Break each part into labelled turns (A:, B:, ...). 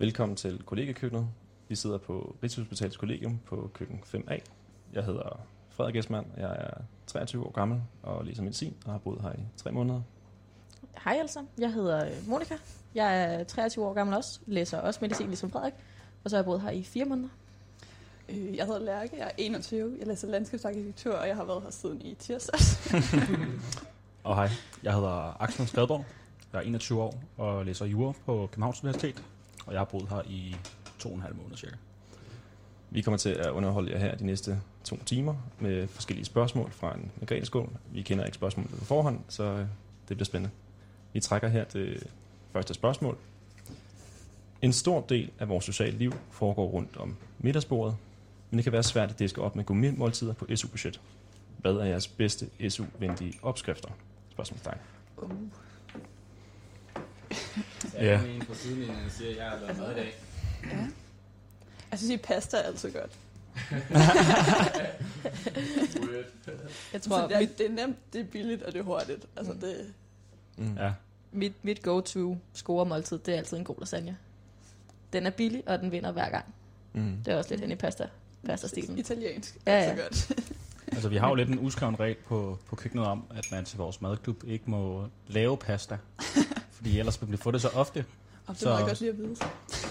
A: Velkommen til kollegekøkkenet. Vi sidder på Rigshospitalets kollegium på køkken 5A. Jeg hedder Frederik Esmann. Jeg er 23 år gammel og læser medicin og har boet her i tre måneder.
B: Hej alle sammen. Jeg hedder øh, Monika. Jeg er 23 år gammel også. Læser også medicin ligesom Frederik. Og så har jeg boet her i fire måneder.
C: Øh, Jeg hedder Lærke, jeg er 21, jeg læser landskabsarkitektur, og jeg har været her siden i tirsdags.
D: Og hej, jeg hedder Axel Skadborg. Jeg er 21 år og læser jura på Københavns Universitet. Og jeg har boet her i to og en halv måned cirka.
A: Vi kommer til at underholde jer her de næste to timer med forskellige spørgsmål fra en margrethe Vi kender ikke spørgsmålet på forhånd, så øh, det bliver spændende. Vi trækker her det første spørgsmål. En stor del af vores sociale liv foregår rundt om middagsbordet, men det kan være svært at diske op med gourmetmåltider på SU-budget. Hvad er jeres bedste SU-venlige opskrifter? Spørgsmålstegn.
C: Uh.
E: Ja. Jeg en på sidelinjen, der siger, at jeg har lavet mad i dag.
C: Ja. Jeg synes, at pasta er altid godt.
B: Jeg
C: Tror, det, er,
B: mit,
C: det er nemt, det er billigt, og det er hurtigt. Altså, det,
A: Mm.
D: Ja,
B: mit, mit go-to scoremåltid, det er altid en god lasagne. Den er billig, og den vinder hver gang.
A: Mm.
B: Det er også lidt hen i pasta, pasta-stilen.
C: italiensk.
B: Ja,
C: Ja,
B: ja.
C: ja. godt.
D: altså vi har jo lidt en uskreven regel på, på køkkenet om, at man til vores madklub ikke må lave pasta. fordi ellers vil vi få det så ofte.
C: Og det
D: Så-
C: er meget godt lige at vide.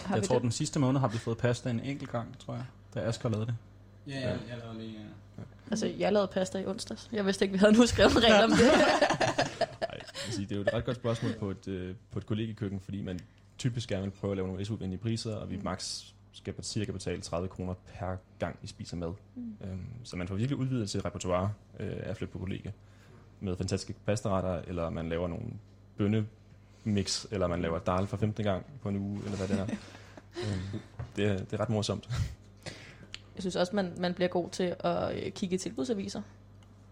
B: Har
D: jeg tror,
B: det?
D: den sidste måned har vi fået pasta en enkelt gang, tror jeg, da Asger lavede det.
E: Ja, jeg, jeg lavede lige... Uh...
B: Altså, jeg lavede pasta i onsdags. Jeg vidste ikke, vi havde en uskrevet regel om det.
A: Ej, jeg vil sige, det er jo et ret godt spørgsmål på et, øh, på et kollegekøkken, fordi man typisk gerne vil prøve at lave nogle SU-venlige priser, og vi
B: Mm.
A: Skal cirka betale 30 kroner per gang, I spiser mad.
B: Mm.
A: Øhm, så man får virkelig udvidet sit repertoire øh, af at flytte på kollega med fantastiske pastaretter, eller man laver nogle bønnemix, eller man laver dal for 15 gang på en uge, eller hvad det er. øhm, det, er det er ret morsomt.
B: Jeg synes også, man, man bliver god til at øh, kigge i tilbudsaviser.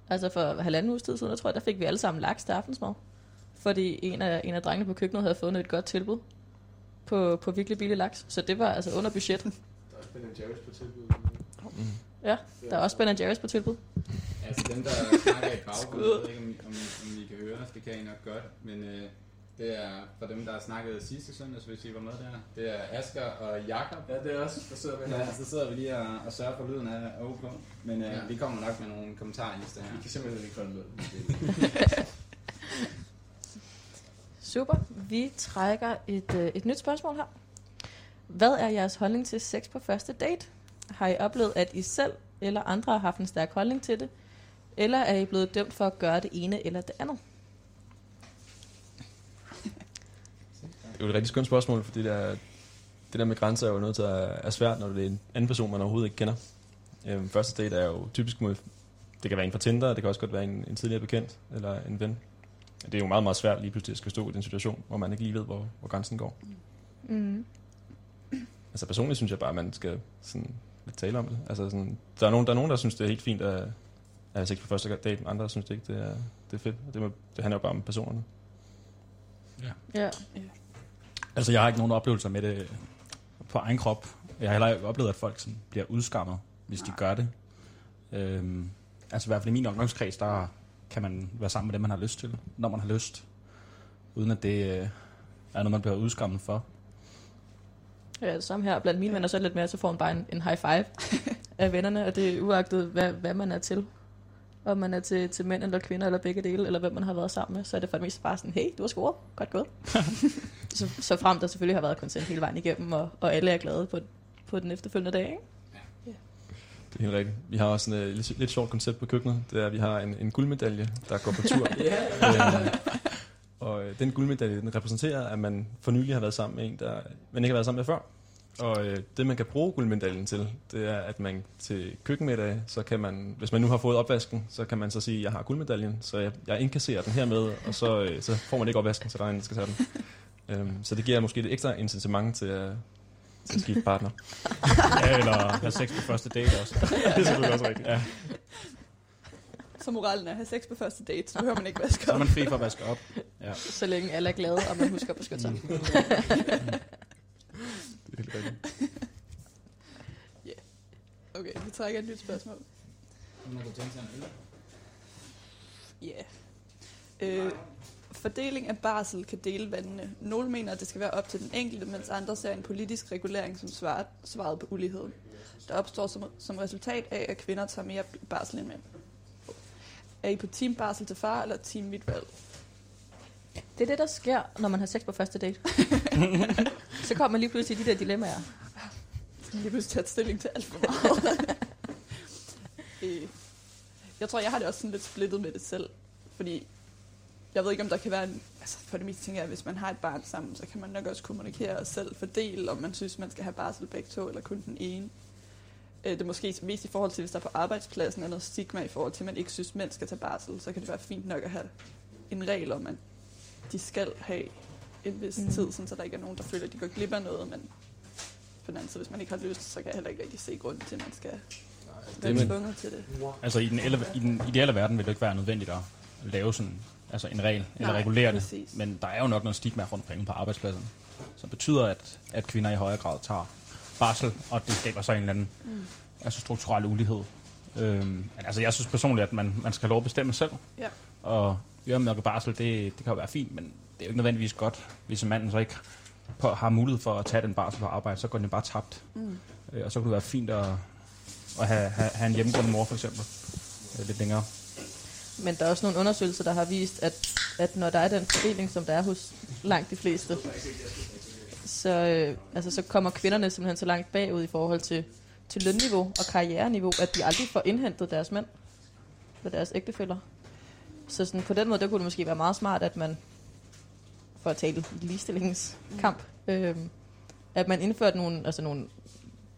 B: Altså for halvanden uges tid siden, der tror jeg, der fik vi alle sammen laks til aftensmad. Fordi en af, en af drengene på køkkenet havde fundet et godt tilbud på, på virkelig billig laks. Så det var altså under budget.
F: Der er også Ben Jerry's på tilbud.
A: Mm.
B: Ja, der er også Ben Jerry's på tilbud.
E: Altså dem, der snakker i baggrunden, jeg ved ikke, om, I- om, om I kan høre, det kan I nok godt, men øh, det er for dem, der har snakket sidste søndag, hvis I var med der. Det er Asger og Jakob.
F: Ja, det er også. Der sidder vi
E: Ja, så sidder vi lige og, og sørger for lyden af OK. Men øh,
F: Ja.
E: vi kommer nok med nogle kommentarer i det her.
F: Vi kan simpelthen ikke holde med.
B: Super. Vi trækker et, øh, et nyt spørgsmål her. Hvad er jeres holdning til sex på første date? Har I oplevet, at I selv eller andre har haft en stærk holdning til det? Eller er I blevet dømt for at gøre det ene eller det andet?
A: Det er jo et rigtig skønt spørgsmål, fordi det, er, det der med grænser er jo noget, der er svært, når det er en anden person, man overhovedet ikke kender. Øhm, første date er jo typisk mod, det kan være en fra Tinder, det kan også godt være en, en tidligere bekendt eller en ven. Det er jo meget, meget svært lige pludselig at skal stå i den situation, hvor man ikke lige ved, hvor, hvor grænsen går.
B: Mm.
A: Altså personligt synes jeg bare, at man skal sådan lidt tale om det. Altså sådan, der, er nogen, der er nogen, der synes, det er helt fint at, at have sex på første date, men andre synes det ikke, det er, det er fedt. Det, må, det handler jo bare om personerne.
B: Ja.
D: Altså jeg har ikke nogen oplevelser med det på egen krop. Jeg har heller ikke oplevet, at folk sådan bliver udskammet, hvis de gør det. Øhm, altså i hvert fald i min omgangskreds, der kan man være sammen med dem, man har lyst til, når man har lyst. Uden at det øh, er noget, man bliver udskammet for.
B: Ja, det samme her. Blandt mine venner, så er det lidt mere, så får man bare en, en high five af vennerne, og det er uagtet, hvad, hvad man er til. Om man er til, til mænd eller kvinder, eller begge dele, eller hvem man har været sammen med, så er det for det meste bare sådan, hey, du har scoret, godt gået. så, så frem der selvfølgelig har været consent hele vejen igennem, og, og alle er glade på, på den efterfølgende dag, ikke?
A: Det er helt rigtigt. Vi har også sådan et lidt, lidt sjovt koncept på køkkenet. Det er, at vi har en, en guldmedalje, der går på tur. øhm, og øh, den guldmedalje, den repræsenterer, at man for nylig har været sammen med en, der man ikke har været sammen med før. Og øh, det, man kan bruge guldmedaljen til, det er, at man til køkkenmiddag, så kan man, hvis man nu har fået opvasken, så kan man så sige, at jeg har guldmedaljen, så jeg, jeg indkasserer den her med, og så, øh, så får man ikke opvasken, så der er en, der skal tage den. Øhm, så det giver måske et ekstra incitament til at, til at skifte partner.
D: Ja, eller have sex på første date også.
A: det er selvfølgelig også rigtigt.
D: Ja,
C: Så moralen er at have sex på første date, så behøver man ikke vaske
D: så er
C: op.
D: man fri for at vaske op. Ja.
B: Så længe alle er glade, og man husker at beskytte sig.
A: Det er helt rigtigt.
C: Okay, vi trækker et nyt spørgsmål.
E: Man kunne tænke sig en øl.
C: Ja. Yeah. Øh, fordeling af barsel kan dele vandene. Nogle mener, at det skal være op til den enkelte, mens andre ser en politisk regulering som svaret, svaret på uligheden. Der opstår som, som resultat af, at kvinder tager mere barsel end mænd. Er I på team barsel til far eller team mit valg?
B: Det er det, der sker, når man har sex på første date. så kommer man lige pludselig i de der dilemmaer.
C: Lige pludselig tage stilling til alt for meget. Øh, jeg tror, jeg har det også sådan lidt splittet med det selv. Fordi jeg ved ikke, om der kan være en... Altså, for det meste tænker jeg, at hvis man har et barn sammen, så kan man nok også kommunikere og selv fordele, om man synes, man skal have barsel begge to, eller kun den ene. Øh, Det er måske mest i forhold til, hvis der på arbejdspladsen er noget stigma i forhold til, at man ikke synes, mænd skal tage barsel, så kan det være fint nok at have en regel om, at de skal have en vis
B: Mm.
C: tid, sådan, så der ikke er nogen, der føler, at de går glip af noget, men på den anden side, hvis man ikke har lyst, så kan jeg heller ikke rigtig se grunden til, at man skal være tvunget til det.
D: Altså i den, i den ideelle verden vil det ikke være nødvendigt at lave sådan altså en regel, eller
C: Nej,
D: regulere det.
C: præcis.
D: Men der er jo nok noget stigma rundt omkring på arbejdspladsen, som betyder, at, at kvinder i højere grad tager barsel, og det skaber så en eller anden
C: Mm.
D: altså strukturel ulighed. Øhm, altså jeg synes personligt, at man, man skal have lov at bestemme selv.
C: Ja. Og
D: øremærket barsel, det, det kan jo være fint, men det er jo ikke nødvendigvis godt, hvis en mand så ikke på, har mulighed for at tage den barsel på arbejde, så går den bare tabt.
C: Mm.
D: Øh, og så kunne det være fint at, at have, have, have en hjemmegående mor, for eksempel, øh, lidt længere.
B: Men der er også nogle undersøgelser, der har vist, at, at når der er den fordeling, som der er hos langt de fleste, så, øh, altså, så kommer kvinderne simpelthen så langt bagud i forhold til, til lønniveau og karriereniveau, at de aldrig får indhentet deres mænd eller deres ægtefæller. Så sådan, på den måde, der kunne det måske være meget smart, at man, for at tale ligestillingskamp, øh, at man indførte nogle, altså nogle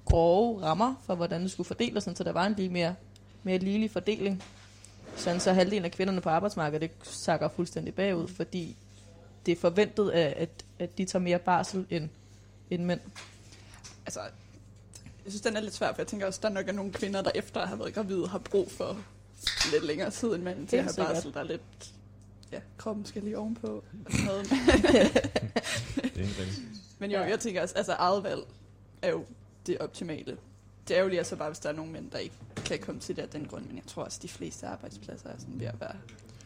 B: grove rammer for, hvordan det skulle fordeles, sådan, så der var en lige mere, mere ligelig fordeling. Sådan så halvdelen af kvinderne på arbejdsmarkedet sakker fuldstændig bagud, fordi det er forventet, at, at, at de tager mere barsel end, end mænd.
C: altså, jeg synes, den er lidt svær, for jeg tænker også, der nok er nogle kvinder, der efter at have været gravide, har brug for lidt længere tid end manden til at have
B: sikkert.
C: barsel. Der er lidt, ja, kroppen skal lige ovenpå. Og sådan noget.
A: Er.
C: Men jo, jeg tænker også, altså eget valg er jo det optimale. Det er jo lige altså bare, hvis der er nogle mænd, der ikke kan komme til det af den grund, men jeg tror også, de fleste arbejdspladser er sådan ved at være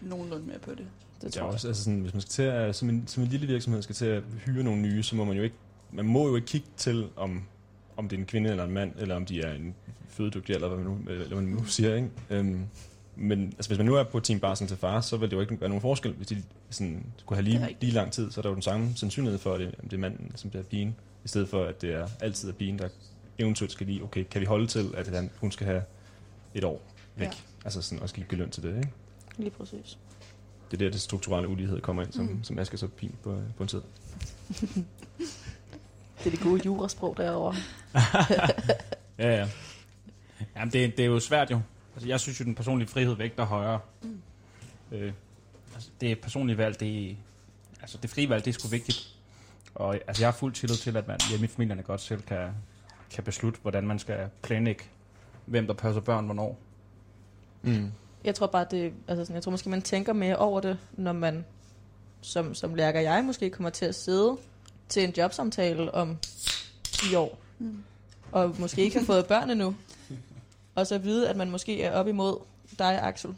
C: nogenlunde med på det.
B: Det
A: Det er
B: tror jeg.
A: også, altså sådan, hvis man skal til at, som en, som en lille virksomhed skal til at hyre nogle nye, så må man jo ikke, man må jo ikke kigge til, om, om det er en kvinde eller en mand, eller om de er en fødedygtig, eller hvad man nu, eller hvad man nu siger, ikke? Øhm, men altså, hvis man nu er på Team Barsel til far, så vil det jo ikke være nogen forskel. Hvis de sådan, skulle have lige, lige lang tid, så er der jo den samme sandsynlighed for, at det, om det er manden, som bliver pigen, i stedet for, at det er altid er pigen, der eventuelt skal lige, okay, kan vi holde til, at han, hun skal have et år væk?
C: Ja.
A: Altså sådan, og skal give løn til det, ikke?
B: Lige præcis.
A: Det er der, det strukturelle ulighed kommer ind, som,
C: Mm.
A: som Asger så fint på, på en tid.
B: Det er det gode jurasprog derovre.
D: Ja, ja. Jamen, det, det er jo svært jo. Altså, jeg synes jo, den personlige frihed vægter højere.
C: Mm.
D: Øh, altså, det personlige valg, det er, altså, det frie valg, det er sgu vigtigt. Og altså, jeg har fuld tillid til, at man hjemme i familierne godt selv kan, kan beslutte, hvordan man skal planlægge, hvem der passer børn hvornår.
A: Mm.
B: Jeg tror bare, det, altså sådan, jeg tror måske, man tænker mere over det, når man, som, som lærker jeg, måske kommer til at sidde til en jobsamtale om 10 år,
C: Mm.
B: og måske ikke har fået børn endnu, og så vide, at man måske er op imod dig, Axel,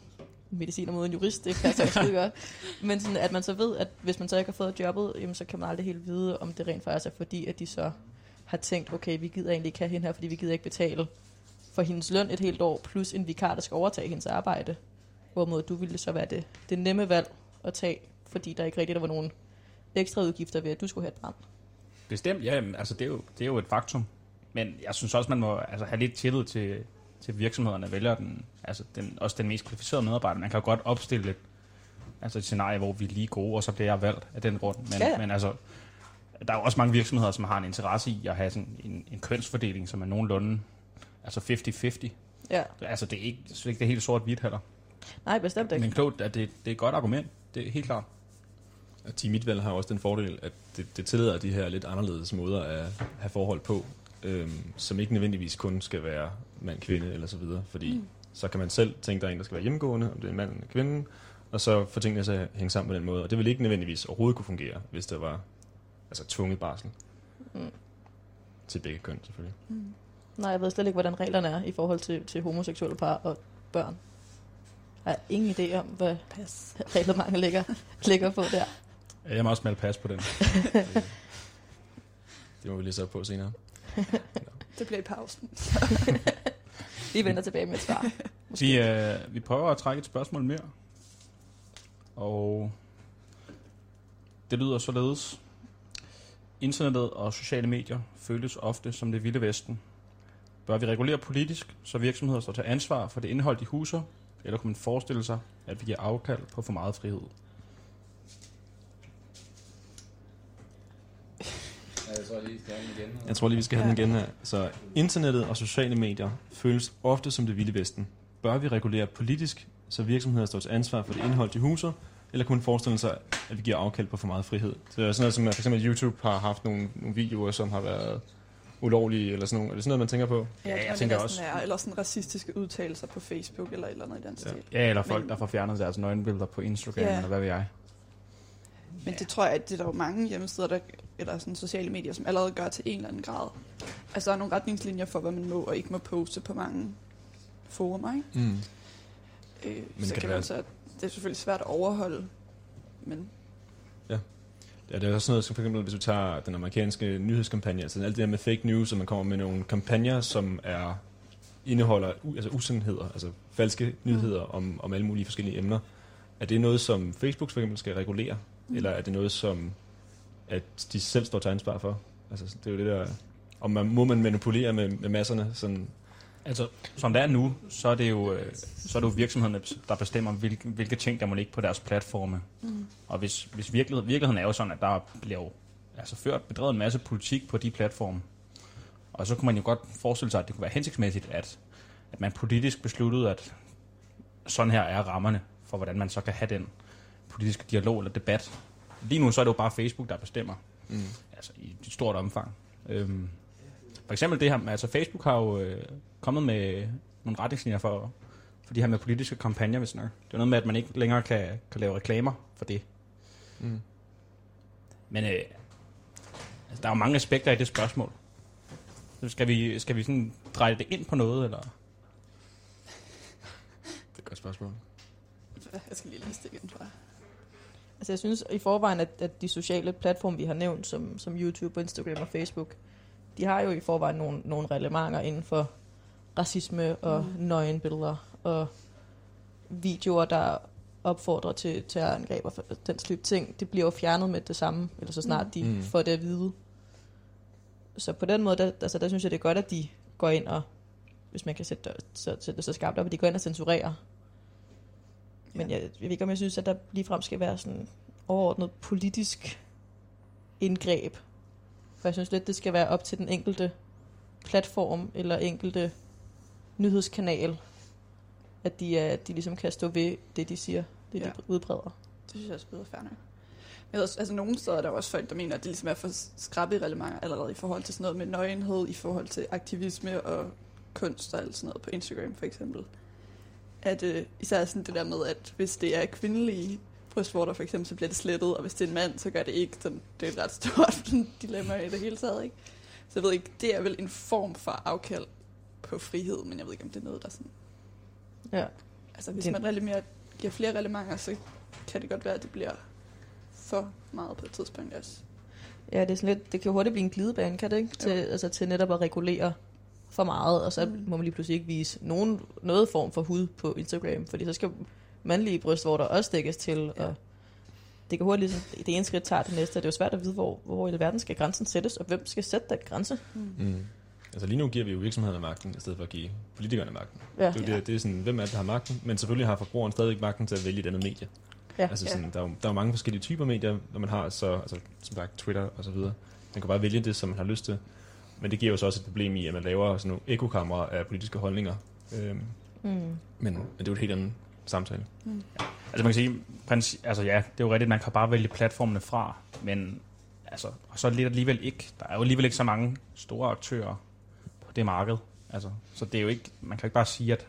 B: mediciner mod en jurist, det passer ikke skide godt, men sådan, at man så ved, at hvis man så ikke har fået jobbet, jamen, så kan man aldrig helt vide, om det rent faktisk er fordi, at de så har tænkt, okay, vi gider egentlig ikke have hende her, fordi vi gider ikke betale for hendes løn et helt år, plus en vikar, der skal overtage hendes arbejde. Hvorimod du ville så være det, det nemme valg at tage, fordi der ikke rigtig der var nogen ekstra udgifter ved, at du skulle have et barn.
D: Bestemt, ja, altså, det, er jo, det er jo et faktum. Men jeg synes også, man må altså, have lidt tillid til, til virksomhederne, vælger den, altså, den, også den mest kvalificerede medarbejder. Man kan jo godt opstille et, altså et scenarie, hvor vi er lige gode, og så bliver jeg valgt af den grund. Men,
B: ja.
D: men altså, der er jo også mange virksomheder, som har en interesse i at have sådan en, en kønsfordeling, som er nogenlunde altså 50-50.
B: Ja.
D: Altså, det er ikke, jeg synes ikke, det er helt sort-hvidt heller.
B: Nej, bestemt ikke.
D: Men klogt, at det, det er et godt argument. Det er helt klart.
A: Og Team Midtvalg har også den fordel, at det, det tillader de her lidt anderledes måder at have forhold på, øhm, som ikke nødvendigvis kun skal være mand-kvinde eller så videre, fordi mm. så kan man selv tænke, der er en, der skal være hjemmegående, om det er en mand eller en kvinde, og så får tingene til at hænge sammen på den måde. Og det vil ikke nødvendigvis overhovedet kunne fungere, hvis der var altså tvunget barsel
B: Mm.
A: til begge køn selvfølgelig.
B: Nej, jeg ved slet ikke, hvordan reglerne er i forhold til, til homoseksuelle par og børn. har ingen idé om, hvad
C: Pas.
B: reglementet ligger, ligger på der.
D: Jeg må også melde pas på den.
A: Det må vi lige så på senere.
C: Det bliver i pausen.
B: Vi vender tilbage med et svar.
D: Vi, øh, vi prøver at trække et spørgsmål mere. Og det lyder således. Internettet og sociale medier føles ofte som det vilde vesten. Bør vi regulere politisk, så virksomheder står til ansvar for det indhold, de huser, eller kunne man forestille sig, at vi giver afkald på for meget frihed?
E: Ja, jeg tror lige, vi skal have den igen.
A: Jeg tror lige, vi skal have den igen her. Så internettet og sociale medier føles ofte som det vilde vesten. Bør vi regulere politisk, så virksomheder står til ansvar for det indhold, de huser, eller kunne man forestille sig, at vi giver afkald på for meget frihed? Så det er sådan noget som, at for eksempel YouTube har haft nogle, nogle videoer, som har været ulovlige, eller sådan noget. Er det sådan noget, man tænker på?
C: Ja,
D: jeg
C: må
D: tænker også-
C: være. Eller sådan racistiske udtalelser på Facebook, eller et eller andet i den
A: Ja.
C: stil.
D: Ja, eller folk,
C: Men-
D: der får fjernet deres nøgenbilleder på Instagram,
C: Ja.
D: eller hvad ved jeg.
C: Men det tror jeg, at det er der jo mange hjemmesider, der, eller sådan sociale medier, som allerede gør til en eller anden grad. Altså, der er nogle retningslinjer for, hvad man må og ikke må poste på mange forumer, ikke?
A: Mm.
C: Øh,
A: Men
C: så
A: kan
C: kan
A: det
C: man
A: være-
C: så, det er selvfølgelig svært at overholde, men
A: Ja, det er også noget, som for eksempel, hvis du tager den amerikanske nyhedskampagne, altså alt det der med fake news, og man kommer med nogle kampagner, som er indeholder altså usandheder, altså falske nyheder om, om alle mulige forskellige emner. Er det noget, som Facebook for eksempel skal regulere, mm. eller er det noget, som at de selv står til ansvar for? Altså, det er jo det der... Om man, må man manipulere med, med masserne? Sådan,
D: Altså, som det er nu, så er det jo, øh, så er det jo virksomhederne, der bestemmer, hvilke, hvilke ting, der må ligge på deres platforme.
C: mm.
D: Og hvis, hvis virkelighed, virkeligheden er jo sådan, at der bliver jo altså ført, bedrevet en masse politik på de platforme. Og så kunne man jo godt forestille sig, at det kunne være hensigtsmæssigt, at, at man politisk besluttede, at sådan her er rammerne for, hvordan man så kan have den politiske dialog eller debat. Lige nu så er det jo bare Facebook, der bestemmer,
A: mm.
D: altså i et stort omfang. Øhm, for eksempel det her, altså Facebook har jo øh, kommet med nogle retningslinjer for, for de her med politiske kampagner, hvis nok. Det er noget med, at man ikke længere kan, kan lave reklamer for det.
A: Mm.
D: Men øh, altså, der er jo mange aspekter i det spørgsmål. Så skal vi, skal vi sådan dreje det ind på noget, eller?
A: Det er et godt spørgsmål.
C: jeg skal lige læse det igen, tror jeg.
B: Altså jeg synes i forvejen, at, at de sociale platforme, vi har nævnt, som, som YouTube, Instagram og Facebook, de har jo i forvejen nogle, nogle reglementer inden for racisme og
C: Mm.
B: nøgenbilleder og videoer, der opfordrer til terrorangreb og den type ting. Det bliver jo fjernet med det samme, eller så snart
C: Mm.
B: de
A: Mm.
B: mm. får det at vide. Så på den måde, der, altså, der synes jeg, det er godt, at de går ind og, hvis man kan sætte det så, sætte det så skarpt op, at de går ind og censurerer. Men jeg, jeg ved ikke, om jeg synes, at der ligefrem skal være sådan overordnet politisk indgreb. For jeg synes lidt, det skal være op til den enkelte platform eller enkelte nyhedskanal, at de, er, de ligesom kan stå ved det, de siger, det,
C: Ja.
B: de udbreder.
C: Det synes jeg også lyder nok. Men ellers, altså nogle steder er der også folk, der mener, at det ligesom er for skrappe reglementer allerede i forhold til sådan noget med nøgenhed, i forhold til aktivisme og kunst og alt sådan noget på Instagram for eksempel. At øh, især sådan det der med, at hvis det er kvindelige brystvorter for eksempel, så bliver det slettet, og hvis det er en mand, så gør det ikke. Sådan, det er et ret stort dilemma i det hele taget, ikke? Så jeg ved ikke, det er vel en form for afkald på frihed, men jeg ved ikke, om det er noget, der sådan...
B: Ja.
C: Altså hvis
B: Det-
C: man reglementerer, giver flere reglementer, så kan det godt være, at det bliver for meget på et tidspunkt også.
B: Ja, det, er sådan lidt, det kan jo hurtigt blive en glidebane, kan det ikke? Til, altså, til netop at regulere for meget, og så
C: Mm.
B: må man lige pludselig ikke vise nogen, noget form for hud på Instagram, fordi så skal mandlige brystvorter også dækkes til,
C: Ja.
B: og det kan hurtigt, ligesom, det ene skridt tager det næste, og det er jo svært at vide, hvor, hvor i verden skal grænsen sættes, og hvem skal sætte den grænse.
C: Mm.
A: Mm. Altså lige nu giver vi jo virksomhederne magten, i stedet for at give politikerne magten.
B: Ja,
A: Det er, jo det, det er sådan, hvem er det, der har magten? Men selvfølgelig har forbrugeren stadig magten til at vælge et andet medie.
B: ja.
A: Altså
C: Ja.
A: sådan, der, er jo, der er jo mange forskellige typer medier, når man har så, altså, som sagt, Twitter og så videre. Man kan bare vælge det, som man har lyst til. Men det giver jo så også et problem i, at man laver sådan nogle ekokammer af politiske holdninger. Øhm,
B: Mm.
A: men, men det er jo et helt andet samtale.
C: Mm.
D: Altså man kan sige, prins, altså ja, det er jo rigtigt, man kan bare vælge platformene fra, men altså, og så er det alligevel ikke, der er jo alligevel ikke så mange store aktører på det marked. Altså, så det er jo ikke, man kan ikke bare sige, at,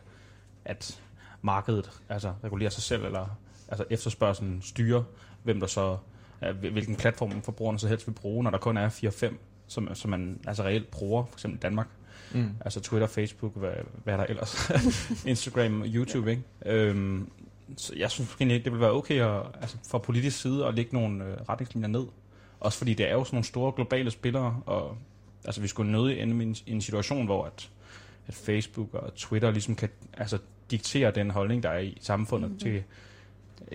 D: at markedet altså, regulerer sig selv, eller altså efterspørgselen styrer, hvem der så, ja, hvil- hvilken platform forbrugerne så helst vil bruge, når der kun er 4-5, som, som man altså reelt bruger, for eksempel i Danmark.
A: Mm.
D: Altså Twitter, Facebook, hvad, hvad er der ellers? Instagram, YouTube, ikke? Øhm, så jeg synes egentlig ikke, det vil være okay at, altså, fra politisk side at lægge nogle øh, retningslinjer ned. Også fordi det er jo sådan nogle store globale spillere, og altså, vi skulle nødig ende i en, i en situation, hvor at, at Facebook og Twitter ligesom kan altså, diktere den holdning, der er i samfundet mm-hmm. til et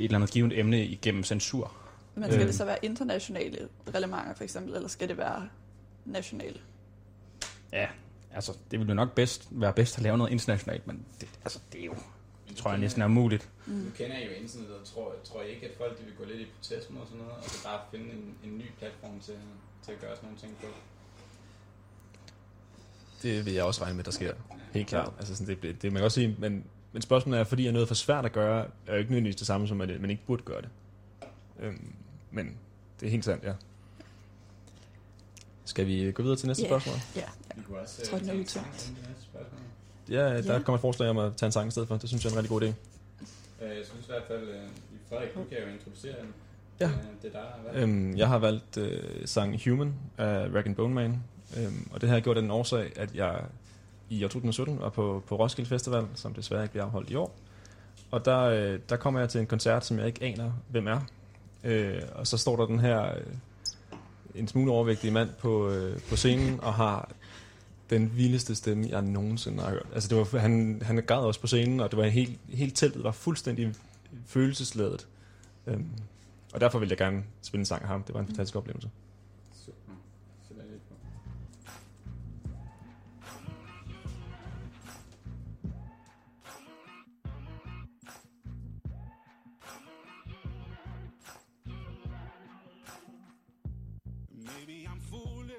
D: eller andet givet emne igennem censur.
C: Men skal
D: Øh.
C: det så være internationale relevanter for eksempel, eller skal det være nationale?
D: Ja, altså det ville jo nok bedst være bedst at lave noget internationalt, men det, altså, det er jo, det tror jeg næsten er umuligt.
E: Nu kender jeg jo internettet, og tror, tror jeg ikke, at folk de vil gå lidt i protest mod sådan noget, og så bare finde en, en ny platform til, til at gøre sådan nogle ting på.
A: Det vil jeg også regne med, der sker. Helt klart. Altså, sådan, det, det, man kan også sige, men, men spørgsmålet er, fordi er noget for svært at gøre, er jo ikke nødvendigvis det samme som, at man ikke burde gøre det. Øhm, men det er helt sandt, ja. Skal vi gå videre til næste
C: Ja.
A: spørgsmål?
C: Ja.
E: Vi kunne også
C: Jeg tror,
E: øh,
C: den er
E: en
C: udtømt.
A: Ja, der
C: Ja.
A: kommer et forslag om at tage en sang i stedet for. Det synes jeg er en rigtig god idé.
E: Øh, Jeg synes i hvert fald, øh, Frederik, du kan jo introducere den.
A: Ja.
E: Øh, Det er der, hvad?
A: Øhm, jeg har valgt øh, sangen Human af Rag Bone Man. Øhm, og det har jeg gjort af den årsag, at jeg i år 2017 var på, på Roskilde Festival, som desværre ikke bliver afholdt i år. Og der, øh, der kommer jeg til en koncert, som jeg ikke aner, hvem er. Øh, og så står der den her øh, en smule overvægtig mand på, øh, på scenen og har den vildeste stemme, jeg nogensinde har hørt. Altså det var, han, han græd også på scenen, og det var helt, helt teltet var fuldstændig følelsesladet. Øhm, og derfor ville jeg gerne spille en sang af ham. Det var en fantastisk oplevelse.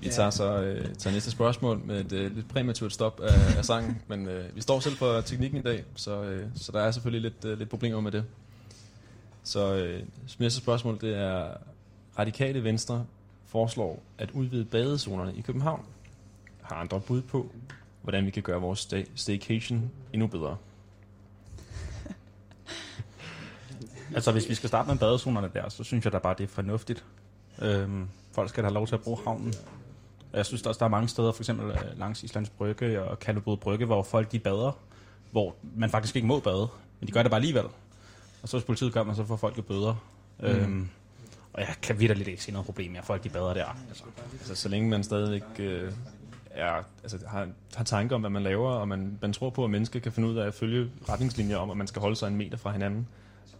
A: Vi tager så øh, tager næste spørgsmål med et øh, lidt præmaturt stop af, af sangen, men øh, vi står selv for teknikken i dag, så, øh, så der er selvfølgelig lidt, øh, lidt problemer med det. Så øh, næste spørgsmål, det er, Radikale Venstre foreslår at udvide badezonerne i København. Har andre bud på, hvordan vi kan gøre vores stay- staycation endnu bedre?
D: Altså hvis vi skal starte med badezonerne der, så synes jeg da bare, det er fornuftigt. Øhm, folk skal da have lov til at bruge havnen. Jeg synes også, der er mange steder, for eksempel øh, langs Islands Brygge og Kalvebod Brygge, hvor folk de bader, hvor man faktisk ikke må bade, men de gør det bare alligevel. Og så hvis politiet kommer, så får folk jo bøder. Mm. Øhm, og jeg kan vidderligt ikke se noget problem med, at folk de bader der. Altså.
A: Altså, så længe man stadigvæk øh, er, altså, har, har tanker om, hvad man laver, og man, man tror på, at mennesker kan finde ud af at følge retningslinjer om, at man skal holde sig en meter fra hinanden.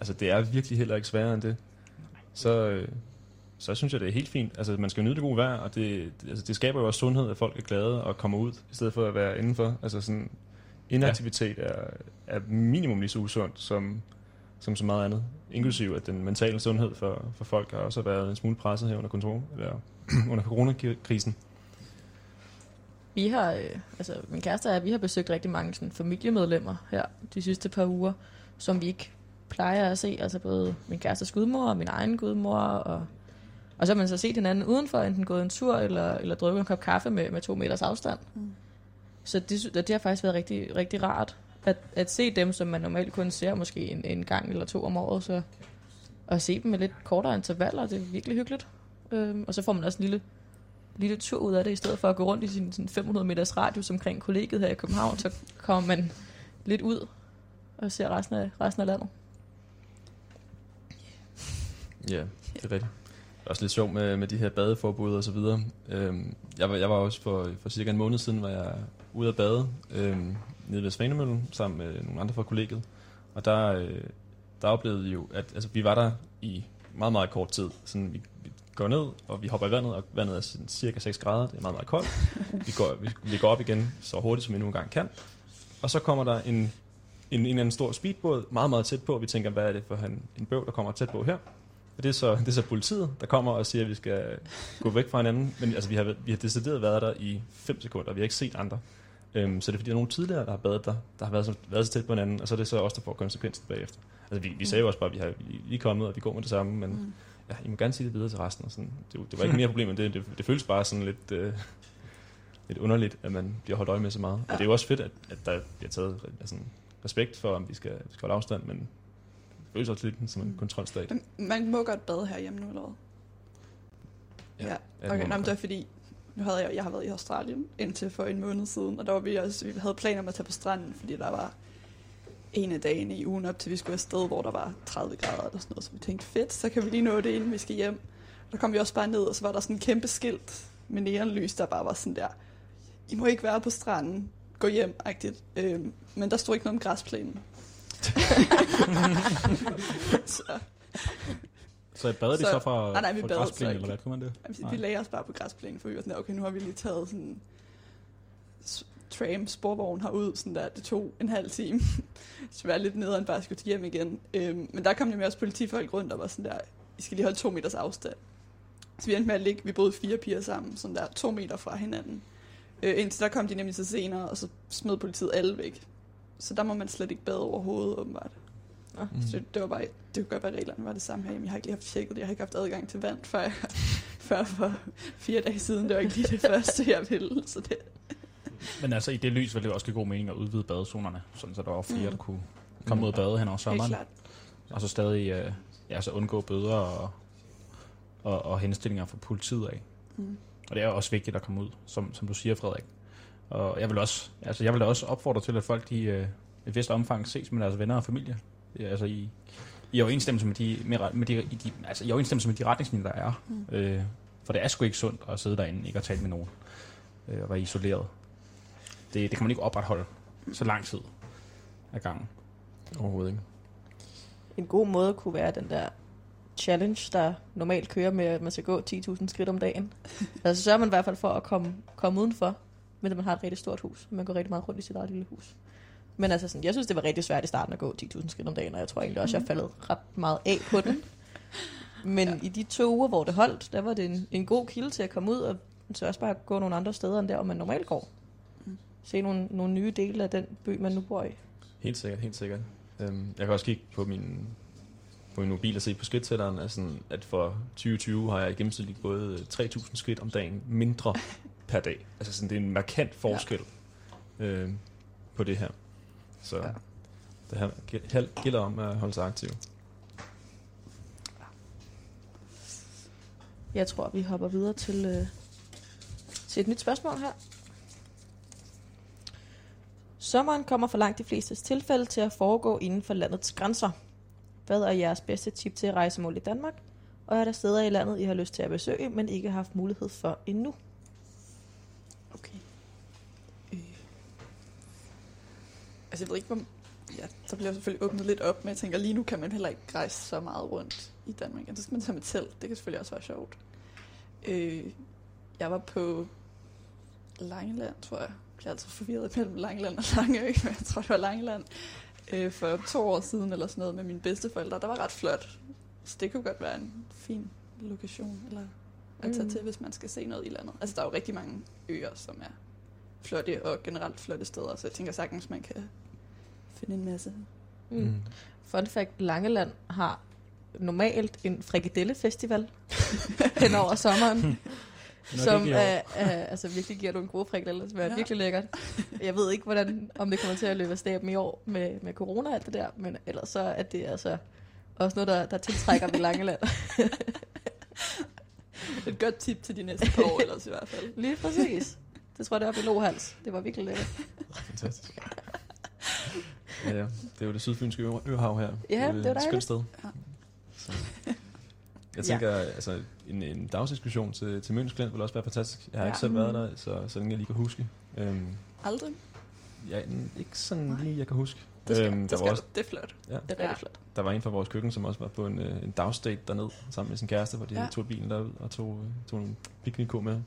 A: Altså, det er virkelig heller ikke sværere end det. Så, øh, så synes jeg, det er helt fint. Altså, man skal nyde det gode vejr, og det, det, altså, det skaber jo også sundhed, at folk er glade og kommer ud, i stedet for at være indenfor. Altså, sådan, inaktivitet er, er minimum lige så usundt som, som så meget andet. Inklusiv at den mentale sundhed for, for folk har også været en smule presset her under kontrol, eller under coronakrisen.
B: Vi har, øh, altså min kæreste og vi har besøgt rigtig mange sådan, familiemedlemmer her de sidste par uger, som vi ikke plejer at se. Altså både min kærestes gudmor og min egen gudmor. Og, og så har man så set hinanden udenfor, enten gået en tur eller, eller drukket en kop kaffe med, med to meters afstand.
C: Mm.
B: Så det, det har faktisk været rigtig, rigtig rart at, at se dem, som man normalt kun ser måske en, en gang eller to om året. Så at se dem med lidt kortere intervaller, det er virkelig hyggeligt. Øhm, og så får man også en lille lille tur ud af det, i stedet for at gå rundt i sin sådan 500 meters radius omkring kollegiet her i København, så kommer man lidt ud og ser resten af, resten af landet.
A: Ja, det er rigtigt. Det er også lidt sjovt med, med de her badeforbud og så videre. Øhm, jeg, var, jeg var også for, for cirka en måned siden, var jeg ude at bade øhm, nede ved Svanemøllen sammen med nogle andre fra kollegiet. Og der, øh, der oplevede vi jo, at altså, vi var der i meget, meget kort tid. Sådan, vi, vi går ned, og vi hopper i vandet, og vandet er sådan cirka 6 grader. Det er meget, meget koldt. Vi går, vi, vi går op igen så hurtigt, som vi nu engang kan. Og så kommer der en, en, en eller anden stor speedbåd meget, meget tæt på. Vi tænker, hvad er det for en, en bøv, der kommer tæt på her? Og det er, så, det er så politiet, der kommer og siger, at vi skal gå væk fra hinanden. Men altså, vi har, vi har decideret været der i 5 sekunder, vi har ikke set andre. Øhm, så det er fordi, der er nogle tidligere, der har badet der, der har været så, været så tæt på hinanden, og så er det så os, der får konsekvensen bagefter. Altså, vi, vi sagde jo også bare, at vi, har, vi er kommet, og vi går med det samme, men
C: Mm.
A: ja, I må gerne sige det videre til resten. Og sådan. Det, det var ikke mere problem end det. Det, det føles bare sådan lidt, øh, lidt underligt, at man bliver holdt øje med så meget. Ja. Og det er jo også fedt, at, at der bliver taget altså, respekt for, om vi skal, vi skal holde afstand, men føles også lidt som en
C: Mm.
A: kontrolstat.
C: Men Man må godt bade herhjemme nu, eller hvad?
A: Ja,
C: Ja, okay. Nå, men det var fordi, nu havde jeg, jeg har været i Australien indtil for en måned siden, og der var vi også, vi havde planer om at tage på stranden, fordi der var en af dagene i ugen op til vi skulle afsted, hvor der var 30 grader eller sådan noget, så vi tænkte, fedt, så kan vi lige nå det, inden vi skal hjem. Der kom vi også bare ned, og så var der sådan en kæmpe skilt med neonlys, der bare var sådan der, I må ikke være på stranden, gå hjem-agtigt. Øhm, men der stod ikke noget om græsplænen. så
D: Så badede de
C: Så-
D: så fra,
C: Nej, nej, vi
D: fra græsplænen, eller hvad kunne man det?
C: vi,
D: Nej.
C: vi lagde os bare på græsplænen, for vi var sådan okay, nu har vi lige taget sådan tram, sporvogn herud, sådan der, det tog en halv time. så var lidt nederen bare skulle til hjem igen. Øhm, men der kom nemlig også politifolk rundt og var sådan der, I skal lige holde to meters afstand. Så vi endte med at ligge, vi boede fire piger sammen, sådan der to meter fra hinanden. Øh, indtil der kom de nemlig så senere, og så smed politiet alle væk. Så der må man slet ikke bade overhovedet, åbenbart.
B: Nå.
A: Mm.
C: Så det var bare, det kunne godt være, reglerne var det samme her. Jeg har ikke lige haft tjekket det. Jeg har ikke haft adgang til vand, før, jeg, før for fire dage siden. Det var ikke lige det første, jeg ville. Så det,
D: Men altså, i det lys ville det også give god mening at udvide badezonerne, sådan så der var flere,
C: Mm.
D: der kunne komme ud og bade hen over
C: helt
D: sommeren.
C: klart.
D: Og så stadig øh, ja, så undgå bøder og, og, og henstillinger fra politiet af.
C: Mm.
D: Og det er også vigtigt at komme ud, som, som du siger, Frederik. Og jeg vil også, altså jeg vil da også opfordre til, at folk de, øh, i et vist omfang ses med deres venner og familie. Ja, Altså i, i overensstemmelse med de, med, med de, i de, altså i overensstemmelse med de retningslinjer, der er.
C: Mm.
D: Øh, for det er sgu ikke sundt at sidde derinde, ikke at tale med nogen, øh, og være isoleret. Det, det kan man ikke opretholde så lang tid ad gangen.
A: Overhovedet ikke.
B: En god måde kunne være den der challenge, der normalt kører med, at man skal gå 10.000 skridt om dagen. altså så sørger man i hvert fald for at komme, komme udenfor, men at man har et rigtig stort hus. Man går rigtig meget rundt i sit eget lille hus. Men altså sådan, jeg synes, det var rigtig svært i starten at gå 10.000 skridt om dagen, og jeg tror egentlig også, jeg faldet ret meget af på den. Men ja. i de to uger, hvor det holdt, der var det en, en god kilde til at komme ud, og så også bare gå nogle andre steder, end der, hvor man normalt går.
C: Mm.
B: Se nogle, nogle nye dele af den by, man nu bor i.
A: Helt sikkert, helt sikkert. Øhm, jeg kan også kigge på min, på min mobil og se på skridttælleren, at, sådan, at for 2020 har jeg i gennemsnit gået 3.000 skridt om dagen mindre per dag. Altså sådan, det er en markant forskel ja. øhm, på det her. Så
C: Ja.
A: det her gæl- gælder om at holde sig aktiv.
B: Jeg tror, vi hopper videre til, øh, til et nyt spørgsmål her. Sommeren kommer for langt de fleste tilfælde til at foregå inden for landets grænser. Hvad er jeres bedste tip til rejsemål i Danmark? Og er der steder i landet, I har lyst til at besøge, men ikke har haft mulighed for endnu?
C: Okay. Øh. Altså, jeg ved ikke, hvor... Ja, så bliver selvfølgelig åbnet lidt op, men jeg tænker, lige nu kan man heller ikke rejse så meget rundt i Danmark. Ja, så skal man tage med telt. Det kan selvfølgelig også være sjovt. Øh, jeg var på Langeland, tror jeg. Jeg er altid forvirret mellem Langeland og Langeø, men jeg tror, det var Langeland. Øh, for to år siden eller sådan noget med mine bedsteforældre. Der var ret flot. Så det kunne godt være en fin lokation eller at tage
B: Mm.
C: til, hvis man skal se noget i landet. Altså, der er jo rigtig mange øer, som er flotte og generelt flotte steder, så jeg tænker sagtens, man kan finde en masse.
B: Mm. Fun fact, Langeland har normalt en frikadellefestival hen over sommeren, som
D: i år.
B: er, er, altså virkelig giver nogle gode frikadeller, som er
C: ja.
B: virkelig lækkert. Jeg ved ikke, hvordan, om det kommer til at løbe af staben i år med, med corona og alt det der, men ellers så er det altså også noget, der, der tiltrækker ved Langeland.
C: Et godt tip til de næste par år ellers i hvert fald.
B: Lige præcis. Det tror jeg, det er oppe i Lohals. Det var virkelig lækkert.
A: Fantastisk. ja, ja. Det er jo det sydfynske ø- øhav her.
B: Ja, det er
A: et
B: dejligt.
A: skønt sted.
C: Ja.
A: Så. Jeg tænker, altså, en, en dagsekskursion til, til Møns Klint vil også være fantastisk. Jeg har
B: Ja.
A: ikke selv været der, så, så længe jeg lige kan huske. Øhm,
C: Aldrig?
A: ja, ikke sådan
C: Nej.
A: lige, jeg kan huske.
C: Det skal,
A: Øhm,
C: det, skal
A: var også-
C: du. det er flot.
A: Ja.
B: Det er rigtig
C: Ja.
B: flot.
A: Der var en fra vores køkken, som også var på en, øh, en dagsdate derned, sammen med sin kæreste, hvor de
C: Ja.
A: ja. tog bilen derud og tog, øh, tog en piknikko med.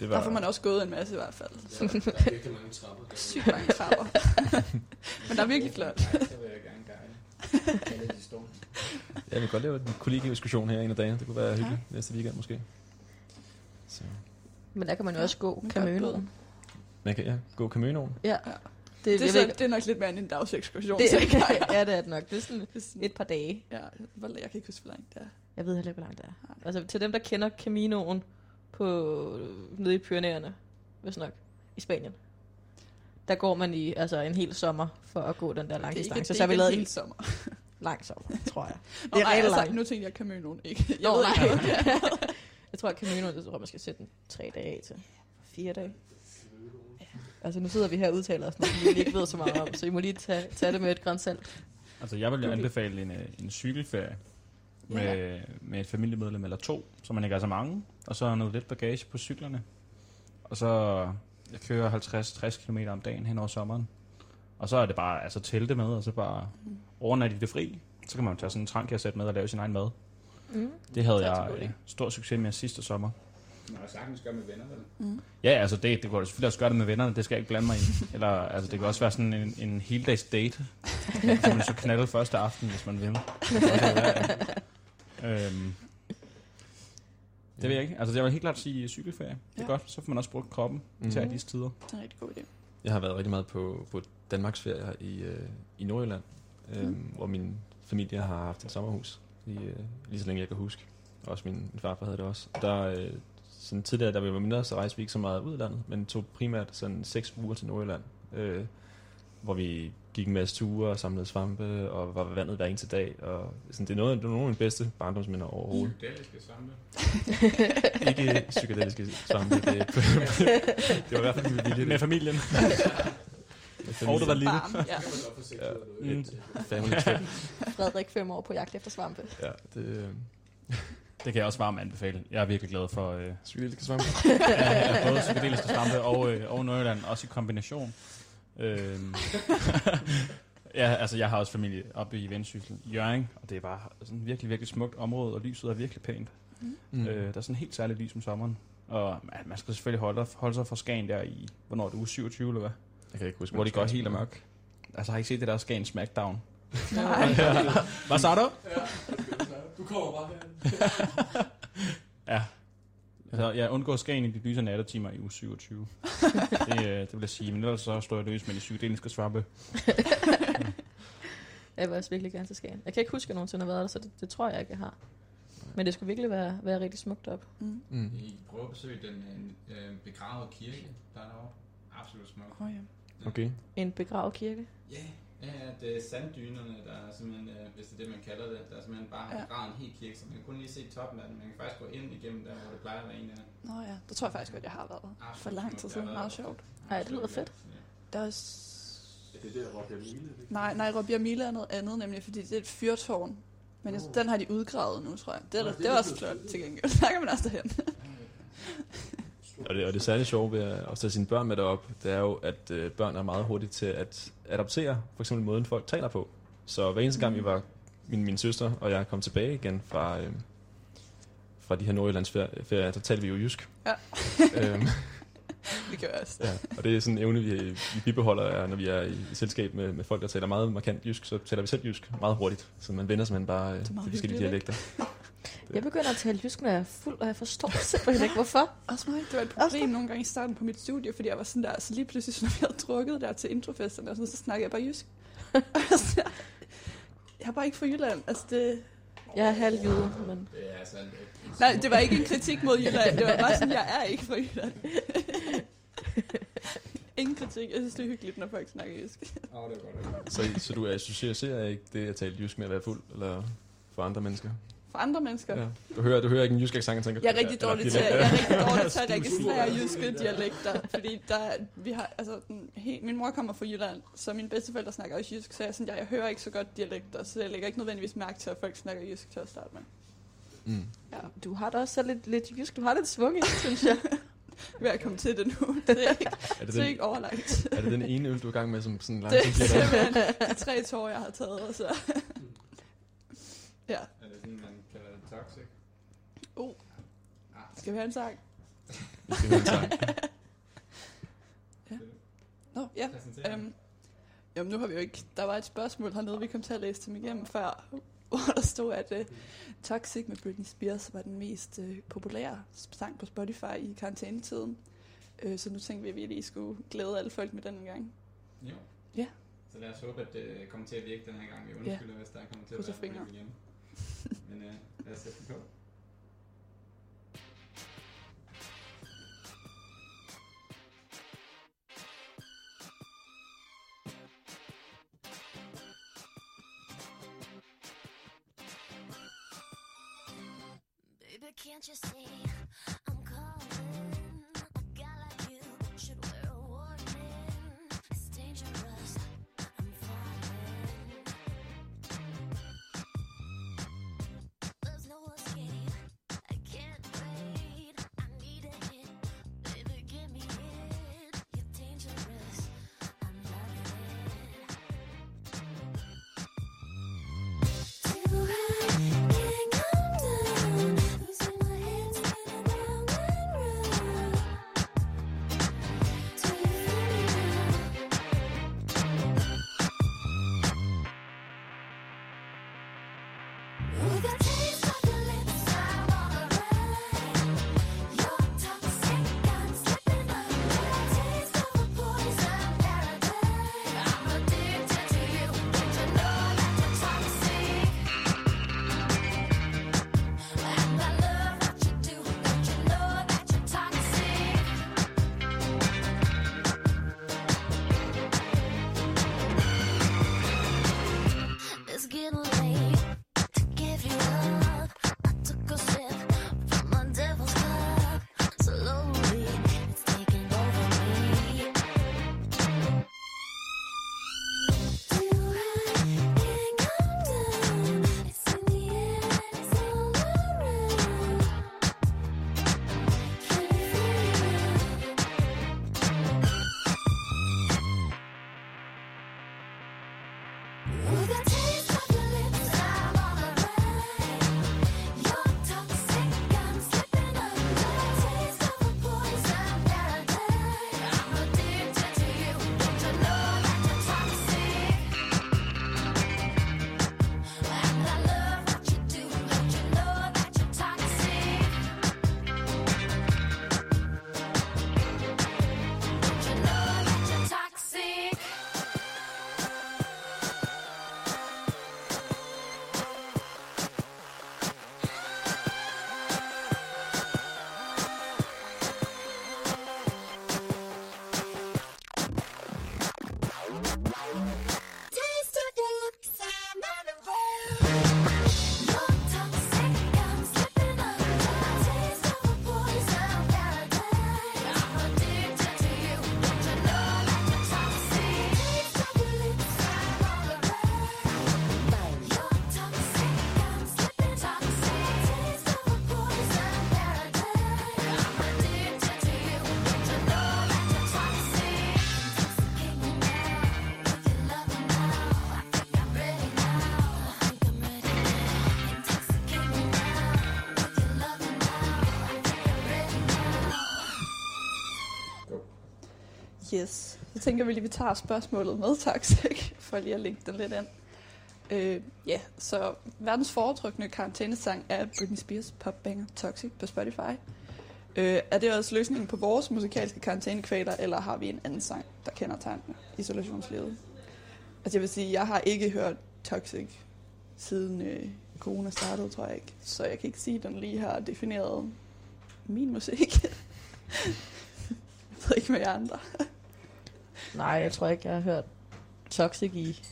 A: Det
C: Der får man også gået en masse i hvert fald.
F: Ja, der er virkelig mange trapper.
C: Sygt mange trapper. Men der er virkelig flot.
E: Nej, så vil jeg gerne store.
A: Ja, vi kan godt lave en kollegiediskussion her en af dagene. Det kunne være hyggeligt næste weekend måske. Så.
B: Men der kan man jo også gå
C: man kan
B: Camønoen.
A: Man kan ja, gå Caminoen.
B: Ja. Det,
C: Det, er så,
B: ikke-
C: det er nok lidt mere end en dagsekskursion.
B: det,
C: jeg.
B: ja, det er det nok. Det er sådan
C: Det er sådan-
B: et par dage.
C: Ja, jeg kan ikke huske, hvor langt det er.
B: Jeg ved heller ikke, hvor langt det er. Altså til dem, der kender Caminoen på, nede i Pyreneerne, hvis nok, i Spanien. Der går man i altså en hel sommer for at gå den der lange
C: Det er ikke,
B: distance.
C: det
B: Så har vi lavet
C: en hel sommer.
B: lang sommer, tror jeg.
C: Det
B: Det er
C: nej,
B: rigtig
C: altså, nu tænkte jeg Caminoen ikke. Jeg
B: Nå,
C: ved
B: nej.
C: ikke.
B: Jeg tror, at Caminoen, det tror jeg, man skal sætte den tre dage til. Fire dage. Altså nu sidder vi her og udtaler os, noget, som vi ikke ved så meget om, så I må lige tage, tage det med et græns salt.
D: Altså, jeg vil
B: Okay.
D: anbefale en, øh, en cykelferie med, med et familiemedlem eller to, så man ikke er så mange, og så noget lidt bagage på cyklerne. Og så jeg kører 50-60 km om dagen hen over sommeren. Og så er det bare altså telte med, og så bare overnat i det fri. Så kan man jo tage sådan en trank, med og lave sin egen mad.
B: Mm.
D: Det havde
C: Det
D: jeg øh, stor succes med sidste sommer.
E: Man har sagtens gøre med venner, vel?
D: Ja, altså det, det går det selvfølgelig også gøre det med vennerne, det skal jeg ikke blande mig i. Eller altså det kan også være sådan en, en heldags date, som man så knalde første aften, hvis man vil. Det kan være, ja. øhm, det ved jeg ikke. Altså jeg vil helt klart sige cykelferie. Det er
C: Ja.
D: godt, så får man også brugt kroppen,
A: Mhm.
D: især i disse tider.
C: Det er en rigtig god idé.
A: Jeg har været rigtig meget på, på Danmarks ferie i, øh, i Nordjylland, øh,
C: Mm.
A: hvor min familie har haft et sommerhus, i, øh, lige så længe jeg kan huske. Også min, min farfar havde det også. Der, øh, sådan tidligere, da vi var mindre, så rejste vi ikke så meget ud af landet, men tog primært sådan seks uger til Nordjylland, øh, hvor vi gik en masse ture og samlede svampe, og var ved vandet hver eneste dag. Og sådan, det, er noget, det er nogle af mine bedste barndomsminder overhovedet.
E: Psykedeliske svampe.
A: Ikke psykedeliske svampe, det, det var i hvert fald med vilje.
D: Med familien. Og det var lille.
C: Varm, ja.
A: Ja.
D: Mm.
A: family trip.
B: Frederik fem år på jagt efter svampe.
A: Ja, det øh,
D: Det kan jeg også varmt anbefale. Jeg er virkelig glad for øh,
A: psykedeliske svampe.
D: ja, både psykedeliske svampe og, øh, og Nordjylland, også i kombination. Øhm, ja, altså jeg har også familie oppe i Vendsyssel, Jørgen, og det er bare sådan et virkelig, virkelig smukt område, og lyset er virkelig pænt.
A: Mm.
D: Øh, der er sådan helt særligt lys om sommeren. Og ja, man skal selvfølgelig holde, holde sig fra Skagen der i, hvornår er det uge 27 eller hvad?
A: Jeg kan ikke huske,
D: Hvor det går helt amok. Altså har I ikke set det der Skagen Smackdown?
C: Nej.
D: Hvad så du?
F: Kommer bare her.
D: Ja. Altså, jeg undgår Skagen i de lyse nattetimer i uge 27. det, øh, det vil jeg sige, men ellers så står jeg løs med de psykedeliske svampe.
B: Jeg vil også virkelig gerne til Skagen. Jeg kan ikke huske, at jeg nogensinde har været der, så det, det tror jeg ikke, jeg har. Men det skulle virkelig være, være rigtig smukt op.
C: Mm.
A: Mm.
E: I prøver at besøge den øh, øh, begravede kirke, der er derovre. Absolut smuk.
C: Oh, ja.
A: Okay.
B: En begravet kirke.
E: Ja, ja, ja, det er sanddynerne, der er simpelthen, øh, hvis det er det, man kalder det, der er simpelthen bare
C: Ja.
E: begravet en hel kirke, så man kan kun lige se toppen af den. Man kan faktisk gå ind igennem der, hvor det plejer at være en af
C: Nå ja, det tror jeg faktisk godt, jeg har været.
E: Absolut
C: For lang tid siden. Meget sjovt.
B: Ej, det lyder fedt.
C: Der er også...
F: Ja, det er der, Robbie Mile. ikke?
C: Nej, nej, Robbie Mille er noget andet, nemlig fordi det er et fyrtårn. Men
F: Nå.
C: den har de udgravet nu, tror jeg. Det er,
F: Nå,
C: det,
F: det
C: det
F: er
C: er også flot til gengæld. Der kan man også derhen.
A: Og det, og det særligt sjove ved at tage sine børn med derop, det er jo, at øh, børn er meget hurtige til at adoptere for eksempel måden, folk taler på. Så hver eneste gang vi var, min, min søster og jeg kom tilbage igen fra, øh, fra de her Nordjyllandsferier, der talte vi jo jysk.
C: Ja.
A: øhm,
C: Det gør jeg også.
A: ja, og det er sådan en evne, vi, vi bibeholder, er, når vi er i, i selskab med, med folk, der taler meget markant jysk, så taler vi selv jysk meget hurtigt. Så man vender simpelthen bare øh, de forskellige dialekter.
B: Jeg begynder at tale jysk, når jeg er fuld, og jeg forstår simpelthen ikke, hvorfor.
C: Også mig. Det var et problem nogle gange i starten på mit studie, fordi jeg var sådan der, så lige pludselig, så når vi havde drukket der til introfesterne, og sådan, så snakkede jeg bare jysk. Og jeg var sådan jeg er bare ikke fra Jylland. Altså det,
B: Jeg er halv jyde, men
E: Det er altså
C: nej, det var ikke en kritik mod Jylland. Det var bare sådan, jeg er ikke fra Jylland. Ingen kritik. Jeg synes, det er hyggeligt, når folk snakker jysk.
E: Oh, det er godt.
A: Så, så du associerer ikke det at tale jysk med at være fuld, eller for andre mennesker?
C: For andre mennesker.
A: Ja. Du, hører, du hører ikke en jysk accent og tænker...
C: Jeg er rigtig dårlig til, jeg er rigtig dårlig til at registrere jyske dialekter, fordi der, vi har, altså, den, he, min mor kommer fra Jylland, så mine bedsteforældre snakker også jysk, så jeg, er sådan, jeg, jeg hører ikke så godt dialekter, så jeg lægger ikke nødvendigvis mærke til, at folk snakker jysk til at starte med.
A: Mm.
C: Ja.
B: du har da også så lidt, lidt jysk. Du har lidt svung i, det, synes jeg.
C: ved at komme til det nu. Det er ikke,
A: Er det,
C: det er
A: den,
C: ikke overlagt.
A: er det den ene øl, du er i gang med, som sådan
C: Det
A: langsomt
C: er
A: bliver der?
C: simpelthen de tre tår, jeg har taget. Så. ja,
E: Er det sådan, man kalder det toxic?
C: Oh.
E: Ah,
C: skal vi have en sang?
A: Vi skal høre en sang.
C: Nå, ja. Øhm, jamen, nu har vi jo ikke... Der var et spørgsmål hernede, vi kom til at læse dem igennem før, hvor der stod, at uh, Toxic med Britney Spears var den mest uh, populære sang på Spotify i karantænetiden. Uh, så nu tænkte vi, at vi lige skulle glæde alle folk med den en gang.
E: Jo.
C: Ja.
E: Så lad os håbe, at det kommer til at virke den her gang. Vi undskylder, hvis der kommer til at være igen. Men øh, lad os sætte den på.
G: Baby, can't you see
C: tænker vi lige, at vi tager spørgsmålet med Toxic, for lige at lægge den lidt ind. Øh, ja, så verdens foretrukne karantænesang er Britney Spears popbanger Toxic på Spotify. Øh, er det også løsningen på vores musikalske karantænekvaler, eller har vi en anden sang, der kender tegnene isolationslivet? Altså jeg vil sige, jeg har ikke hørt Toxic siden øh, corona startede, tror jeg ikke. Så jeg kan ikke sige, at den lige har defineret min musik. jeg ved ikke med jer andre.
B: Nej, jeg tror ikke, jeg har hørt Toxic i,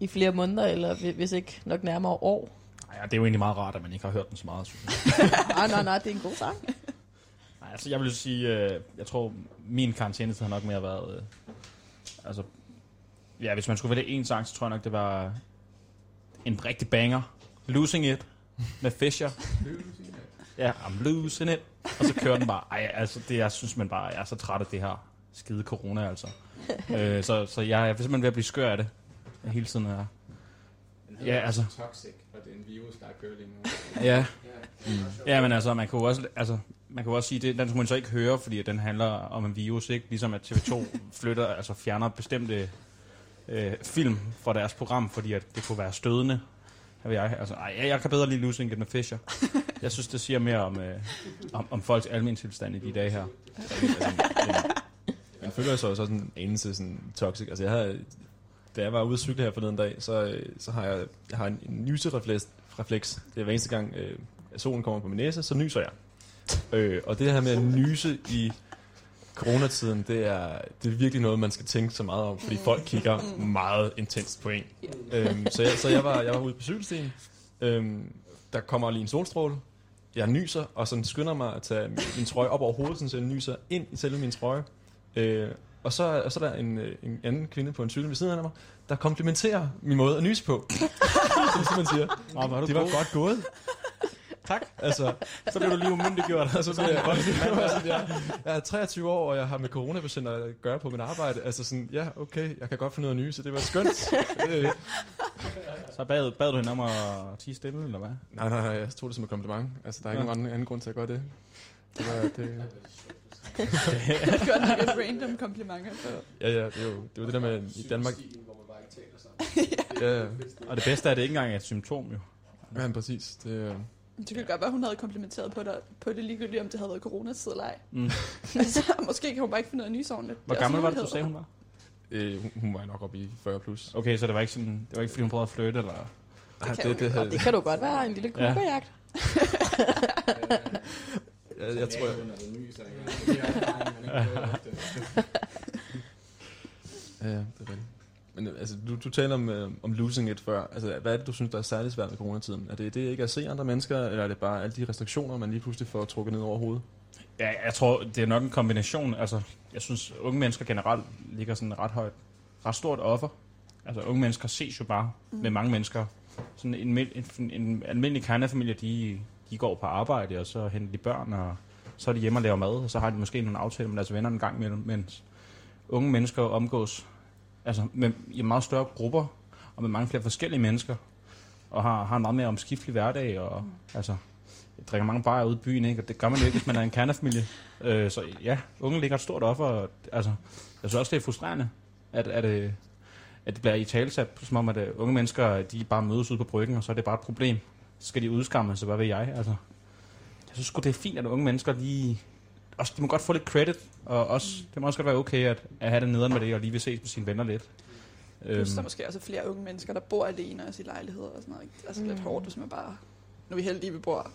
B: i flere måneder, eller hvi- hvis ikke nok nærmere år.
D: Ej, ja, det er jo egentlig meget rart, at man ikke har hørt den så meget, synes jeg.
B: nej, nej, nej, det er en god sang.
D: Nej, altså jeg vil sige, øh, jeg tror, min karantænetid har nok mere været, øh, altså, ja, hvis man skulle vælge en sang, så tror jeg nok, det var en rigtig banger. Losing It med Fisher. Ja, I'm losing it. Og så kører den bare. Ej, altså, det, jeg synes man bare, jeg er så træt af det her skide corona, altså. øh, så, så jeg er simpelthen ved at blive skør af det. Hele tiden er. Ja, altså.
E: Toxic, og det er en virus, der er kørt lige nu.
D: Ja,
F: Mm.
D: ja men altså, man kan jo også, altså, man kan jo også sige, det, den skulle man så ikke høre, fordi at den handler om en virus, ikke? Ligesom at TV2 flytter, altså fjerner bestemte øh, film fra deres program, fordi at det kunne være stødende. Jeg, altså, ej, jeg, jeg kan bedre lide Losing It med Fisher. Jeg synes, det siger mere om, øh, om, om folks almindelige tilstand i de dage her.
A: Man føler så også sådan en anelse sådan toxic. Altså jeg har, da jeg var ude at cykle her forleden dag, så, øh, så har jeg, jeg har en, en nyserefleks. Refleks. Det er hver eneste gang, øh, at solen kommer på min næse, så nyser jeg. Øh, og det her med at nyse i coronatiden, det er, det er virkelig noget, man skal tænke så meget om, fordi folk kigger meget intenst på en. Øhm, så jeg, så jeg, var, jeg var ude på cykelstien. Øhm, der kommer lige en solstråle. Jeg nyser, og så skynder mig at tage min, min trøje op over hovedet, så jeg nyser ind i selve min trøje. Øh, og så, og så er der en, øh, en anden kvinde på en cykel ved siden af mig, der komplimenterer min måde at nyse på. Som man siger.
D: Er du
A: Det var
D: god.
A: godt gået.
D: Tak.
A: Altså,
D: Så bliver du lige umyndiggjort.
A: og så bliver jeg, jeg, jeg er 23 år, og jeg har med coronapatienter at gøre på mit arbejde. Altså sådan, ja, okay, jeg kan godt finde af nye, så det var skønt.
D: Så bad, bad du hende om at tige stille, eller hvad?
A: nej, nej, nej, jeg tog det som et kompliment. Altså, der er
D: Nå.
A: nogen anden, anden grund til at gøre det. Det var, det,
C: Gør den ikke et random kompliment. Altså.
A: ja, ja, det er jo det, er jo det der med i Danmark.
F: Stilen, hvor man bare ikke taler sammen.
A: Ja, ja,
D: Og det bedste er, at det ikke engang er et symptom, jo.
A: ja præcis. Det, øh,
C: Det kan godt være, hun havde komplimenteret på, dig, på det ligegyldigt, om det havde været coronatid eller ej.
D: Mm.
C: altså, måske kan hun bare ikke finde nyse ordentligt.
D: Hvor
C: Det er
D: gammel var det, du sagde, hun var?
A: øh, hun, hun var nok oppe i 40 plus.
D: Okay, så det var ikke sådan, det var ikke fordi hun prøvede at flytte, eller?
A: Ah,
C: kan
A: det, det,
B: Og
A: havde,
B: det kan du godt være, en lille
D: Ja.
A: jeg, jeg tror, jeg,
E: er ofte.
A: Ja, det er rigtigt. Men altså, du, du taler om, øh, om losing it før. Altså, hvad er det, du synes, der er særligt svært med coronatiden? Er det det ikke at se andre mennesker, eller er det bare alle de restriktioner, man lige pludselig får trukket ned over hovedet?
D: Ja, jeg tror, det er nok en kombination. Altså, jeg synes, unge mennesker generelt ligger sådan ret højt, ret stort offer. Altså, unge mennesker ses jo bare mm. med mange mennesker. Sådan en, mil- en, en almindelig kernefamilie, de, de går på arbejde, og så henter de børn, og så er de hjemme og laver mad, og så har de måske nogle aftaler med deres venner en gang imellem, mens unge mennesker omgås altså med, i meget større grupper, og med mange flere forskellige mennesker, og har, har en meget mere omskiftelig hverdag, og mm. altså, drikker mange bajer ude i byen, ikke? og det gør man jo ikke, hvis man er en kernefamilie. Øh, så ja, unge ligger et stort offer, og, altså, jeg synes også, det er frustrerende, at, at, øh, at det bliver i talsat, som om, at øh, unge mennesker, de bare mødes ude på bryggen, og så er det bare et problem. Så skal de udskamme, så hvad ved jeg? Altså, jeg synes det er fint, at unge mennesker lige... Også, de må godt få lidt credit, og også, det må også godt være okay at, at have det nederen med det, og lige vil ses med sine venner lidt.
C: Plus der er
D: Øhm,
C: måske også flere unge mennesker, der bor alene også i lejligheder og sådan noget. ikke? Altså mm. lidt
B: Mm.
C: hårdt, hvis man bare... Nu er vi heldige, vi bor,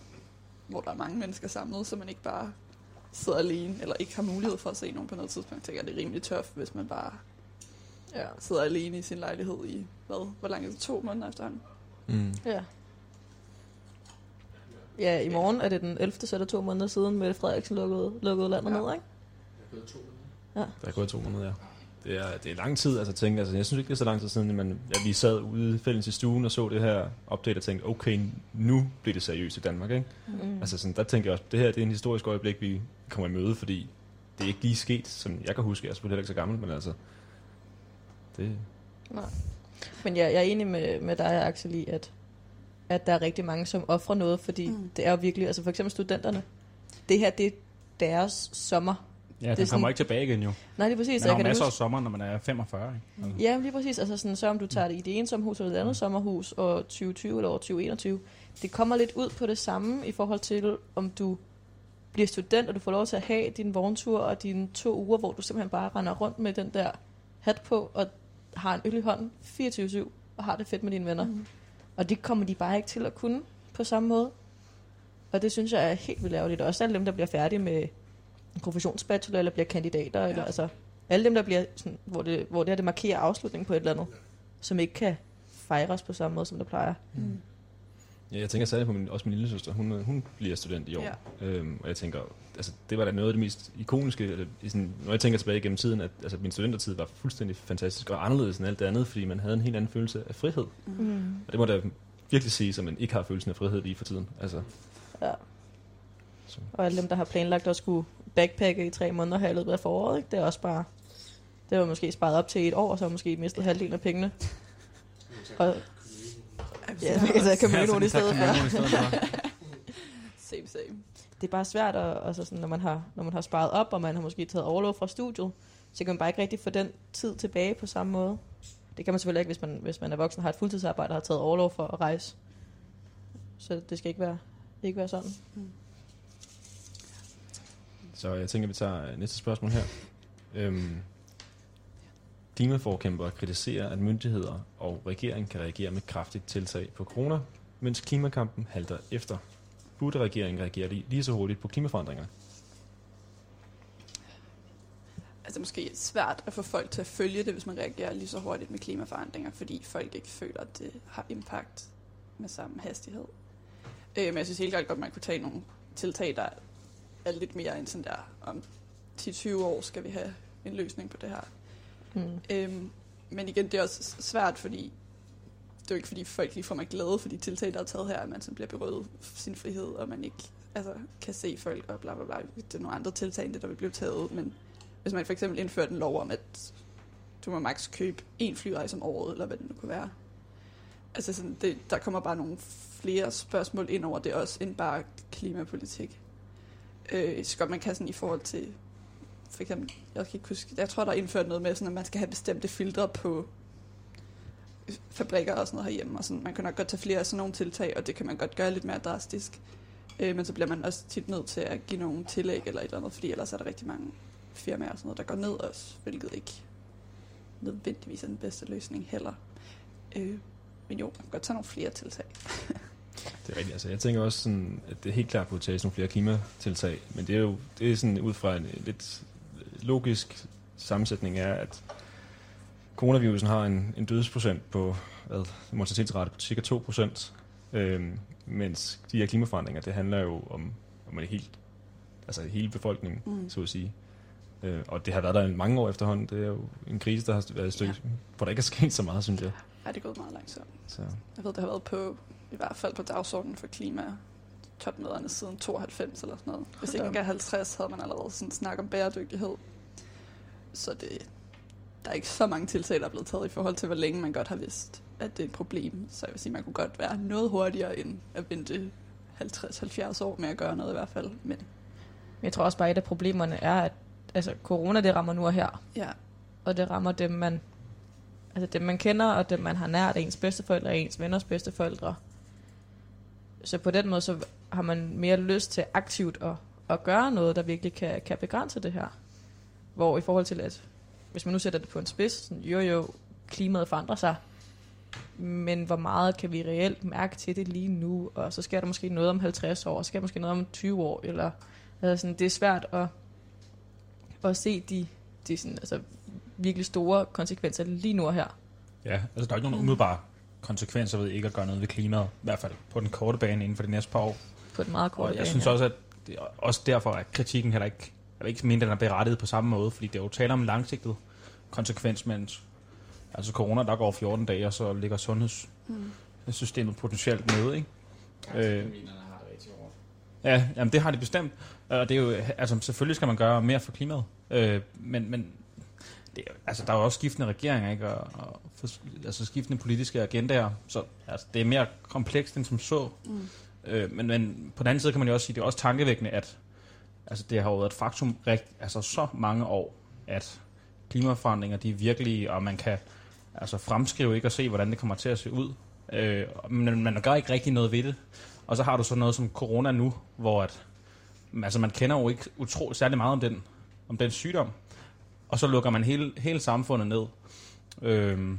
C: hvor der er mange mennesker samlet, så man ikke bare sidder alene, eller ikke har mulighed for at se nogen på noget tidspunkt. Jeg tænker, det er rimelig tøft, hvis man bare
B: Ja.
C: sidder alene i sin lejlighed i, hvad, hvor lang er det? To måneder efterhånden?
A: Mm.
B: Ja. Ja, i morgen er det den 11. så er det to måneder siden, Mette Frederiksen lukkede, lukkede landet
C: Ja.
B: ned, ikke?
F: Det er blevet to minutter.
A: Der er gået to måneder, ja. Det er, det er lang tid, altså tænke, altså jeg synes ikke, det er så lang tid siden, men ja, vi sad ude fælles i stuen og så det her update og tænkte, okay, nu bliver det seriøst i Danmark, ikke?
B: Mm.
A: Altså sådan, der tænker jeg også, det her det er en historisk øjeblik, vi kommer i møde, fordi det er ikke lige sket, som jeg kan huske, jeg er selvfølgelig ikke så gammel, men altså, det,
B: Nej. Men ja, jeg er enig med, med dig, Axel, i, at, at der er rigtig mange, som offrer noget, fordi
C: Mm.
B: mm. det er jo virkelig, altså for eksempel studenterne, det her, det er deres sommer.
D: ja,
B: det
D: den kommer
B: sådan-
D: ikke tilbage igen jo.
B: Nej, det er præcis.
D: Man
B: så jeg
D: har
B: kan
D: masser af sommer, når man er 45. Ikke? Altså.
B: ja, lige præcis. Altså sådan, så om du tager det i det ene sommerhus eller det andet sommerhus, og 2020 eller år 2021, det kommer lidt ud på det samme i forhold til, om du bliver student, og du får lov til at have din vogntur og dine to uger, hvor du simpelthen bare render rundt med den der hat på, og har en øl i hånden 24-7, og har det fedt med dine venner.
C: Mm.
B: Og det kommer de bare ikke til at kunne på samme måde. Og det synes jeg er helt vildt ærgerligt. Også alle dem, der bliver færdige med en professionsbachelor, eller bliver kandidater, ja. eller altså alle dem, der bliver sådan, hvor det, hvor det her det markerer afslutningen på et eller andet, som ikke kan fejres på samme måde, som det plejer.
C: Mm.
A: Ja, jeg tænker særligt på min, også min lille søster. Hun, øh, hun bliver student i år.
C: Ja.
A: Øhm, og jeg tænker, altså, det var da noget af det mest ikoniske, eller, i sådan, når jeg tænker tilbage gennem tiden, at altså, min studentertid var fuldstændig fantastisk og anderledes end alt det andet, fordi man havde en helt anden følelse af frihed.
B: Mm.
A: Og det må da virkelig sige, at man ikke har følelsen af frihed lige for tiden. Altså,
B: Ja.
A: Så.
B: Og alle dem, der har planlagt at skulle backpacke i tre måneder her i løbet af foråret, ikke? det er også bare... Det var måske sparet op til et år, og så har måske mistet halvdelen af pengene. Og, ja, man kan tage Caminoen i stedet for.
C: Same, same.
B: Det er bare svært, at, altså sådan, når, man har, når man har sparet op, og man har måske taget overlov fra studiet, så kan man bare ikke rigtig få den tid tilbage på samme måde. Det kan man selvfølgelig ikke, hvis man, hvis man er voksen og har et fuldtidsarbejde og har taget overlov for at rejse. Så det skal ikke være, ikke være sådan.
A: Så jeg tænker, vi tager næste spørgsmål her. Øhm, klimaforkæmpere kritiserer, at myndigheder og regering kan reagere med kraftigt tiltag på corona, mens klimakampen halter efter. Burde regeringen reagere lige, lige så hurtigt på klimaforandringerne?
C: Altså måske svært at få folk til at følge det, hvis man reagerer lige så hurtigt med klimaforandringer, fordi folk ikke føler, at det har impact med samme hastighed. Øh, men jeg synes helt klart godt, at man kunne tage nogle tiltag, der er lidt mere end sådan der, om 10-20 år skal vi have en løsning på det her.
B: Mm.
C: Øhm, men igen, det er også svært, fordi det er jo ikke fordi folk lige får mig glæde for de tiltag, der er taget her, at man så bliver berøvet sin frihed, og man ikke altså, kan se folk og bla bla bla. Det er nogle andre tiltag end det, der vil blive taget, men hvis man for eksempel indførte en lov om, at du må maks købe én flyrejse om året, eller hvad det nu kunne være. Altså sådan, det, der kommer bare nogle flere spørgsmål ind over det også, end bare klimapolitik. Øh, så godt man kan sådan i forhold til for eksempel, jeg kan ikke huske, jeg tror, der er indført noget med, sådan, at man skal have bestemte filtre på fabrikker og sådan noget herhjemme. Og sådan. Man kan nok godt tage flere af sådan nogle tiltag, og det kan man godt gøre lidt mere drastisk. Øh, men så bliver man også tit nødt til at give nogle tillæg eller et eller andet, fordi ellers er der rigtig mange firmaer og sådan noget, der går ned også, hvilket ikke nødvendigvis er den bedste løsning heller. Øh, men jo, man kan godt tage nogle flere tiltag.
A: Det er rigtigt. Altså, jeg tænker også, sådan, at det er helt klart på at tage nogle flere klimatiltag, men det er jo det er sådan ud fra en lidt logisk sammensætning er, at coronavirusen har en, en dødsprocent på, hvad, mortalitetsrate på cirka 2 procent, øhm, mens de her klimaforandringer, det handler jo om, om en helt, altså hele befolkningen,
C: Mm.
A: så at sige. Øh, og det har været der i mange år efterhånden. Det er jo en krise, der har været et stykke, ja. hvor der ikke er sket så meget, synes jeg.
C: Ej, det er gået meget langsomt.
A: Så.
C: Jeg ved, det har været på, i hvert fald på dagsordenen for klima topmøderne siden 92 eller sådan noget. Hvis ikke engang 50 havde man allerede sådan snak om bæredygtighed. Så det, der er ikke så mange tiltag, der er blevet taget i forhold til, hvor længe man godt har vidst, at det er et problem. Så jeg vil sige, man kunne godt være noget hurtigere end at vente 50-70 år med at gøre noget i hvert fald. Men
B: jeg tror også bare, at et af problemerne er, at altså, corona det rammer nu og her.
C: ja,
B: Og det rammer dem, man, altså dem, man kender, og dem, man har nært, ens bedsteforældre og ens venners bedsteforældre. Så på den måde, så har man mere lyst til aktivt at, at gøre noget, der virkelig kan, kan begrænse det her. Hvor i forhold til, at hvis man nu sætter det på en spids, sådan, jo jo, klimaet forandrer sig, men hvor meget kan vi reelt mærke til det lige nu, og så sker der måske noget om 50 år, og så sker der måske noget om 20 år, eller altså sådan, det er svært at, at se de, de sådan, altså, virkelig store konsekvenser lige nu og her.
D: Ja, altså der er ikke nogen umiddelbare konsekvenser ved ikke at gøre noget ved klimaet. I hvert fald på den korte bane inden for de næste par år.
B: på et meget kort
D: Og jeg synes også, at det er også derfor, at kritikken heller ikke, jeg vil ikke at den er berettiget på samme måde, fordi det er jo tale om langsigtet konsekvens, mens altså corona, der går 14 dage, og så ligger sundhedssystemet potentielt nede, ikke? Øh.
E: Det rigtig hårdt.
D: Ja, jamen det har de bestemt. Og det er jo, altså selvfølgelig skal man gøre mere for klimaet. Øh, men, men det, altså, der er jo også skiftende regeringer, ikke? Og, og for, altså skiftende politiske agendaer. Så altså, det er mere komplekst end som så.
C: Mm.
D: Øh, men, men på den anden side kan man jo også sige, det er også tankevækkende, at altså, det har jo været et faktum rigt, altså så mange år, at klimaforandringer, de er virkelige, og man kan altså, fremskrive ikke og se, hvordan det kommer til at se ud. Øh, men man gør ikke rigtig noget ved det. Og så har du så noget som corona nu, hvor at, altså man kender jo ikke utrolig særlig meget om den, om den sygdom. Og så lukker man hele, hele samfundet ned. Øhm,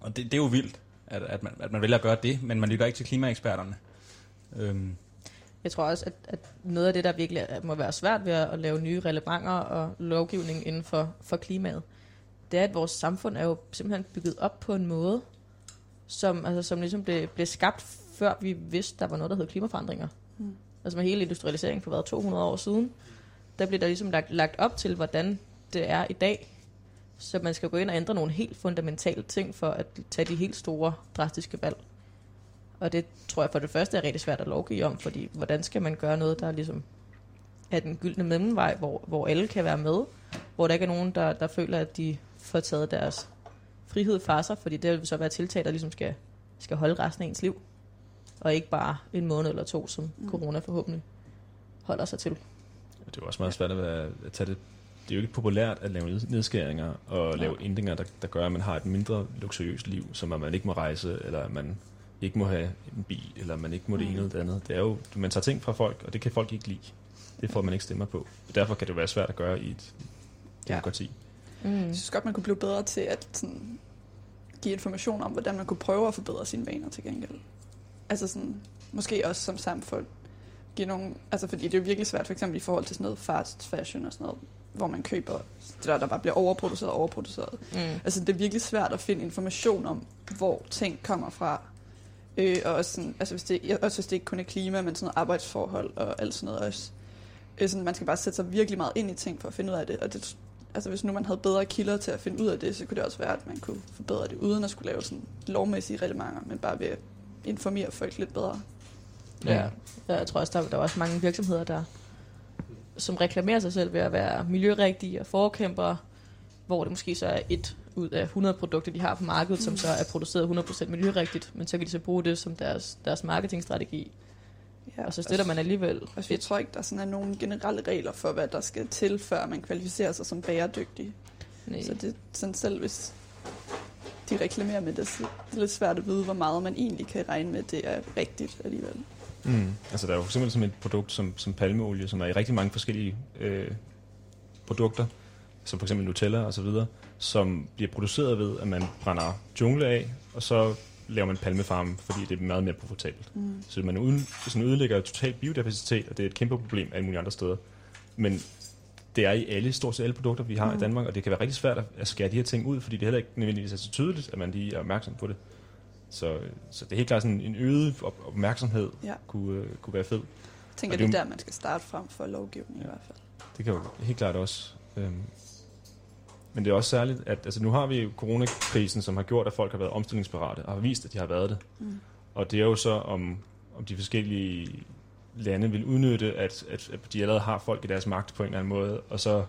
D: og det, det er jo vildt, at, at, man, at man vælger at gøre det, men man lytter ikke til klimaeksperterne. Øhm,
B: Jeg tror også, at, at noget af det, der virkelig må være svært ved at, lave nye relevanter og lovgivning inden for, for klimaet, det er, at vores samfund er jo simpelthen bygget op på en måde, som, altså, som ligesom blev, blev skabt, før vi vidste, der var noget, der hed klimaforandringer.
C: Mm.
B: Altså med hele industrialiseringen for hvad, 200 år siden, der blev der ligesom lagt, lagt op til, hvordan det er i dag. Så man skal gå ind og ændre nogle helt fundamentale ting for at tage de helt store, drastiske valg. Og det tror jeg for det første er rigtig svært at lovgive om, fordi hvordan skal man gøre noget, der ligesom er den gyldne mellemvej, hvor, hvor alle kan være med, hvor der ikke er nogen, der, der føler, at de får taget deres frihed fra sig, fordi det vil så være tiltag, der ligesom skal, skal holde resten af ens liv, og ikke bare en måned eller to, som
C: Mm.
B: corona forhåbentlig holder sig til.
A: Det er jo også meget svært at, være, at tage det. Det er jo ikke populært at lave ned- nedskæringer og lave ændringer, der, der gør, at man har et mindre luksuriøst liv, som at man ikke må rejse, eller at man ikke må have en bil, eller man ikke må det ene eller det andet. Det er jo, man tager ting fra folk, og det kan folk ikke lide. Det får man ikke stemmer på. Derfor kan det jo være svært at gøre i et
C: Ja.
A: demokrati.
B: Mm.
C: Jeg synes godt, man kunne blive bedre til at sådan, give information om, hvordan man kunne prøve at forbedre sine vaner til gengæld. Altså sådan, måske også som samfund give nogle, altså fordi det er jo virkelig svært, for eksempel i forhold til sådan noget fast fashion og sådan noget, hvor man køber det der, der bare bliver overproduceret og overproduceret.
B: Mm.
C: Altså det er virkelig svært at finde information om, hvor ting kommer fra. Øh, og også, sådan, altså hvis det, også hvis det ikke kun er klima, men sådan noget arbejdsforhold og alt sådan noget også. Øh, sådan, man skal bare sætte sig virkelig meget ind i ting for at finde ud af det. Og det, altså hvis nu man havde bedre kilder til at finde ud af det, så kunne det også være, at man kunne forbedre det, uden at skulle lave sådan lovmæssige reglementer, men bare ved at informere folk lidt bedre.
B: Ja. ja, jeg tror også, der, der er også mange virksomheder, der som reklamerer sig selv ved at være miljørigtige og forkæmpere, hvor det måske så er et ud af 100 produkter, de har på markedet, som så er produceret 100% miljørigtigt, men så kan de så bruge det som deres, deres marketingstrategi,
C: Ja,
B: og så støtter man alligevel.
C: Altså, jeg tror ikke, der sådan er nogen generelle regler for, hvad der skal til, før man kvalificerer sig som bæredygtig.
B: Nej.
C: Så det sådan selv, hvis de reklamerer med det, så det er lidt svært at vide, hvor meget man egentlig kan regne med, det er rigtigt alligevel.
A: Mm. Altså der er jo for eksempel sådan et produkt som, som palmeolie, som er i rigtig mange forskellige øh, produkter, som for eksempel Nutella og så videre, som bliver produceret ved, at man brænder jungle af, og så laver man palmefarm, fordi det er meget mere profitabelt.
C: Mm.
A: Så man uden, sådan ødelægger totalt biodiversitet, og det er et kæmpe problem alle mulige andre steder. Men det er i alle, stort set alle produkter, vi har mm. i. Danmark, og det kan være rigtig svært at, at skære de her ting ud, fordi det heller ikke nødvendigvis er så tydeligt, at man lige er opmærksom på det. Så, så det er helt klart sådan en øget op- opmærksomhed
C: Ja.
A: kunne, øh, kunne være fed.
C: Jeg tænker,
A: Og
C: det er
A: er
C: der, man skal starte frem for lovgivning i hvert fald.
A: Det kan jo helt klart også. Øhm, men det er også særligt, at altså, nu har vi jo coronakrisen, som har gjort, at folk har været omstillingsparate, og har vist, at de har været det.
C: Mm.
A: Og det er jo så, om, om de forskellige lande vil udnytte, at, at, at de allerede har folk i deres magt på en eller anden måde, og så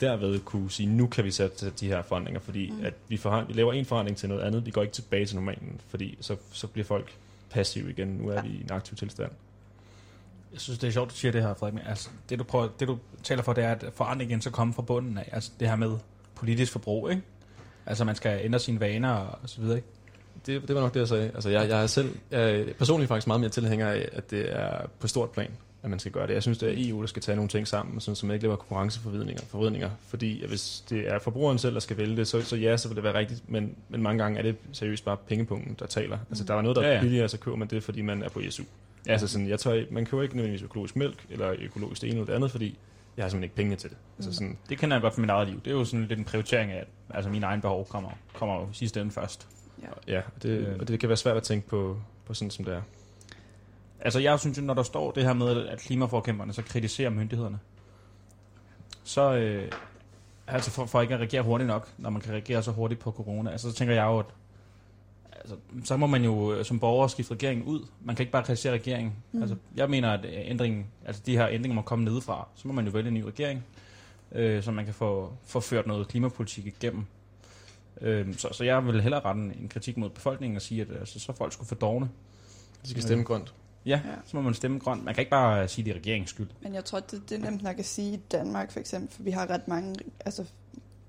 A: derved kunne sige, nu kan vi sætte de her forandringer, fordi
C: Mm.
A: at vi, forhand, vi laver en forandring til noget andet, vi går ikke tilbage til normalen, fordi så, så bliver folk passive igen, nu er
C: Ja.
A: vi i en aktiv tilstand.
D: Jeg synes, det er sjovt, du siger det her, Frederik. men Altså, det, du prøver, det, du taler for, det er, at forandringen så kommer fra bunden af. Altså, det her med politisk forbrug, ikke? Altså, man skal ændre sine vaner og så videre, ikke?
A: Det, det var nok det, jeg sagde. Altså, jeg, jeg er selv jeg er personligt faktisk meget mere tilhænger af, at det er på stort plan, at man skal gøre det. Jeg synes, det er EU, der skal tage nogle ting sammen, sådan, så man ikke laver konkurrenceforvridninger. Forvridninger. Fordi at hvis det er forbrugeren selv, der skal vælge det, så, så ja, så vil det være rigtigt. Men, men mange gange er det seriøst bare pengepunkten, der taler. Altså, der er noget, der
D: Ja,
A: er
D: ja.
A: billigere, så køber man det, fordi man er på SU. Ja. Altså, sådan, jeg tør, man køber ikke nødvendigvis økologisk mælk, eller økologisk det ene eller det andet, fordi jeg har simpelthen ikke penge til det. Altså, sådan,
D: Det kender jeg godt fra mit eget liv. Det er jo sådan lidt en prioritering af, at altså, mine egne behov kommer, kommer jo sidste ende først.
A: ja, og det,
D: Øh.
A: og det kan være svært at tænke på, på sådan, som det er.
D: Altså, jeg synes jo, når der står det her med, at klimaforkæmperne så kritiserer myndighederne, så, øh, altså for, for ikke at reagere hurtigt nok, når man kan reagere så hurtigt på corona, altså, så tænker jeg jo, at altså, så må man jo øh, som borger skifte regeringen ud. Man kan ikke bare kritisere regeringen. Mm. Altså, jeg mener, at ændringen, altså, de her ændringer må komme nedefra. Så må man jo vælge en ny regering, øh, så man kan få, få ført noget klimapolitik igennem. Øh, så, så jeg vil hellere rette en, en kritik mod befolkningen og sige, at altså, så folk skulle for dogne.
A: De skal stemme grønt.
D: Ja,
C: Ja.
D: så må man stemme grønt. Man kan ikke bare sige, at det er regeringens skyld.
C: Men jeg tror, det, det er nemt nok at sige i Danmark for eksempel, for vi har ret mange altså,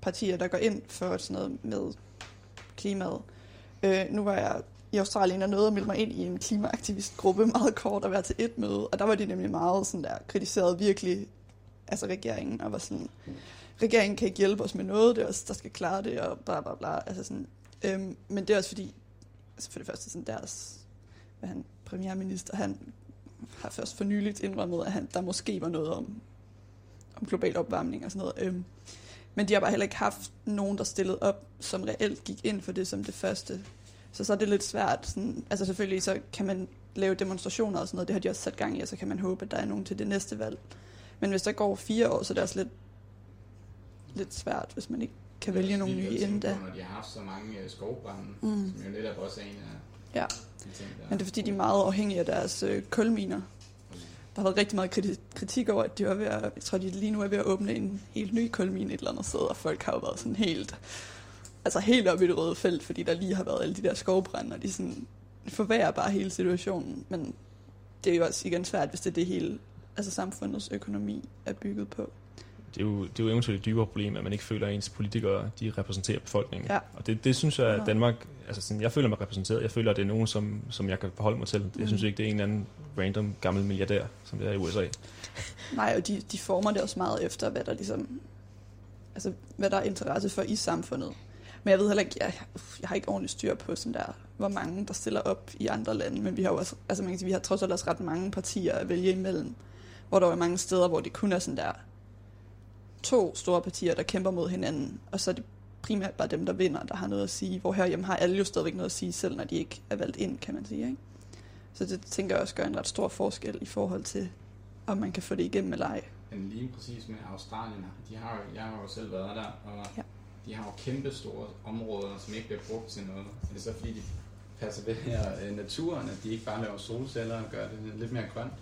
C: partier, der går ind for sådan noget med klimaet. Øh, nu var jeg i Australien og nåede at melde mig ind i en klimaaktivistgruppe meget kort og være til et møde, og der var de nemlig meget sådan der, kritiseret virkelig altså regeringen, og var sådan, regeringen kan ikke hjælpe os med noget, det er os, der skal klare det, og bla bla bla. Altså sådan, øhm, men det er også fordi, altså for det første sådan deres, hvad han, premierminister, han har først for nyligt indrømmet, at han, der måske var noget om, om global opvarmning og sådan noget. Øhm, men de har bare heller ikke haft nogen, der stillede op, som reelt gik ind for det som det første. Så så er det lidt svært. Sådan, altså selvfølgelig så kan man lave demonstrationer og sådan noget, det har de også sat gang i, og så kan man håbe, at der er nogen til det næste valg. Men hvis der går fire år, så er det også lidt, lidt svært, hvis man ikke kan vælge nogle nye inden da.
E: Når de har haft så mange øh, skovbrænde,
C: Mm.
E: som jo netop også er en af
C: Ja. Men det er fordi, de er meget afhængige af deres øh, kulminer. Der har været rigtig meget kriti- kritik over, at de var ved at, jeg tror, de lige nu er ved at åbne en helt ny kulmine et eller andet sted, og folk har jo været sådan helt, altså helt oppe i det røde felt, fordi der lige har været alle de der skovbrænde, og de sådan forværrer bare hele situationen. Men det er jo også igen svært, hvis det er det hele, altså samfundets økonomi er bygget på.
A: Det er jo, det er jo eventuelt et dybere problem, at man ikke føler, at ens politikere de repræsenterer befolkningen.
C: Ja.
A: Og det, det synes jeg, at Danmark, altså sådan, jeg føler mig repræsenteret. Jeg føler, at det er nogen, som, som jeg kan forholde mig til. Jeg synes
C: Mm.
A: ikke, det er en eller anden random gammel milliardær, som det er i USA.
C: Nej, og de, de former det også meget efter, hvad der ligesom, altså, hvad der er interesse for i samfundet. Men jeg ved heller ikke, jeg, jeg har ikke ordentligt styr på sådan der, hvor mange der stiller op i andre lande, men vi har jo også, altså man kan sige, vi har trods alt også ret mange partier at vælge imellem, hvor der er mange steder, hvor det kun er sådan der to store partier, der kæmper mod hinanden, og så er det primært bare dem, der vinder, der har noget at sige, hvor herhjemme har alle jo stadigvæk noget at sige, selv når de ikke er valgt ind, kan man sige, ikke? Så det tænker jeg også gør en ret stor forskel i forhold til, om man kan få det igennem eller ej.
E: Men lige præcis med Australien, de har jo, jeg har jo selv været der, og
C: Ja.
E: de har jo kæmpe store områder, som ikke bliver brugt til noget. Er det så fordi, de passer ved her øh, naturen, at de ikke bare laver solceller og gør det lidt mere grønt?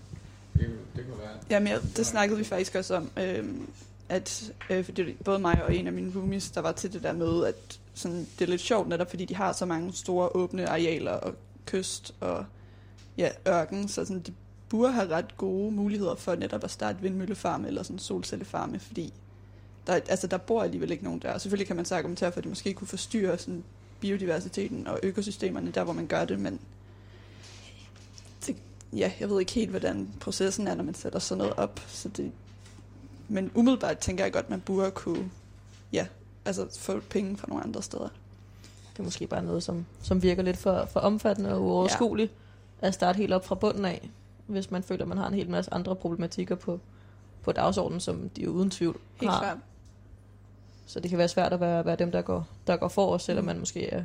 E: Det, det kunne være...
C: Jamen, ja, det snakkede vi faktisk også om, øhm, at øh, fordi både mig og en af mine roomies, der var til det der møde, at sådan, det er lidt sjovt netop, fordi de har så mange store åbne arealer og kyst og ja, ørken, så sådan, de burde have ret gode muligheder for netop at starte vindmøllefarme eller sådan solcellefarme, fordi der, altså, der bor alligevel ikke nogen der. Og selvfølgelig kan man så argumentere for, at det måske kunne forstyrre sådan, biodiversiteten og økosystemerne der, hvor man gør det, men det, ja, jeg ved ikke helt, hvordan processen er, når man sætter sådan noget op. Så det, men umiddelbart tænker jeg godt, at man burde kunne ja, altså få penge fra nogle andre steder.
B: Det er måske bare noget, som, som virker lidt for, for omfattende og uoverskueligt at starte helt op fra bunden af, hvis man føler, at man har en hel masse andre problematikker på, på dagsordenen, som de jo uden tvivl
C: Helt
B: har.
C: klart.
B: Så det kan være svært at være, være dem, der går, der går for os, selvom
C: Mm.
B: man måske er,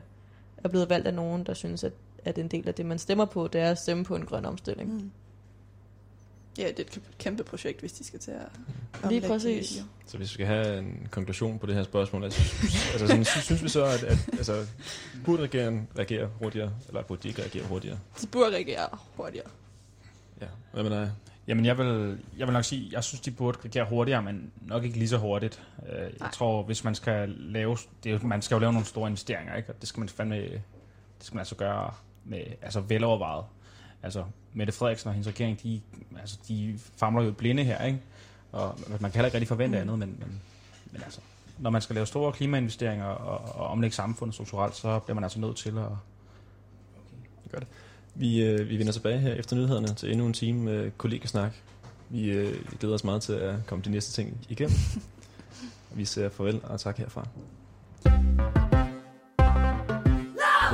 B: er blevet valgt af nogen, der synes, at, at en del af det, man stemmer på, det er at stemme på en grøn omstilling.
C: Mm. Ja, det er et kæmpe- projekt, hvis de skal til at
B: Lige præcis.
C: det.
A: Så hvis vi skal have en konklusion på det her spørgsmål, altså, altså sådan, sy- synes vi så, at, at altså, burde regeringen reagere hurtigere, eller burde de ikke reagere hurtigere?
C: De burde reagere hurtigere.
A: Ja, hvad med dig?
D: Jamen, jeg vil, jeg vil nok sige, jeg synes, de burde reagere hurtigere, men nok ikke lige så hurtigt. Øh, Jeg
C: Nej.
D: tror, hvis man skal lave, det er, man skal jo lave nogle store investeringer, ikke? Og det skal man fandme, det skal man altså gøre med, altså velovervejet. Altså, Mette Frederiksen og hendes regering, de, altså, de famler jo blinde her, ikke? Og man kan heller ikke rigtig forvente
C: Mm.
D: andet, men, men, men altså, når man skal lave store klimainvesteringer og, og omlægge samfundet strukturelt, så bliver man altså nødt til at...
A: Vi, øh, vi vender tilbage her efter nyhederne til endnu en time med kollegasnak. Vi, øh, glæder os meget til at komme de næste ting igennem. vi siger farvel og tak herfra.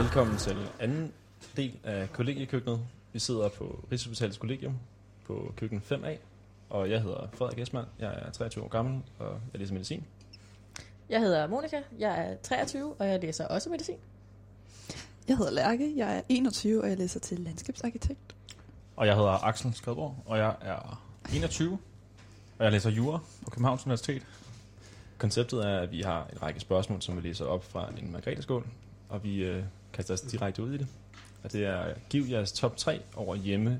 A: Velkommen til anden del af kollegiekøkkenet. Vi sidder på Rigshospitalets Kollegium på køkken 5A, og jeg hedder Frederik Esmann. Jeg er 23 år gammel, og jeg læser medicin.
B: Jeg hedder Monika, jeg er 23, og jeg læser også medicin.
C: Jeg hedder Lærke, jeg er 21, og jeg læser til landskabsarkitekt.
D: Og jeg hedder Axel Skadborg, og jeg er 21, og jeg læser jura på Københavns Universitet.
A: Konceptet er, at vi har en række spørgsmål, som vi læser op fra en margrethe og vi øh, kaster os direkte ud i det. Og det er, giv jeres top 3 over hjemme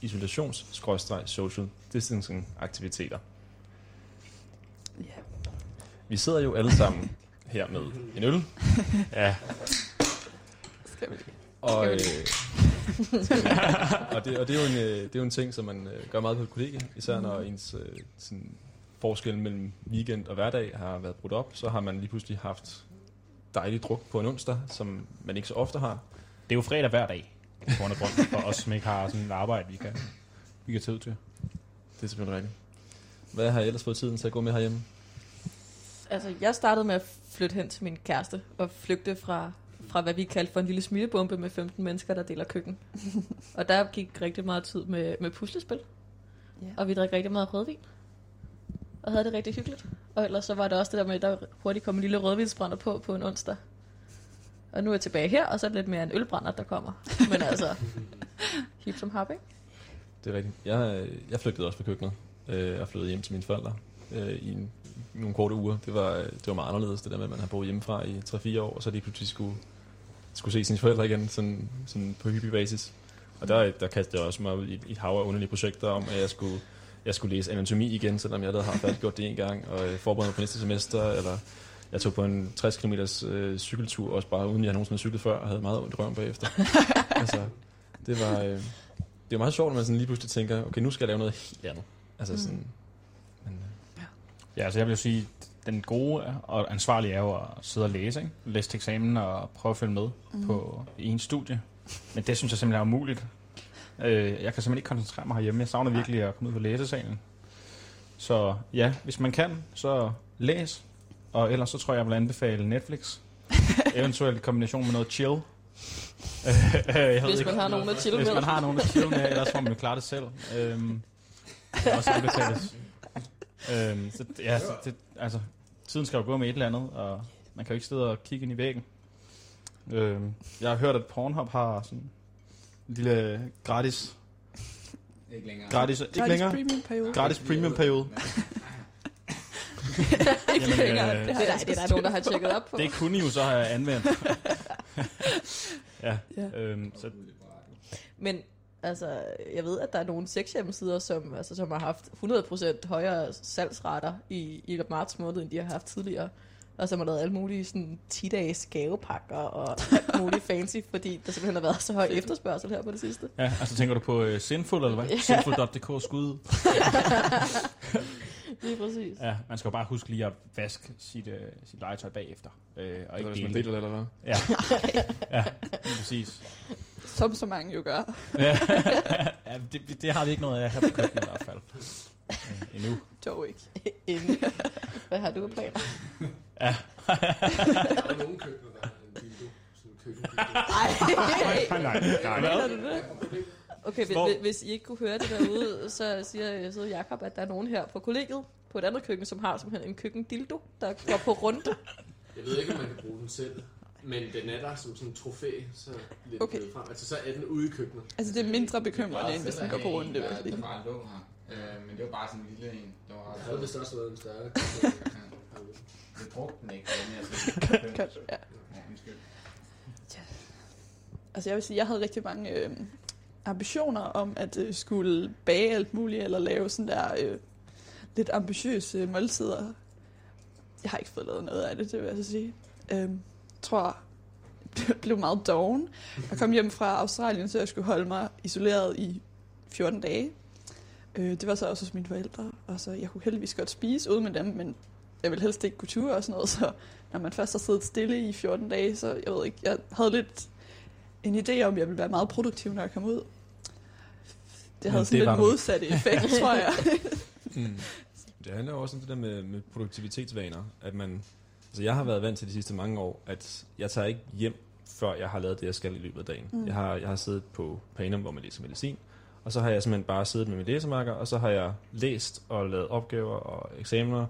A: isolations-social distancing aktiviteter.
C: Ja.
A: Vi sidder jo alle sammen her med en øl,
D: Ja,
C: Skal vi?
A: og, øh, og, det, og det, er jo en, øh, det er jo en ting, som man øh, gør meget på et kollega, især når ens øh, sådan, forskel mellem weekend og hverdag har været brudt op, så har man lige pludselig haft dejlig druk på en onsdag, som man ikke så ofte har.
D: Det er jo fredag hver dag, på grund grund, for os, som ikke har sådan et arbejde, vi kan, vi kan tage ud til.
A: Det er selvfølgelig rigtigt. Hvad har I ellers fået tiden til at gå med herhjemme?
B: Altså, jeg startede med at flytte hen til min kæreste og flygte fra, fra hvad vi kaldte for en lille smittebombe med 15 mennesker, der deler køkken. og der gik rigtig meget tid med, med puslespil.
C: Ja.
B: Og vi drak rigtig meget rødvin. Og havde det rigtig hyggeligt. Og ellers så var det også det der med, at der hurtigt kom en lille rødvinsbrænder på på en onsdag. Og nu er jeg tilbage her, og så er det lidt mere en ølbrænder, der kommer. Men altså, hip som hop, ikke?
A: Det er rigtigt. Jeg, øh, jeg flygtede også fra køkkenet Jeg og flyttede hjem til mine forældre øh, i en, nogle korte uger. Det var, det var meget anderledes, det der med, at man har boet hjemmefra i 3-4 år, og så lige pludselig skulle skulle se sine forældre igen, sådan, sådan på hyppig basis. Og der, der kastede jeg også mig ud i, et hav af underlige projekter om, at jeg skulle, jeg skulle læse anatomi igen, selvom jeg allerede har gjort det en gang, og forberede mig på næste semester, eller jeg tog på en 60 km øh, cykeltur, også bare uden jeg nogensinde havde cyklet før, og havde meget ondt i røven bagefter. altså, det var, øh, det var meget sjovt, når man sådan lige pludselig tænker, okay, nu skal jeg lave noget helt andet. Altså sådan, men, øh,
D: Ja, altså jeg vil jo sige, den gode og ansvarlige er jo at sidde og læse, ikke? læse til eksamen og prøve at følge med mm. på i en studie. Men det synes jeg simpelthen er umuligt. Øh, jeg kan simpelthen ikke koncentrere mig herhjemme. Jeg savner virkelig at komme ud på læsesalen. Så ja, hvis man kan, så læs. Og ellers så tror jeg, jeg vil anbefale Netflix. Eventuelt i kombination med noget chill. Jeg ved
B: Hvis
D: ikke-
B: man har nogen at chill
D: Hvis
B: med.
D: man har nogen at chill med, ellers må man jo klare det selv. Øhm, det er også anbefales. Øhm, så, ja, så det, altså, tiden skal jo gå med et eller andet, og man kan jo ikke sidde og kigge ind i væggen. Øhm, jeg har hørt, at Pornhub har sådan en lille gratis,
E: Ikke længere.
D: gratis, ikke
C: Gratis
D: længere,
C: premium periode.
D: gratis premium periode.
C: Ikke
D: Jamen,
C: længere.
D: øh,
C: Det har
B: er, der, det er der nogen, der har tjekket op på.
D: Det kunne I jo så have anvendt. ja,
C: Ja.
D: øhm, så
B: Men altså, jeg ved, at der er nogle sexhjemmesider, som, altså, som har haft 100% højere salgsrater i, i marts måned, end de har haft tidligere. Og som har lavet alle mulige sådan, 10-dages gavepakker og alt muligt fancy, fordi der simpelthen har været så høj efterspørgsel her på det sidste.
D: ja, altså tænker du på uh, Sinful, eller hvad?
B: Ja.
D: Sinful.dk skud.
B: Lige præcis.
D: Ja, man skal jo bare huske lige at vaske sit, uh, sit legetøj bagefter. Øh, og
A: det var,
D: ikke dele det.
A: det, eller hvad?
D: Ja, ja lige præcis.
C: Som så mange jo gør.
D: Ja, ja det, det, har vi ikke noget af her på køkkenet i hvert fald. Øh, endnu.
C: Dog ikke.
B: Inden. Hvad har du af planer?
D: Ja.
F: Der er nogle køkkener, der har en dildo. Sådan en køkken.
B: Ej,
D: nej, nej.
B: Du det? Okay, hvis,
D: Hvor-
B: hvis- I ikke kunne høre det derude, så siger så Jacob, at der er nogen her på kollegiet, på et andet køkken, som har simpelthen en køkkendildo, der går på runde.
F: Jeg ved ikke, om man kan bruge den selv. Men den er der som sådan en trofæ, så lidt
C: Okay.
F: frem. Altså, så er den ude i køkkenet.
C: Altså, det er mindre bekymrende, end hvis den går på runde. jeg
E: Det var bare lå her. Øh, men det var bare sådan en lille en. Det var
F: Der havde vist også været en større.
E: Jeg brugte den ikke. men jeg synes-
C: Godt, ja.
E: Ja.
C: Altså jeg vil sige, jeg havde rigtig mange øh, ambitioner om at øh, skulle bage alt muligt, eller lave sådan der øh, lidt ambitiøse måltider. Jeg har ikke fået lavet noget af det, det vil jeg så sige. Øh, tror, jeg blev meget doven. Jeg kom hjem fra Australien, så jeg skulle holde mig isoleret i 14 dage. Øh, det var så også hos mine forældre, og så jeg kunne heldigvis godt spise ude med dem, men jeg ville helst ikke kunne ture og sådan noget, så når man først har siddet stille i 14 dage, så jeg ved ikke, jeg havde lidt en idé om, at jeg ville være meget produktiv, når jeg kom ud. Det
D: Men
C: havde sådan
D: det var
C: lidt modsatte effekt, tror jeg.
A: Mm. Det handler jo også om det der med, med produktivitetsvaner. At man, altså jeg har været vant til de sidste mange år, at jeg tager ikke hjem, før jeg har lavet det, jeg skal i løbet af dagen.
C: Mm.
A: Jeg, har, jeg har siddet på Panum, hvor man læser medicin, og så har jeg simpelthen bare siddet med min læsemarker, og så har jeg læst og lavet opgaver og eksamener,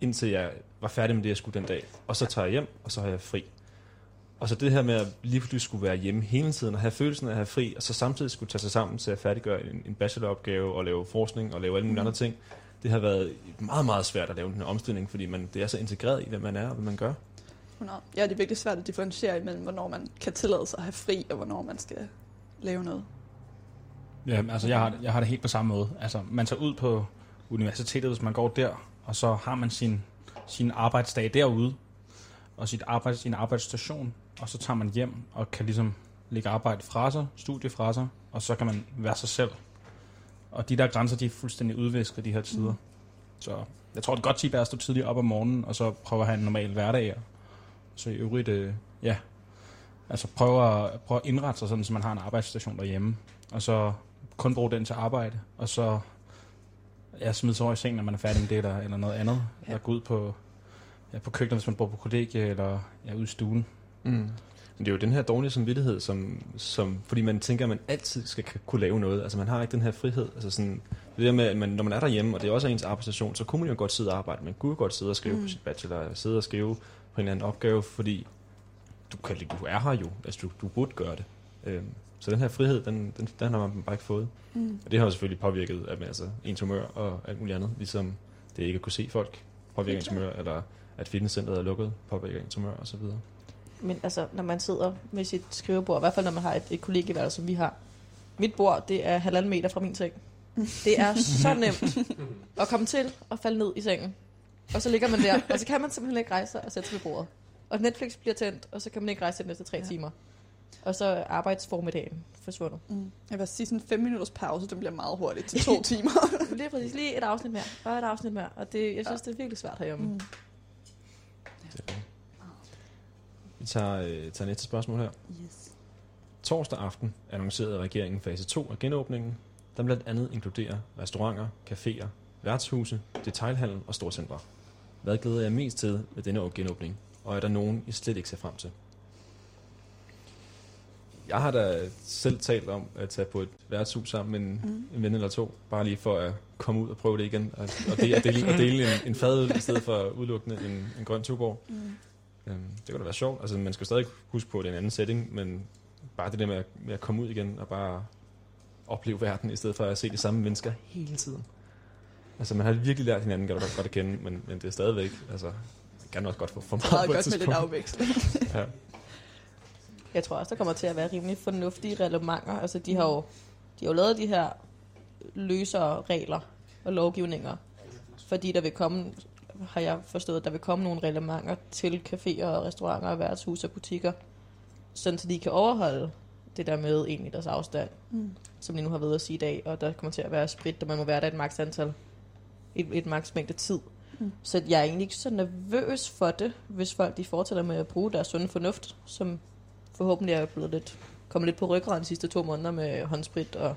A: indtil jeg var færdig med det, jeg skulle den dag. Og så tager jeg hjem, og så har jeg fri. Og så det her med at lige pludselig skulle være hjemme hele tiden, og have følelsen af at have fri, og så samtidig skulle tage sig sammen til at færdiggøre en, en bacheloropgave, og lave forskning, og lave alle mulige
C: Mm.
A: andre ting, det har været meget, meget svært at lave den her omstilling, fordi man, det er så integreret i, hvem man er og hvad man gør.
C: 100. Ja, det er virkelig svært at differentiere imellem, hvornår man kan tillade sig at have fri, og hvornår man skal lave noget.
D: Ja, altså jeg har, jeg har det helt på samme måde. Altså man tager ud på universitetet, hvis man går der, og så har man sin, sin arbejdsdag derude, og sit arbejde, sin arbejdsstation, og så tager man hjem og kan ligesom lægge arbejde fra sig, studie fra sig, og så kan man være sig selv. Og de der grænser, de er fuldstændig udvisket de her tider. Mm. Så jeg tror, det er godt tip er at stå tidligt op om morgenen, og så prøve at have en normal hverdag. Så i øvrigt, øh, ja, altså prøve at, prøve at indrette sig sådan, så man har en arbejdsstation derhjemme. Og så kun bruge den til arbejde, og så ja, smide sig over i seng, når man er færdig med det, eller, eller noget andet. Ja. Eller gå ud på, ja, på køkkenet, hvis man bor på kollegie, eller ja, ude i stuen.
A: Mm. Men det er jo den her dårlige samvittighed, som, som, fordi man tænker, at man altid skal kunne lave noget. Altså man har ikke den her frihed. Altså sådan, det der med, at man, når man er derhjemme, og det er også ens arbejdsstation, så kunne man jo godt sidde og arbejde. Man kunne jo godt sidde og skrive mm. På sit bachelor, sidde og skrive på en eller anden opgave, fordi du, kan, du er her jo. Altså du, du burde gøre det. Øhm, så den her frihed, den, den, den har man bare ikke fået.
C: Mm.
A: Og det har jo selvfølgelig påvirket at, altså, ens humør og alt muligt andet. Ligesom det ikke at kunne se folk påvirker ens humør, eller at fitnesscenteret er lukket, påvirker ens humør osv.
B: Men altså, når man sidder med sit skrivebord, i hvert fald når man har et, et kollegieværelse, som vi har. Mit bord, det er halvanden meter fra min seng. Det er så nemt at komme til og falde ned i sengen. Og så ligger man der, og så kan man simpelthen ikke rejse sig og sætte sig ved bordet. Og Netflix bliver tændt, og så kan man ikke rejse sig de næste tre
C: Ja.
B: ja. timer. Og så er arbejdsformiddagen forsvundet.
C: Mm. Jeg vil sige, sådan en 5 minutters pause, det bliver meget hurtigt til to timer.
B: Lige præcis, lige et afsnit mere, og et afsnit mere. Og det, jeg synes, det er virkelig svært herhjemme.
C: Mm.
A: Vi tager, øh, tager næste spørgsmål her.
C: Yes.
A: Torsdag aften annoncerede regeringen fase 2 af genåbningen, der blandt andet inkluderer restauranter, caféer, værtshuse, detailhandel og storcentre. Hvad glæder jeg mest til ved denne genåbning? Og er der nogen, I slet ikke ser frem til? Jeg har da selv talt om at tage på et værtshus sammen med en,
C: Mm.
A: en ven eller to, bare lige for at komme ud og prøve det igen, og, og, det, dele, at dele en, en fadøl i stedet for udelukkende en, en grøn tuborg.
C: Mm.
A: Øhm, det kunne da være sjovt. Altså, man skal stadig huske på, at det er en anden setting, men bare det der med at, med at komme ud igen og bare opleve verden, i stedet for at se de samme mennesker hele tiden. Altså, man har virkelig lært hinanden godt, godt, godt at kende, men, men det er stadigvæk, altså, man kan også godt få for meget
C: Meget
A: på et
C: godt med lidt
A: tidspunkt.
C: afveksling.
A: Ja.
B: Jeg tror også, der kommer til at være rimelig fornuftige reglementer. Altså, de har jo, de har jo lavet de her løsere regler og lovgivninger, fordi der vil komme, har jeg forstået, der vil komme nogle reglementer til caféer og restauranter og værtshus og butikker, sådan så de kan overholde det der med egentlig deres afstand,
C: Mm.
B: som de nu har ved at sige i dag, og der kommer til at være sprit, og man må være der et maks antal, et, et maks mængde tid.
C: Mm.
B: Så jeg er egentlig ikke så nervøs for det, hvis folk de fortsætter med at bruge deres sunde fornuft, som forhåbentlig er blevet lidt, kommet lidt på ryggraden de sidste to måneder med håndsprit, og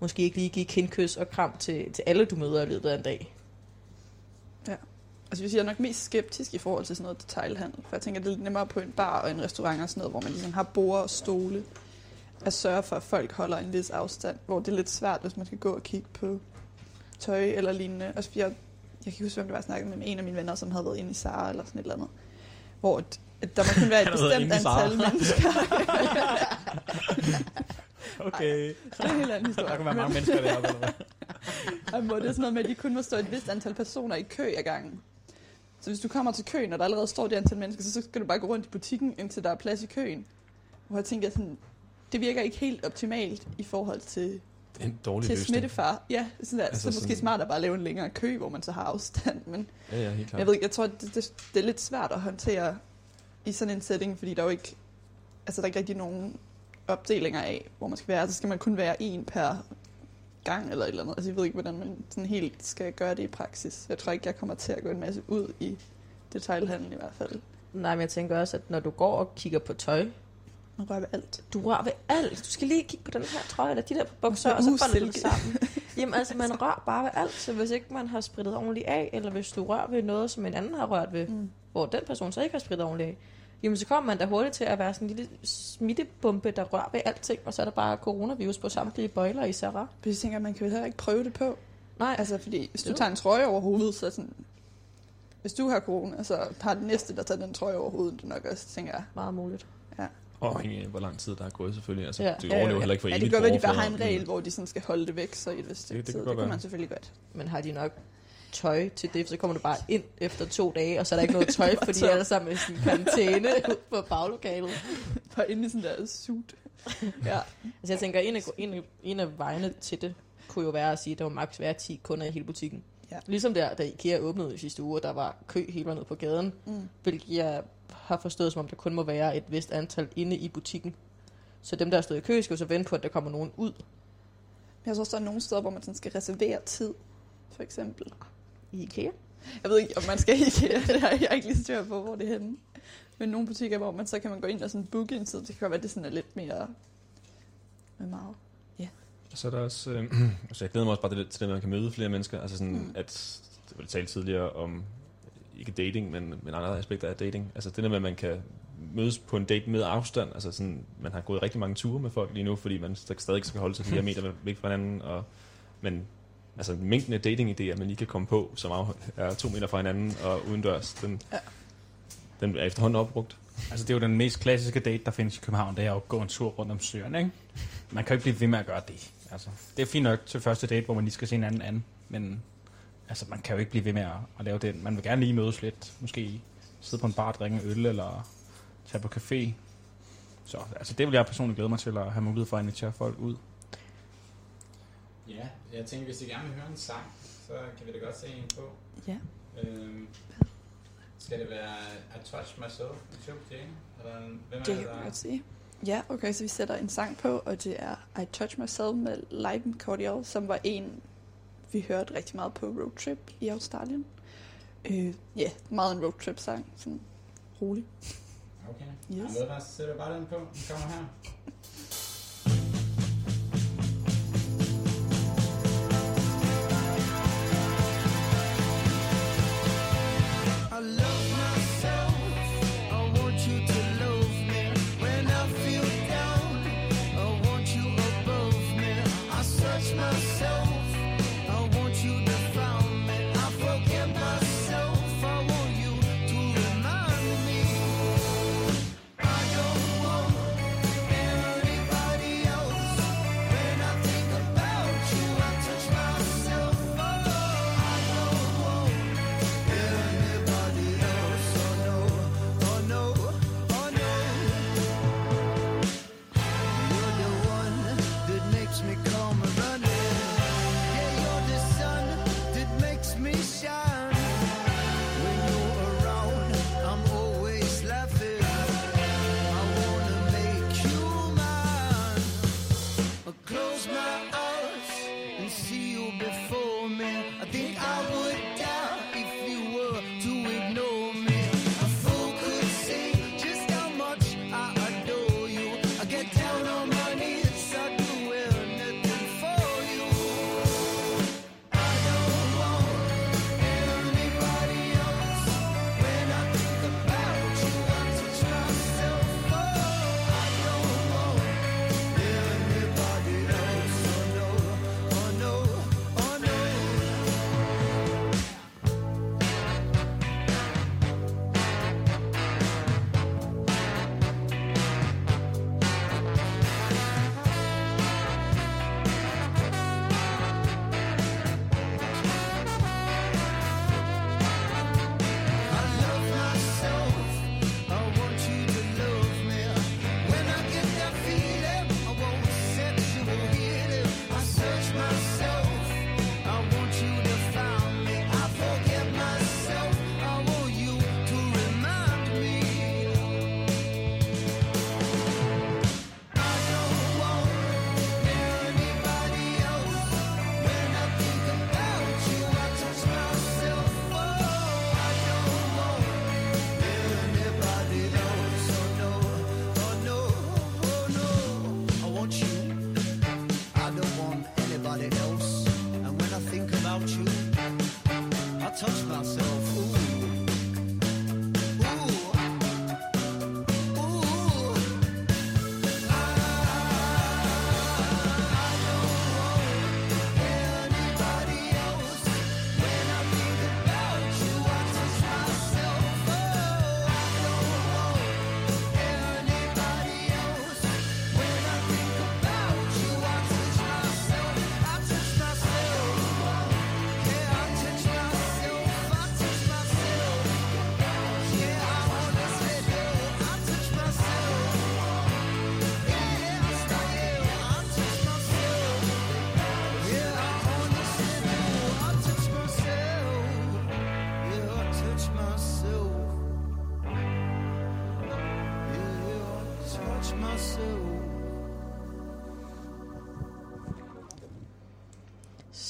B: måske ikke lige give kindkys og kram til, til alle, du møder i løbet af en dag.
C: Altså, jeg er nok mest skeptisk i forhold til sådan noget detailhandel. For jeg tænker, det er lidt nemmere på en bar og en restaurant og sådan noget, hvor man ligesom har borde og stole. At sørge for, at folk holder en vis afstand. Hvor det er lidt svært, hvis man skal gå og kigge på tøj eller lignende. Altså, jeg, jeg kan ikke huske, hvem det var, jeg snakkede med en af mine venner, som havde været inde i Sara eller sådan et eller andet. Hvor at, der må kun være et bestemt antal mennesker.
D: Okay.
C: det er en helt anden historie.
D: Der kan være mange mennesker deroppe, eller hvad?
C: Hvor det er sådan noget med, at de kun må stå et vist antal personer i kø ad gangen. Så hvis du kommer til køen, og der allerede står det antal mennesker, så, så skal du bare gå rundt i butikken, indtil der er plads i køen. Hvor jeg tænker sådan, det virker ikke helt optimalt i forhold til,
A: en dårlig
C: til
A: løsning.
C: smittefar. Ja, sådan der,
A: Altså
C: så er måske
A: sådan-
C: smart at bare lave en længere kø, hvor man så har afstand. Men
A: Ja, ja, helt klart.
C: jeg ved ikke, jeg tror, det, det, det er lidt svært at håndtere i sådan en setting, fordi der er jo ikke, altså der er ikke rigtig nogen opdelinger af, hvor man skal være. Så skal man kun være en per gang eller et eller andet. Altså jeg ved ikke, hvordan man sådan helt skal gøre det i praksis. Jeg tror ikke, jeg kommer til at gå en masse ud i detailhandlen i hvert fald.
B: Nej, men jeg tænker også, at når du går og kigger på tøj,
C: Man rører ved alt.
B: du rører ved alt. Du skal lige kigge på den her trøje, eller de der bukser,
C: Og
B: så du det
C: silke.
B: sammen. Jamen altså, man rører bare ved alt, så hvis ikke man har spritet ordentligt af, eller hvis du rører ved noget, som en anden har rørt ved,
C: Mm.
B: hvor den person så ikke har spritet ordentligt af, jamen så kommer man da hurtigt til at være sådan en lille smittebombe, der rører ved alting, og så er der bare coronavirus på samtlige bøjler i Sarah.
C: Men jeg tænker, man kan jo heller ikke prøve det på.
B: Nej,
C: Altså fordi, hvis du
B: Jo.
C: tager en trøje over hovedet, så sådan... Hvis du har corona, så har den næste, der tager den trøje over hovedet, det nok også, tænker jeg.
B: meget muligt.
A: Og afhængig af, hvor lang tid der er gået selvfølgelig. Altså,
B: Ja.
A: ja. Du
B: Ja,
A: overlever heller ikke for
C: Ja, det kan godt være, de bare har en regel, hvor de sådan skal holde det væk, så i et vist
A: det kan
C: tid.
A: godt
C: Det kan man selvfølgelig godt.
B: Men har de nok tøj til det, så kommer du bare ind efter to dage, og så er der ikke noget tøj, fordi de er alle sammen i sådan en karantæne på baglokalet.
C: Bare inde i sådan der suit. ja.
B: Altså jeg tænker, en af, en, af, en af vejene til det kunne jo være at sige, at der var maks være 10 kunder i hele butikken.
C: Ja.
B: Ligesom der, da IKEA åbnede i sidste uge, og der var kø hele vejen ned på gaden,
C: Mm.
B: hvilket jeg har forstået som om, der kun må være et vist antal inde i butikken. Så dem, der er stået i kø, skal jo så vente på, at der kommer nogen ud
C: Men jeg tror også, der er nogle steder, hvor man sådan skal reservere tid, for eksempel.
B: I IKEA.
C: Jeg ved ikke, om man skal ikke. Det har jeg ikke lige styr på, hvor det er henne. Men nogle butikker, hvor man så kan man gå ind og sådan booke en tid. Det kan godt være, det sådan er lidt mere med meget.
A: Så er der også, øh, altså jeg glæder mig også bare til det, at man kan møde flere mennesker. Altså sådan,
C: Mm.
A: at, det var det talt tidligere om, ikke dating, men, men andre aspekter af dating. Altså det der med, at man kan mødes på en date med afstand. Altså sådan, man har gået rigtig mange ture med folk lige nu, fordi man st- stadig skal holde sig fire meter væk fra hinanden. Og, men altså mængden af dating-idéer, man lige kan komme på, som er to meter fra hinanden og udendørs, den,
C: Ja.
A: den er efterhånden opbrugt.
D: Altså, det er jo den mest klassiske date, der findes i København, det er at gå en tur rundt om søerne, ikke? Man kan jo ikke blive ved med at gøre det. Altså, det er fint nok til første date, hvor man lige skal se en anden anden, men altså, man kan jo ikke blive ved med at, at lave det. Man vil gerne lige mødes lidt, måske sidde på en bar og drikke en øl, eller tage på café. Så altså, det vil jeg personligt glæde mig til at have mulighed for at invitere folk ud.
E: Ja, jeg tænker, hvis I gerne vil høre en sang, så kan vi da godt se en på.
C: Ja.
E: Øhm, skal det være I Touch Myself med Choke Jane? Eller hvem er
C: Det
E: det,
C: kan vi
E: der...
C: godt sige. Ja, okay, så vi sætter en sang på, og det er I Touch Myself med Live Cordial, som var en, vi hørte rigtig meget på roadtrip i Australien. Øh, ja, meget en roadtrip-sang, sådan rolig.
E: Okay.
C: Yes.
E: Yes. Ved så sætter bare den på. Den kommer her.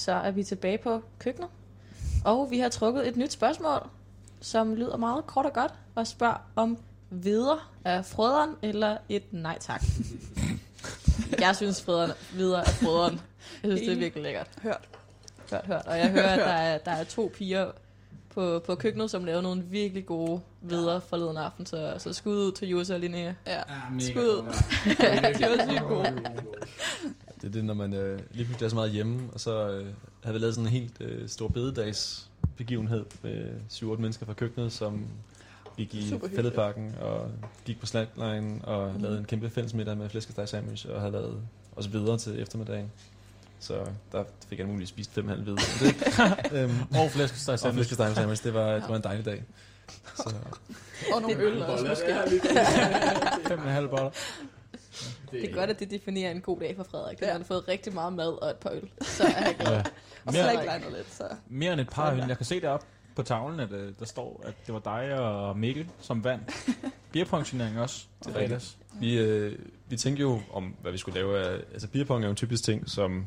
B: Så er vi tilbage på køkkenet. Og vi har trukket et nyt spørgsmål, som lyder meget kort og godt, og spørger om videre er frøderen eller et nej tak. jeg synes frøderen, videre er frøderen. Jeg synes, det er virkelig lækkert.
C: Hørt.
B: Hørt, hørt. Og jeg hører, at der er, der er to piger på, på køkkenet, som laver nogle virkelig gode videre forleden aften. Så, så skud ud til Jose og Linnea.
C: Ja.
E: Mega
B: Skud.
E: god.
B: De var sygt gode.
A: Det er det, når man øh, lige pludselig er så meget hjemme, og så øh, havde vi lavet sådan en helt øh, stor bededags begivenhed med 7-8 mennesker fra køkkenet, som gik i fældeparken og gik på slackline og mm. lavede en kæmpe fællesmiddag med flæskesteg sandwich og havde lavet også videre til eftermiddagen. Så der fik jeg muligt spist fem halv videre. Det, øhm,
D: Og flæskesteg
A: og
D: sandwich.
A: flæskesteg sandwich, det var, det var en dejlig dag. Så,
C: Og nogle øl også, måske.
D: Fem og en halv boller.
B: Det er godt, at det definerer en god dag for Frederik. Ja. Han har fået rigtig meget mad og et par øl. Så er jeg glad.
D: Ja.
C: Og
D: Mere,
C: ikke legnet lidt, så...
D: mere end et par øl. Jeg kan se det op på tavlen, at øh, der står, at det var dig og Mikkel, som vandt. Beerpensionering også.
A: Det er rigtigt. vi, øh, vi tænkte jo om, hvad vi skulle lave. af- Altså, beerpong er jo en typisk ting, som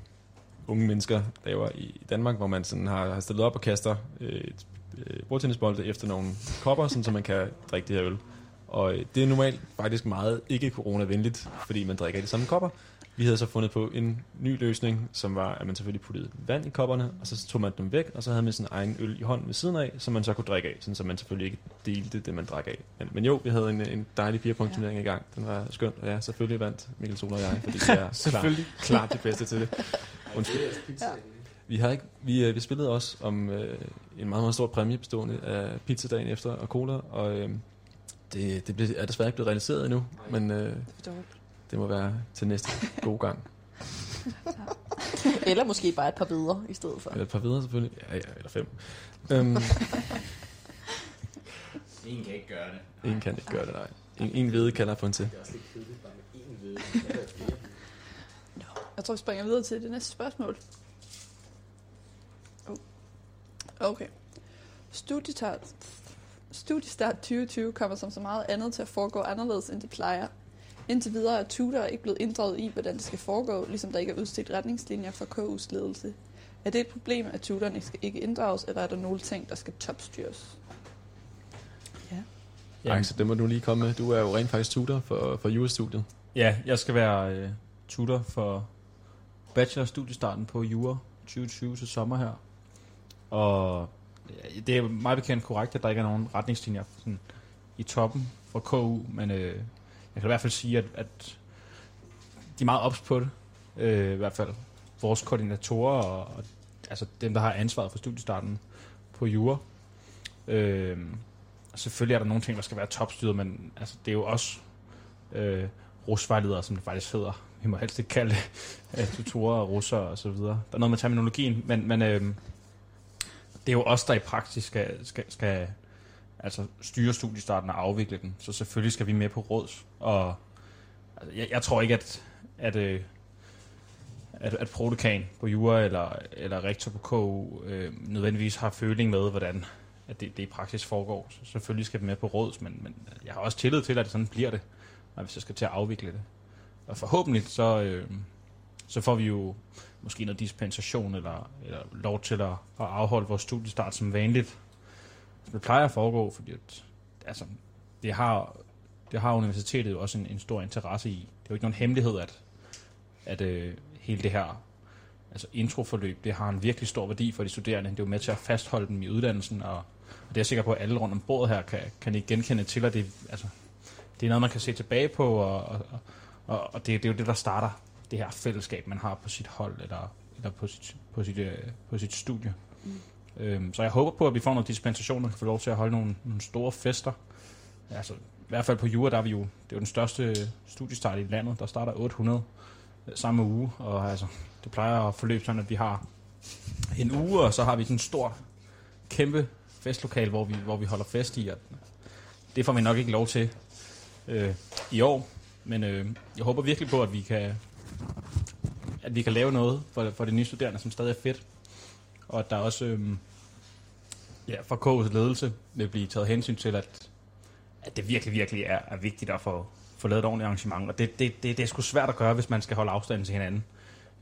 A: unge mennesker laver i Danmark, hvor man sådan har, har stillet op og kaster øh, et øh, bordtennisbolde efter nogle kopper, sådan, så man kan drikke det her øl. Og øh, det er normalt faktisk meget ikke corona-venligt, fordi man drikker i de samme kopper. Vi havde så fundet på en ny løsning, som var, at man selvfølgelig puttede vand i kopperne, og så tog man dem væk, og så havde man sin egen øl i hånden ved siden af, som man så kunne drikke af, sådan, så man selvfølgelig ikke delte det, man drak af. Men, men jo, vi havde en, en dejlig beerpong-turnering i gang. Den var skønt, og ja, selvfølgelig vandt Mikkel Soler og jeg, fordi det er klart,
D: Selvfølgelig.
A: klart det bedste til det. Undskyld.
C: Ja.
A: Vi, har ikke, vi, øh, vi spillede også om øh, en meget, meget stor præmie bestående af pizza dagen efter og cola, og øh, det, det er desværre ikke blevet realiseret endnu, men øh, det må være til næste gode gang.
B: Eller måske bare et par videre i stedet for.
A: Eller et par videre selvfølgelig. Ja, ja, eller fem. Øhm,
E: En kan ikke gøre det.
A: en kan ikke gøre det, nej. En, en hvide kalder på en til.
F: Det er også lidt kedeligt bare med én være flere.
C: Jeg tror, vi springer videre til det næste spørgsmål. Oh. Okay. Studiestart, Studiestart 2020 kommer som så meget andet til at foregå anderledes, end det plejer. Indtil videre er tutor ikke blevet inddraget i, hvordan det skal foregå, ligesom der ikke er udstedt retningslinjer for KU's ledelse. Er det et problem, at tutorerne skal ikke inddrages, eller er der nogle ting, der skal topstyres?
A: Ja. Ej, så det må du lige komme med. Du er jo rent faktisk tutor for, for jurastudiet.
D: Ja, jeg skal være øh, tutor for bachelorstudiestarten på Jura 2020 til sommer her. Og det er meget bekendt korrekt, at der ikke er nogen retningslinjer sådan, i toppen for KU, men øh, jeg kan i hvert fald sige, at, at de er meget ops på det. Øh, I hvert fald vores koordinatorer og, og altså dem, der har ansvaret for studiestarten på Jura. Øh, selvfølgelig er der nogle ting, der skal være topstyret, men altså, det er jo også øh, rusvejledere, som det faktisk hedder. Vi må helst ikke kalde det øh, tutorer og russer og så videre. Der er noget med terminologien, men, men øh, det er jo os, der i praksis skal, skal, skal altså styre studiestarten og afvikle den. Så selvfølgelig skal vi med på råds. Og altså, jeg, jeg tror ikke, at, at, øh, at, at, at prodekan på jura eller, eller rektor på KU øh, nødvendigvis har føling med, hvordan at det, det i praksis foregår. Så selvfølgelig skal vi med på råds, men, men jeg har også tillid til, at det sådan bliver det, hvis jeg skal til at afvikle det. Og forhåbentlig så, øh, så får vi jo måske noget dispensation eller, eller lov til at, at afholde vores studiestart som vanligt, som det plejer at foregå, fordi at, altså, det har, det har universitetet jo også en, en stor interesse i. Det er jo ikke nogen hemmelighed, at, at øh, hele det her altså introforløb, det har en virkelig stor værdi for de studerende. Det er jo med til at fastholde dem i uddannelsen, og, og det er jeg sikker på, at alle rundt om bordet her kan, kan I genkende til, at det, altså, det er noget, man kan se tilbage på, og, og, og, og det, det er jo det, der starter det her fællesskab, man har på sit hold, eller, eller på, sit, på, sit, øh, på sit studie. Mm. Øhm, så jeg håber på, at vi får noget dispensation, og kan få lov til at holde nogle, nogle store fester. Altså, i hvert fald på Jura, der er vi jo, det er jo den største studiestart i landet. Der starter 800 samme uge, og altså, det plejer at forløbe sådan, at vi har en uge, og så har vi sådan en stor, kæmpe festlokal, hvor vi, hvor vi holder fest i, og det får vi nok ikke lov til øh, i år, men øh, jeg håber virkelig på, at vi kan at vi kan lave noget for, for de nye studerende, som stadig er fedt, og at der også øhm, ja, fra KU's ledelse vil blive taget hensyn til, at, at det virkelig, virkelig er, er vigtigt at få, få lavet et ordentligt arrangement, og det, det, det, det er sgu svært at gøre, hvis man skal holde afstanden til hinanden.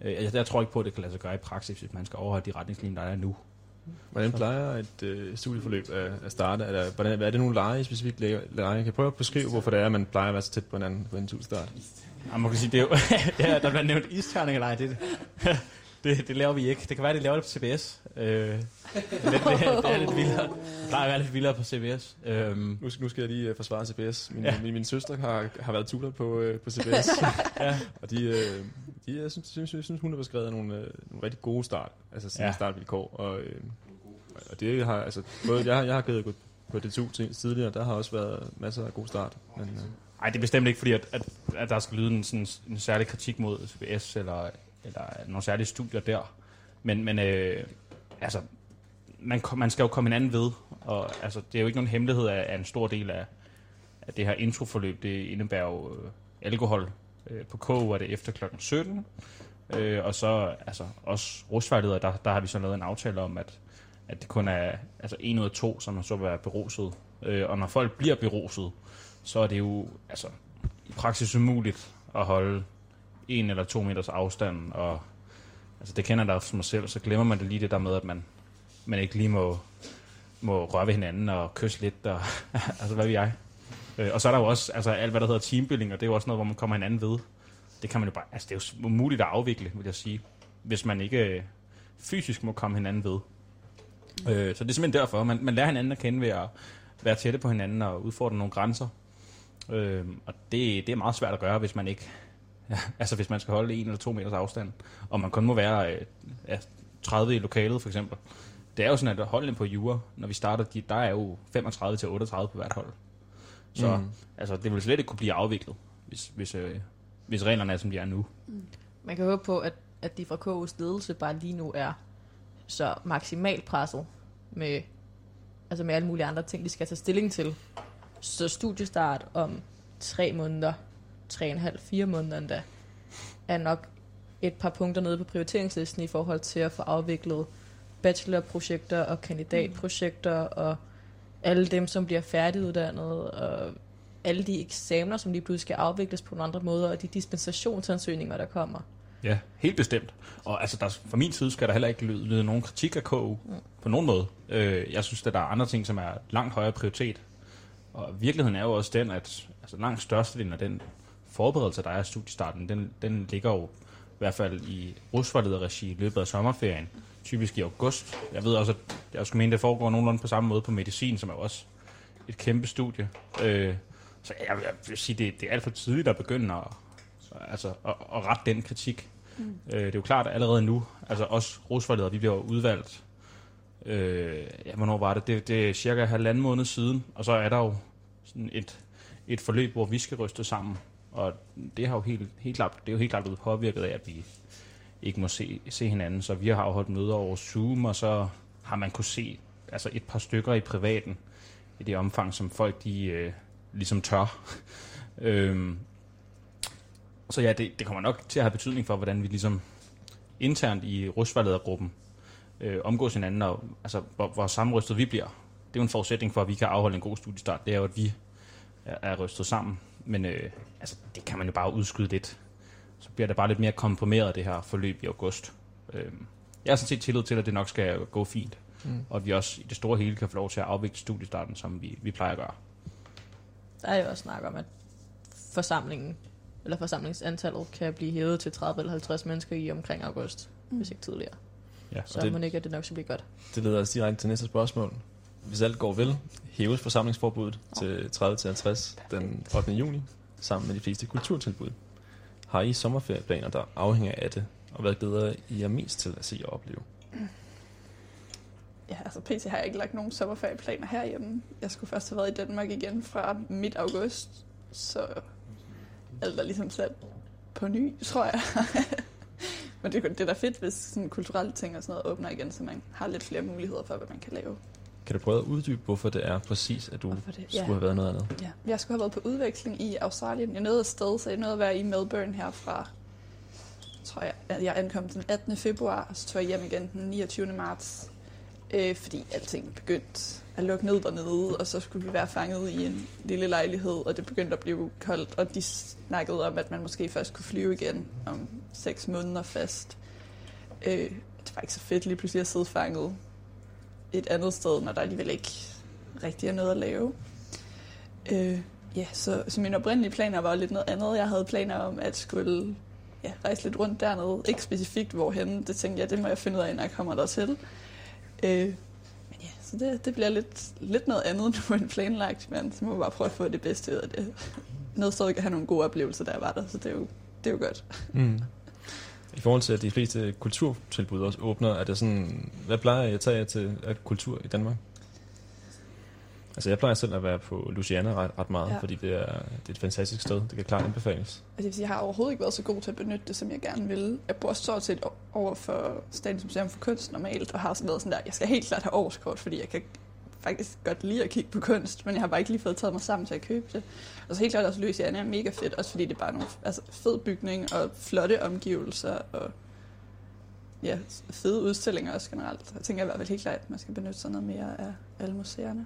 D: Øh, jeg, jeg tror ikke på, at det kan lade sig gøre i praksis, hvis man skal overholde de retningslinjer, der er nu.
A: Hvordan plejer et øh, studieforløb at, at starte? Er, der, hvordan, er det nogle lege, specifikt lege? Kan jeg prøve at beskrive, hvorfor det er, at man plejer at være så tæt på hinanden på en studiestart?
D: Ja, man kan sige, det er jo, ja, der bliver nævnt isterning eller ej, det, det, det laver vi ikke. Det kan være, at de laver det på CBS. Øh, det, er lidt, det, er lidt vildere. Det at være lidt vildere på CBS. Øhm,
A: Nu, skal- nu skal jeg lige øh, forsvare CBS. Min,
D: Ja.
A: min, min søster har, har været tutor på, øh, på CBS.
D: ja,
A: og de, øh, de jeg synes, synes, synes, hun har beskrevet nogle, øh, nogle rigtig gode start, altså sådan
D: Ja.
A: startvilkår. Og, øh, og det har, altså, både jeg, har- jeg har givet gå på det to tidligere, der har også været masser af god start. Men, øh,
D: ej, det er bestemt ikke fordi, at, at, at der skal lyde en, sådan, en særlig kritik mod CBS eller, eller nogle særlige studier der. Men, men øh, altså, man, man skal jo komme hinanden ved, og altså, det er jo ikke nogen hemmelighed af, af en stor del af, af det her introforløb. Det indebærer jo øh, alkohol. Øh, på K er det efter klokken 17, øh, og så altså, også rusvejledere, der, der har vi så lavet en aftale om, at, at det kun er altså, en ud af to, som så vil være beruset. Øh, og når folk bliver beruset, så er det jo altså, i praksis umuligt at holde en eller to meters afstand, og altså, det kender der for mig selv, så glemmer man det lige det der med, at man, man ikke lige må, må røre ved hinanden og kysse lidt, og altså hvad ved jeg. Øh, og så er der jo også altså, alt, hvad der hedder teambuilding, og det er jo også noget, hvor man kommer hinanden ved. Det kan man jo bare, altså det er jo umuligt at afvikle, vil jeg sige, hvis man ikke øh, fysisk må komme hinanden ved. Øh, så det er simpelthen derfor, man, man lærer hinanden at kende ved at være tætte på hinanden og udfordre nogle grænser. Øh, og det, det er meget svært at gøre, hvis man ikke, ja, altså hvis man skal holde en eller to meters afstand, og man kun må være øh, ja, 30 i lokalet for eksempel. Det er jo sådan, at holdene på jure, når vi starter, de, der er jo 35 til 38 på hvert hold. Så
A: Mm.
D: mm. altså, det vil slet ikke kunne blive afviklet, hvis, hvis, øh, hvis reglerne er, som de er nu.
B: Man kan håbe på, at, at de fra KU's ledelse bare lige nu er så maksimalt presset med, altså med alle mulige andre ting, de skal tage stilling til. Så studiestart om tre måneder, tre og en halv, fire måneder endda, er nok et par punkter nede på prioriteringslisten i forhold til at få afviklet bachelorprojekter og kandidatprojekter og alle dem, som bliver færdiguddannet og alle de eksamener, som lige pludselig skal afvikles på nogle andre måder, og de dispensationsansøgninger, der kommer.
D: Ja, helt bestemt. Og altså, der, fra min side skal der heller ikke lyde, lyde nogen kritik af KU mm. på nogen måde. Øh, jeg synes, at der er andre ting, som er langt højere prioritet. Og virkeligheden er jo også den, at altså, langt størstedelen af den forberedelse, der er af studiestarten, den, den ligger jo i hvert fald i rusforlederregi i løbet af sommerferien, typisk i august. Jeg ved også, at jeg skulle mene, det foregår nogenlunde på samme måde på medicin, som er også et kæmpe studie. Øh, så jeg, jeg vil sige, det, det er alt for tidligt at begynde at, altså, at, at rette den kritik. Mm. Øh, det er jo klart, at allerede nu, altså os rusforledere, vi bliver udvalgt, øh, ja, hvornår var det? det? Det er cirka halvanden måned siden, og så er der jo sådan et, et forløb, hvor vi skal ryste sammen. Og det har jo helt, helt klart, det er jo helt klart blevet påvirket af, at vi ikke må se, se hinanden. Så vi har afholdt møder over Zoom, og så har man kunne se altså et par stykker i privaten, i det omfang, som folk de øh, ligesom tør. øhm, så ja, det, det kommer nok til at have betydning for, hvordan vi ligesom internt i rusvalgledergruppen øh, omgås hinanden, og altså, hvor, hvor sammenrystet vi bliver. Det er jo en forudsætning for, at vi kan afholde en god studiestart. Det er jo, at vi er, er rystet sammen. Men øh, altså, det kan man jo bare udskyde lidt. Så bliver det bare lidt mere komprimeret, det her forløb i august. Øh, jeg har sådan set tillid til, at det nok skal gå fint.
A: Mm.
D: Og at vi også i det store hele kan få lov til at afvikle studiestarten, som vi, vi plejer at gøre.
B: Der er jo også snak om, at forsamlingen, eller forsamlingsantallet kan blive hævet til 30 eller 50 mennesker i omkring august, mm. hvis ikke tidligere.
D: Ja.
B: Så
A: det-
B: må ikke, at det nok skal blive godt.
A: Det leder os direkte til næste spørgsmål. Hvis alt går vel, hæves forsamlingsforbuddet til 30 til 50 den 8. juni, sammen med de fleste kulturtilbud. Har I sommerferieplaner, der afhænger af det, og hvad glæder I er mest til at se og opleve?
C: Ja, altså pt. har jeg ikke lagt nogen sommerferieplaner herhjemme. Jeg skulle først have været i Danmark igen fra midt august, så alt er ligesom sat på ny, tror jeg. Men det, det er da fedt, hvis sådan kulturelle ting og sådan noget åbner igen, så man har lidt flere muligheder for, hvad man kan lave.
A: Kan du prøve at uddybe, hvorfor det er præcis, at du
C: det?
A: skulle
C: Ja.
A: have været noget andet?
C: Ja. Jeg skulle have været på udveksling i Australien. Jeg nåede et sted, så jeg nåede at være i Melbourne her fra, tror jeg, at jeg ankom den 18. februar, og så tog jeg hjem igen den 29. marts, øh, fordi alting begyndte at lukke ned dernede, og så skulle vi være fanget i en lille lejlighed, og det begyndte at blive koldt, og de snakkede om, at man måske først kunne flyve igen om seks måneder fast. Øh, det var ikke så fedt lige pludselig at sidde fanget et andet sted, når der alligevel ikke rigtig er noget at lave. Øh, ja, så, så mine oprindelige planer var lidt noget andet. Jeg havde planer om at skulle ja, rejse lidt rundt dernede. Ikke specifikt hvorhen. Det tænkte jeg, det må jeg finde ud af, når jeg kommer dertil. Øh, så det, det bliver lidt, lidt noget andet nu end planlagt, men så må vi bare prøve at få det bedste ud af det. Noget stadig at have nogle gode oplevelser, der var der, så det er jo, det er jo godt.
A: Mm. I forhold til, at de fleste kulturtilbud også åbner, er det sådan, hvad plejer jeg at tage til af kultur i Danmark? Altså jeg plejer selv at være på Luciana ret, ret meget,
C: Ja.
A: fordi det er, det er et fantastisk sted. Det kan klart anbefales.
C: Altså, jeg, vil sige, jeg har overhovedet ikke været så god til at benytte det, som jeg gerne ville. Jeg bor stort set over for Statens Museum for Kunst normalt, og har sådan været sådan der, jeg skal helt klart have årskort, fordi jeg kan faktisk godt lide at kigge på kunst, men jeg har bare ikke lige fået taget mig sammen til at købe det. Og så helt klart også Louisiana er mega fedt, også fordi det er bare nogle altså, fed bygning og flotte omgivelser og ja, fede udstillinger også generelt. Jeg tænker i hvert fald helt klart, at man skal benytte sig noget mere af alle museerne.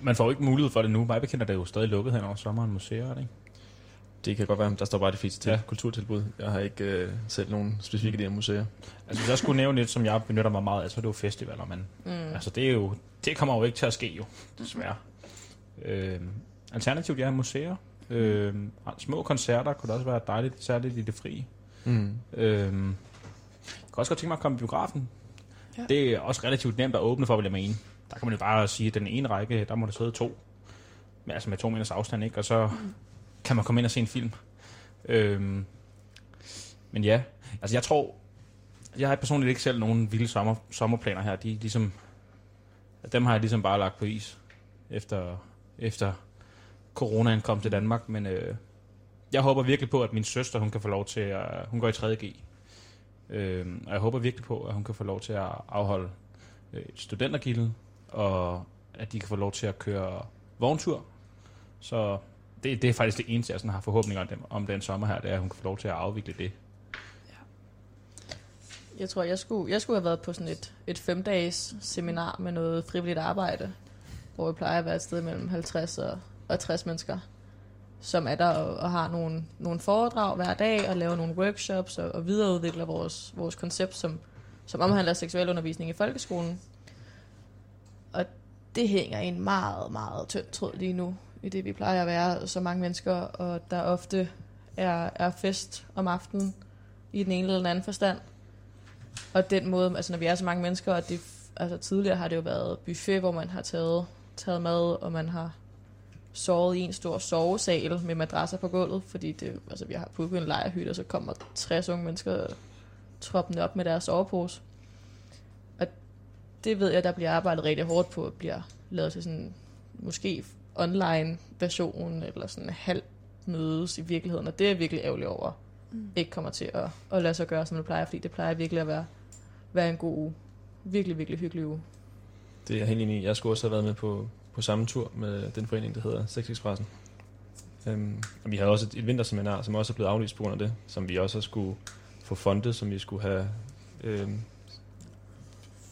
D: Man får jo ikke mulighed for det nu. Mig bekendt er det jo stadig lukket hen over sommeren museer, er det ikke?
A: Det kan godt være, der står bare de fleste til
D: Ja.
A: kulturtilbud. Jeg har ikke øh, selv nogen specifikke idéer om museer.
D: Altså hvis jeg skulle nævne et, som jeg benytter mig meget af, så er det jo festivaler, men
B: Mm.
D: altså det er jo, det kommer jo ikke til at ske jo, desværre. Øh, alternativt, ja, museer. Øh, små koncerter kunne også være dejligt, særligt i det frie.
A: Mm.
D: Øhm, jeg kan også godt tænke mig at komme i biografen.
C: Ja.
D: Det er også relativt nemt at åbne for, vil jeg mene. Der kan man jo bare sige, at den ene række, der må der sidde to. Men altså med to meters afstand, ikke? Og så kan man komme ind og se en film. Øhm, men ja, altså jeg tror, jeg har personligt ikke selv nogen vilde sommer, sommerplaner her. De ligesom, dem har jeg ligesom bare lagt på is, efter, efter coronaen kom til Danmark. Men øh, jeg håber virkelig på, at min søster, hun kan få lov til at... Hun går i 3.G. Øh, og jeg håber virkelig på, at hun kan få lov til at afholde øh, et studentergilde, og at de kan få lov til at køre vogntur. Så det, det er faktisk det eneste, jeg sådan har forhåbninger om, om den sommer her, det er, at hun kan få lov til at afvikle det.
B: Jeg tror, jeg skulle, jeg skulle have været på sådan et, et femdages seminar med noget frivilligt arbejde, hvor vi plejer at være et sted mellem 50 og, og 60 mennesker, som er der og, og har nogle, nogle foredrag hver dag og laver nogle workshops og, og videreudvikler vores, vores koncept, som, som omhandler seksuel undervisning i folkeskolen. Det hænger en meget, meget tynd tråd lige nu, i det vi plejer at være så mange mennesker, og der ofte er, er fest om aftenen i den ene eller den anden forstand. Og den måde, altså når vi er så mange mennesker, og det, altså tidligere har det jo været buffet, hvor man har taget, taget mad, og man har sovet i en stor sovesal med madrasser på gulvet, fordi det, altså vi har booket en lejrhytte, og så kommer 60 unge mennesker troppende op med deres sovepose. Det ved jeg, der bliver arbejdet rigtig hårdt på, bliver lavet til sådan måske online version, eller sådan halv mødes i virkeligheden, og det er jeg virkelig ærgerlig over,
C: Mm.
B: ikke kommer til at, at lade sig gøre, som det plejer, fordi det plejer virkelig at være, være en god uge. Virkelig, virkelig hyggelig uge.
A: Det er jeg helt enig i. Jeg skulle også have været med på, på samme tur med den forening, der hedder Sexexpressen. Øhm, og vi havde også et, et vinterseminar, som også er blevet aflyst på grund af det, som vi også skulle få fonde, som vi skulle have øhm,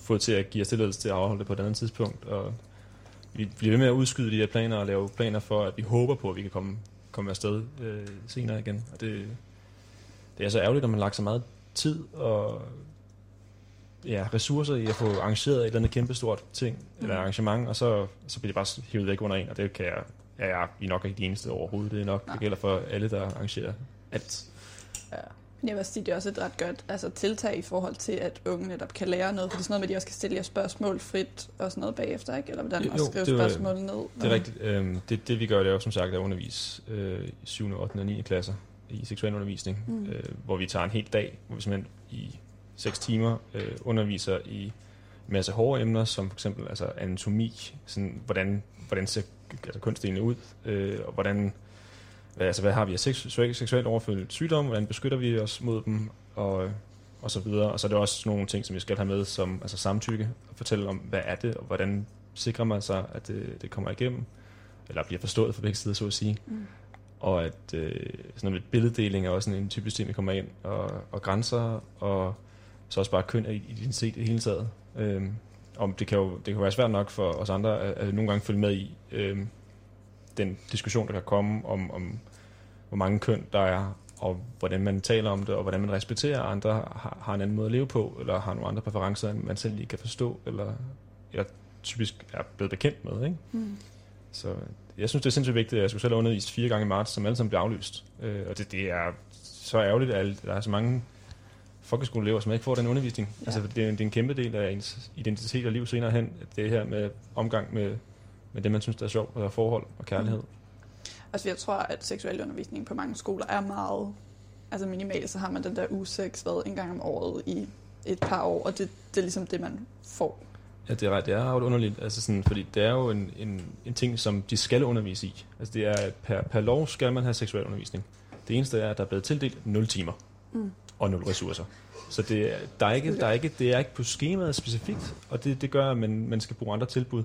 A: fået til at give os tilladelse til at afholde det på et andet tidspunkt. Og vi bliver ved med at udskyde de her planer og lave planer for, at vi håber på, at vi kan komme, komme afsted øh, senere igen. Og det, det er så ærgerligt, at man lagt så meget tid og ja, ressourcer i at få arrangeret et eller andet kæmpestort ting, mm. eller arrangement, og så, så bliver det bare hivet væk under en, og det kan jeg, ja, jeg er nok ikke de eneste overhovedet. Det er nok,
C: Nej.
A: det gælder for alle, der arrangerer alt.
B: Ja.
C: Jeg vil sige, det er også et ret godt altså, tiltag i forhold til, at unge netop kan lære noget. For det er sådan noget med, at de også kan stille jer spørgsmål frit og sådan noget bagefter, ikke? Eller hvordan man skriver spørgsmål ned.
A: Det er rigtigt. Øhm, det, det vi gør, det er jo som sagt at undervise øh, i 7., 8. og 9. klasser i seksualundervisning,
C: mm.
A: øh, hvor vi tager en hel dag, hvor vi simpelthen i 6 timer øh, underviser i en masse hårde emner, som for eksempel altså anatomi, sådan, hvordan, hvordan ser altså, kønsdelene ud, øh, og hvordan, hvad, altså, hvad har vi af seksuelt, seksuelt overført sygdomme, hvordan beskytter vi os mod dem, og, og så videre. Og så er det også nogle ting, som vi skal have med, som altså samtykke, og fortælle om, hvad er det, og hvordan sikrer man sig, at det, det kommer igennem, eller bliver forstået fra begge sider, så at sige.
C: Mm.
A: Og at øh, sådan noget billeddeling er også en typisk ting, vi kommer ind, og, og grænser, og så også bare køn identitet i det hele taget. Øhm, om det kan jo det kan være svært nok for os andre at, at nogle gange følge med i øhm, den diskussion, der kan komme om, om, hvor mange køn der er, og hvordan man taler om det, og hvordan man respekterer, andre har, har en anden måde at leve på, eller har nogle andre præferencer, end man selv lige kan forstå, eller, eller typisk er blevet bekendt med. Ikke?
C: Mm.
A: Så jeg synes, det er sindssygt vigtigt, at jeg skulle selv have undervist fire gange i marts, som alle sammen bliver aflyst. Øh, og det, det er så ærgerligt, at der er så mange folkeskoleelever, som ikke får den undervisning.
C: Ja.
A: Altså, det er, det er en kæmpe del af ens identitet og liv senere hen. Det her med omgang med, med det, man synes, der er sjovt, og forhold og kærlighed.
C: Altså, jeg tror, at seksuel undervisning på mange skoler er meget... Altså minimalt, så har man den der 6 været en gang om året i et par år, og det, det er ligesom det, man får.
A: Ja, det er, ret- det er ret underligt, altså sådan, fordi det er jo en, en, en ting, som de skal undervise i. Altså det er, per, per lov skal man have seksuel undervisning. Det eneste er, at der er blevet tildelt 0 timer
C: Mm.
A: og 0 ressourcer. Så det, er- der er ikke, der er ikke, det er ikke på skemaet specifikt, og det, det gør, at man, man skal bruge andre tilbud.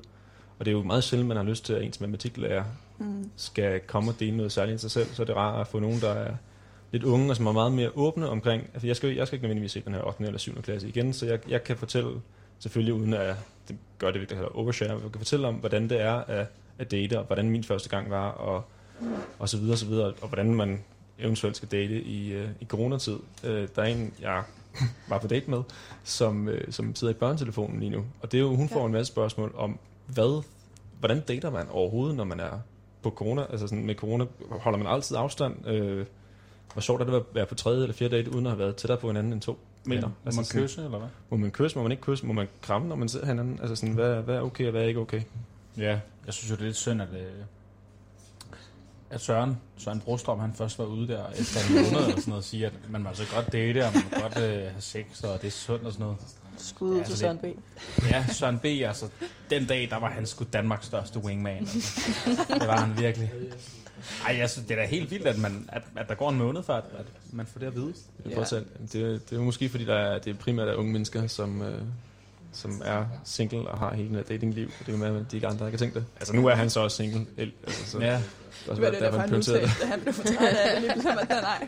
A: Og det er jo meget sjældent, man har lyst til, at ens matematiklærer
C: Mm.
A: skal komme og dele noget særligt i sig selv, så er det rart at få nogen, der er lidt unge, og som er meget mere åbne omkring, altså jeg skal, jeg skal ikke nødvendigvis se den her 8. eller 7. klasse igen, så jeg, jeg kan fortælle, selvfølgelig uden at det gør det, det hedder overshare, men jeg kan fortælle om, hvordan det er at, at date, og hvordan min første gang var, og, og så videre, og så videre, og hvordan man eventuelt skal date i, øh, i coronatid. Øh, der er en, jeg var på date med, som, øh, som sidder i børnetelefonen lige nu, og det er jo, hun får en masse spørgsmål om, hvad, hvordan dater man overhovedet, når man er på corona, altså sådan med corona, holder man altid afstand. Øh, hvor sjovt er det at være på tredje eller fjerde date, uden at have været tættere på hinanden end to
D: Men
A: meter?
D: må
A: Altså
D: man
A: sådan-
D: kysse, eller hvad?
A: Må man kysse, må man ikke kysse, må man kramme, når man ser hinanden? Altså sådan, hvad, hvad er okay og hvad er ikke okay?
D: Ja, jeg synes jo, det er lidt synd, at, øh, at Søren, Søren Brostrøm, han først var ude der efter en måned eller sådan noget, og sige, at man må altså godt date, og man må godt øh, have sex, og det er sundt og sådan noget.
B: Skud ud
D: Ja,
B: til
D: altså
B: Søren B.
D: Ja, Søren B., altså, den dag, der var han sgu Danmarks største wingman. Altså. Det var han virkelig. Ej, jeg synes, det er da helt vildt, at, man, at, at der går en måned før, at, at man får det at vide.
A: Det er, ja. det, det er måske, fordi der er, det er primært er unge mennesker, som, øh, som er single og har hele det her datingliv. Og det er jo med, at de ikke andre ikke har tænkt det. Altså nu er han så også single. Altså, så
D: Ja,
A: det er også
C: Det var det
A: derfor, han prioriterede det.
C: udtalte, at han blev for træt af det. Lige pludselig var han, nej,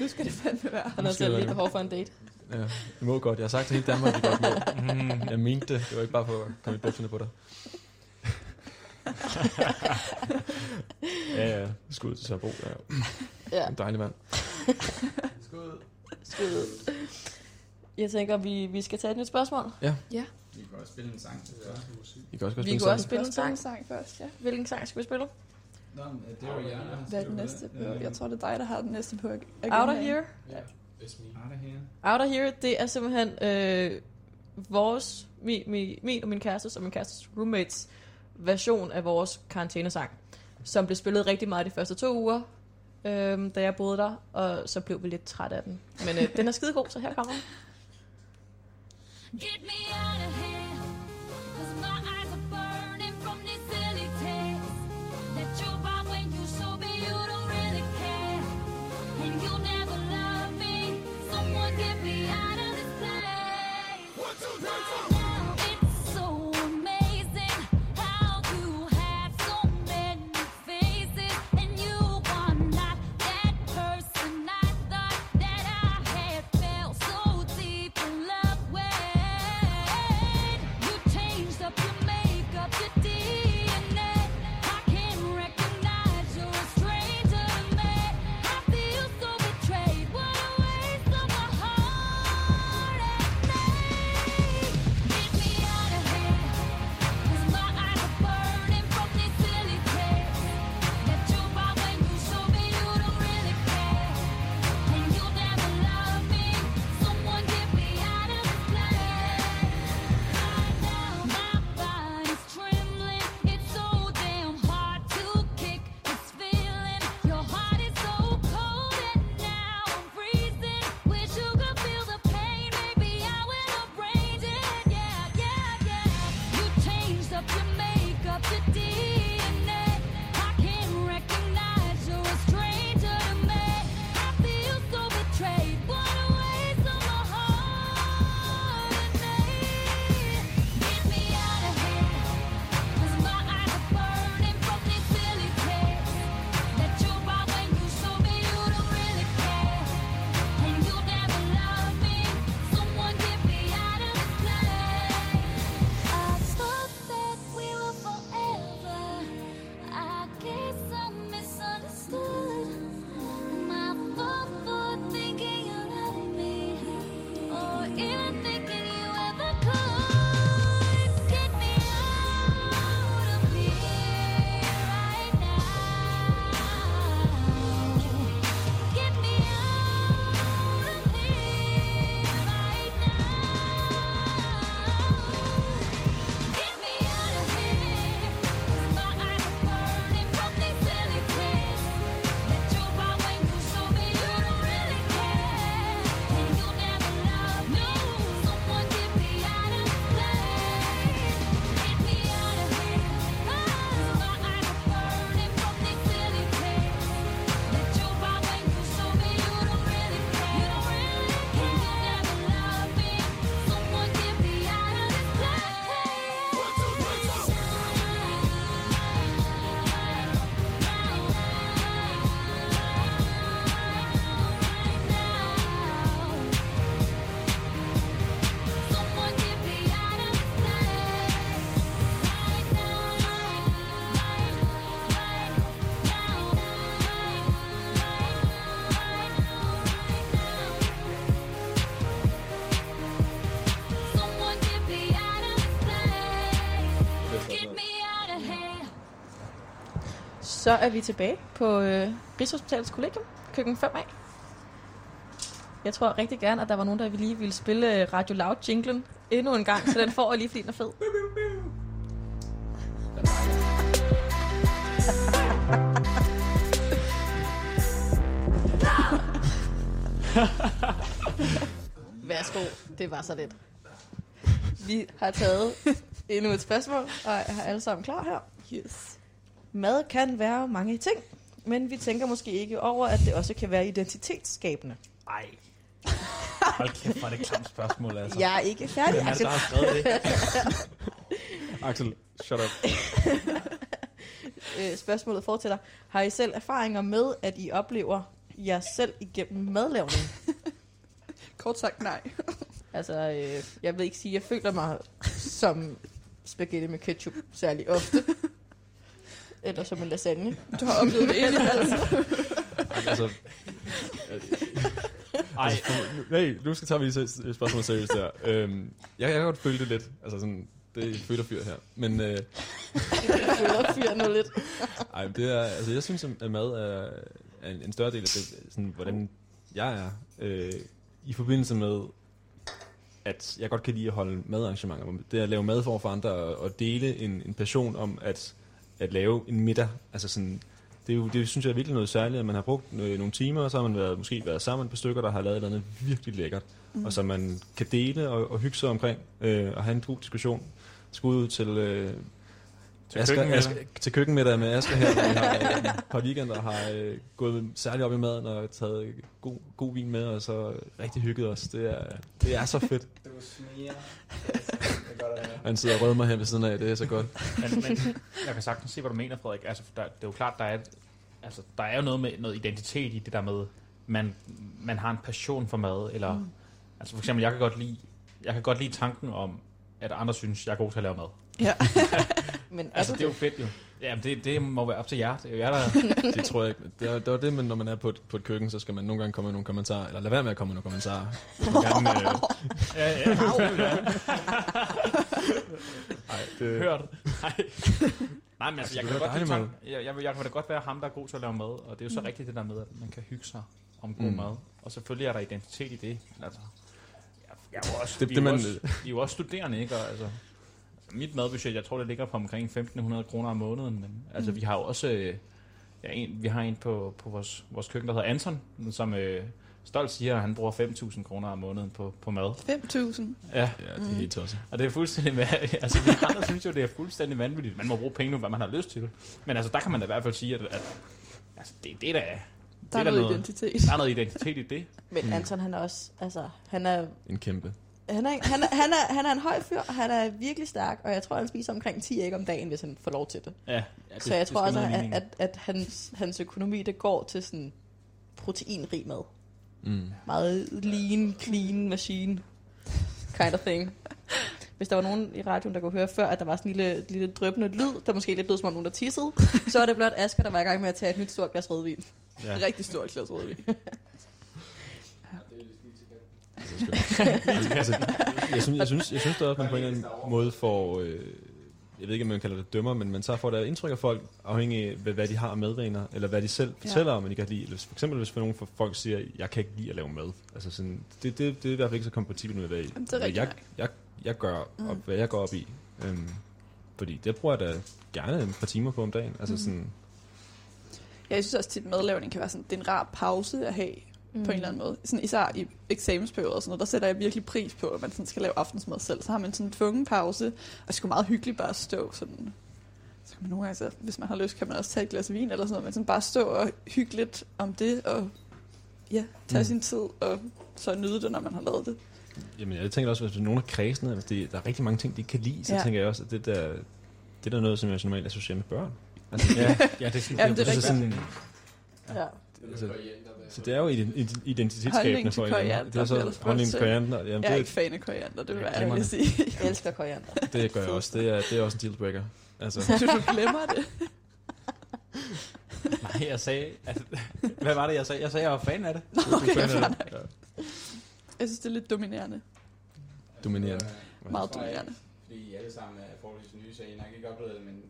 C: nu skal det fandme være.
B: Han har selv lige behov for en date.
A: Ja, det må godt. Jeg har sagt til hele Danmark, at det godt må. Mm, jeg mente det. Det var ikke bare for at komme i bukserne på dig. ja, ja. Skud til Sørbro. Ja.
B: Ja,
A: En dejlig mand.
E: Skud.
B: skud ud. Jeg tænker, vi, vi skal tage et nyt spørgsmål.
E: Vi kan også spille en sang til det.
A: I kan også godt
B: Vi
A: spille
B: kunne også spille en sang.
C: en sang først, ja.
B: Hvilken sang skal vi spille?
E: Nå, men det var jeg. der
C: Hvad er den næste på? Jeg tror, det er dig, der har den næste på. Again
B: Outer
C: Day.
B: Here.
F: It's me.
E: Outer Here.
B: Outer Here, det er simpelthen øh, vores, min, min, min og min kærestes og min kærestes roommates version af vores karantænesang, som blev spillet rigtig meget de første to uger, øh, da jeg boede der, og så blev vi lidt træt af den. Men øh, den er skide god, så her kommer den.
G: Get me out of here,
B: Så er vi tilbage på øh, Rigshospitalets Kollegium, køkken 5A. Jeg tror rigtig gerne, at der var nogen, der lige ville spille øh, Radio Loud jinglen endnu en gang, så den får jeg lige, fordi den er fed. Værsgo, det var så lidt. Vi har taget endnu et spørgsmål, og er alle sammen klar her.
C: Yes.
B: Mad kan være mange ting, men vi tænker måske ikke over, at det også kan være identitetsskabende.
D: Ej. Hold kæft, hvor er det et klamt spørgsmål, altså.
B: Jeg er ikke færdig,
D: Hvem er det,
B: Axel.
D: der har skrevet det?
A: Axel, shut up.
B: Øh, Spørgsmålet fortsætter. Har I selv erfaringer med, at I oplever jer selv igennem madlavning?
C: Kort sagt nej.
B: Altså, øh, jeg vil ikke sige, at jeg føler mig som spaghetti med ketchup særlig ofte. Eller som en lasagne.
C: Du har oplevet det ene altså.
A: altså,
D: Ej,
A: nej, nu skal tage vi lige spørgsmålet seriøst der. Øhm, jeg, jeg kan godt føle det lidt. Altså sådan, det er føler fyr her. Men øh,
B: Jeg føler fyren lidt.
A: ej, det er, altså, jeg synes, at mad er, er en, en større del af det, sådan, hvordan jeg er. Øh, I forbindelse med, at jeg godt kan lide at holde madarrangementer. Det er at lave mad for for andre og, og dele en, en passion om at, at lave en middag. Altså sådan, det, er jo, det synes jeg er virkelig noget særligt, at man har brugt øh, nogle timer, og så har man været, måske været sammen på stykker, der har lavet et eller andet virkelig lækkert, mm. og som man kan dele og, og hygge sig omkring, øh, og have en god diskussion. Skud ud til, øh,
D: Til
A: Asger,
D: køkkenmiddag.
A: Asger, til køkkenmiddag med Asger her, hvor vi har øh, et par weekender har øh, gået særligt op i maden og taget god, god vin med, og så rigtig hygget os. Det er, det er så fedt.
E: Du smiger. Det er godt at høre.
A: Og han sidder og rødmer her ved siden af, det er så godt.
D: men, men jeg kan sagtens se, hvad du mener, Frederik. Altså, der, det er jo klart, der er, et, altså, der er jo noget med noget identitet i det der med, man, man har en passion for mad, eller, mm. altså for eksempel, jeg kan godt lide, jeg kan godt lide tanken om, at andre synes, jeg er god til at lave mad.
C: Ja.
B: Men er
D: Altså,
B: du
D: det er jo fedt jo. Jamen, det, det må være op til jer. Det er jo jer, der...
A: Det tror jeg ikke. Det er, det er det, men når man er på et, på et køkken, så skal man nogle gange komme med nogle kommentarer, eller lade være med at komme med nogle kommentarer. Man gerne, øh,
D: ja, ja.
A: ej, det,
D: Hørt. Nej. Nej, men altså, jeg
A: det
D: kan, da godt
A: dejlig
D: lide tanken, jeg, jeg, jeg kan da godt være ham, der er god til at lave mad, og det er jo så rigtigt det der med, at man kan hygge sig om god
A: Mm.
D: mad. Og selvfølgelig er der identitet i det. Men altså, jeg, jeg er jo også,
A: Det-
D: vi,
A: det
D: er jo
A: man-
D: også, vi er jo også studerende, ikke? Og, altså, mit madbudget, jeg tror, det ligger på omkring 1.500 kroner om måneden. Men altså, vi har jo også... Øh, ja, en, vi har en på, på vores, vores køkken, der hedder Anton, som øh, stolt siger, at han bruger 5.000 kroner om måneden på, på mad.
C: 5.000.
D: Ja,
A: ja, det er helt tosset.
D: og det er fuldstændig... Altså, vi andre synes jo, det er fuldstændig vanvittigt. Man må bruge penge nu, hvad man har lyst til. Men altså, der kan man da i hvert fald sige, at, at altså, det, det er da...
C: Der er
D: da
C: noget identitet.
D: Der er noget identitet i det.
B: Men
A: Mm.
B: Anton, han er også, altså, han er,
A: En kæmpe.
B: Han er, han er, han er, han er en høj fyr, og han er virkelig stærk, og jeg tror, han spiser omkring 10 æg om dagen, hvis han får lov til det.
D: Ja, ja det,
B: Så jeg
D: det
B: tror også,
D: noget
B: at, at, at hans, hans økonomi, det går til sådan proteinrig mad.
A: Mm.
B: Meget lean, clean machine kind of thing. Hvis der var nogen i radioen, der kunne høre før, at der var sådan en lille, lille drøbende lyd, der måske lidt lød som om nogen, der tissede, så var det blot Asger, der var i gang med at tage et nyt stort glas rødvin.
D: Ja.
C: Rigtig stort glas rødvin.
A: altså, jeg, synes, jeg, synes, jeg synes da også, at man på en eller anden måde får, øh, jeg ved ikke, om man kalder det dømmer, men man så får der indtryk af folk, afhængig af, hvad, de har af madvaner, eller hvad de selv fortæller om, at de kan lide. Eller For eksempel, hvis for nogle for folk siger, jeg kan ikke lide at lave mad. Altså sådan, det, det, det er i hvert fald ikke så kompatibelt med, hvad,
C: det er
A: hvad jeg, jeg, jeg gør, og hvad jeg går op i. Øhm, fordi det bruger jeg da gerne et par timer på om dagen. Altså sådan,
C: Ja, jeg synes også tit, at madlavning kan være sådan, det er en rar pause at have mm. på en eller anden måde. Sådan, især i eksamensperioder og sådan noget, der sætter jeg virkelig pris på, at man sådan skal lave aftensmad selv. Så har man sådan en tvungen pause, og det er sgu meget hyggeligt bare at stå sådan. Så kan man nogle gange, så, hvis man har lyst, kan man også tage et glas vin eller sådan noget, men sådan bare stå og hygge lidt om det, og ja, tage
A: Mm.
C: sin tid, og så nyde det, når man har lavet det.
A: Jamen, jeg tænker også, hvis der er nogen af kredsene, hvis det, der er rigtig mange ting, de ikke kan lide, så ja.
C: Ja.
A: tænker jeg også, at det der, det er der noget, som jeg normalt associerer med børn. Altså,
D: Ja, ja, det er sådan,
C: Jamen, det er
A: altså
C: rigtigt.
A: sådan,
B: Ja.
A: Altså,
E: Koriander, hvad
A: så det er jo ident- ident- identitetsskabende for en.
C: koriander,
A: Det er så holdningen til koriander. Jamen,
C: Jeg er
A: det,
C: ikke fan af koriander, det vil
A: Ja,
C: jeg ærligt sige.
B: Jeg elsker koriander.
A: det gør jeg også. Det er, det er også en dealbreaker. Altså,
C: Så du glemmer det.
D: Nej, jeg sagde... At, hvad var det, jeg sagde? Jeg sagde, at jeg var fan af det.
A: du,
C: Okay, fair
A: ja,
C: nok. Jeg synes, det er lidt dominerende.
A: dominerende.
C: Meget
E: tror jeg
C: dominerende.
E: Fordi I alle sammen er forholdsvis nye, så I nok ikke oplevet det, men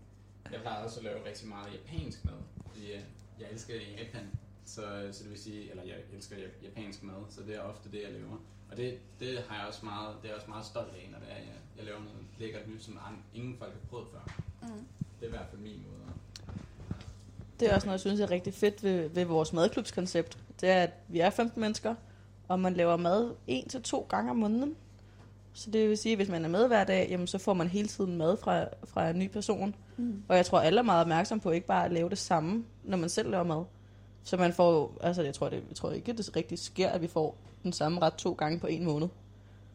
E: jeg plejer også at lave rigtig meget japansk mad. Fordi, øh, jeg elsker Japan, så, så det vil sige, eller jeg elsker ja- japansk mad, så det er ofte det, jeg laver. Og det, det har jeg også meget, det er jeg også meget stolt af, når det er, jeg, jeg laver noget lækkert nyt, som ingen folk har prøvet før.
C: Mm.
E: Det er i hvert fald min måde.
B: Det er også noget, jeg synes er rigtig fedt ved, ved vores madklubskoncept. Det er, at vi er 15 mennesker, og man laver mad en til to gange om måneden. Så det vil sige, at hvis man er med hver dag, jamen, så får man hele tiden mad fra, fra en ny person.
C: Mm.
B: Og jeg tror, alle er meget opmærksom på ikke bare at lave det samme, når man selv laver mad. Så man får, altså jeg tror, det, jeg tror ikke, det rigtig sker, at vi får den samme ret to gange på en måned.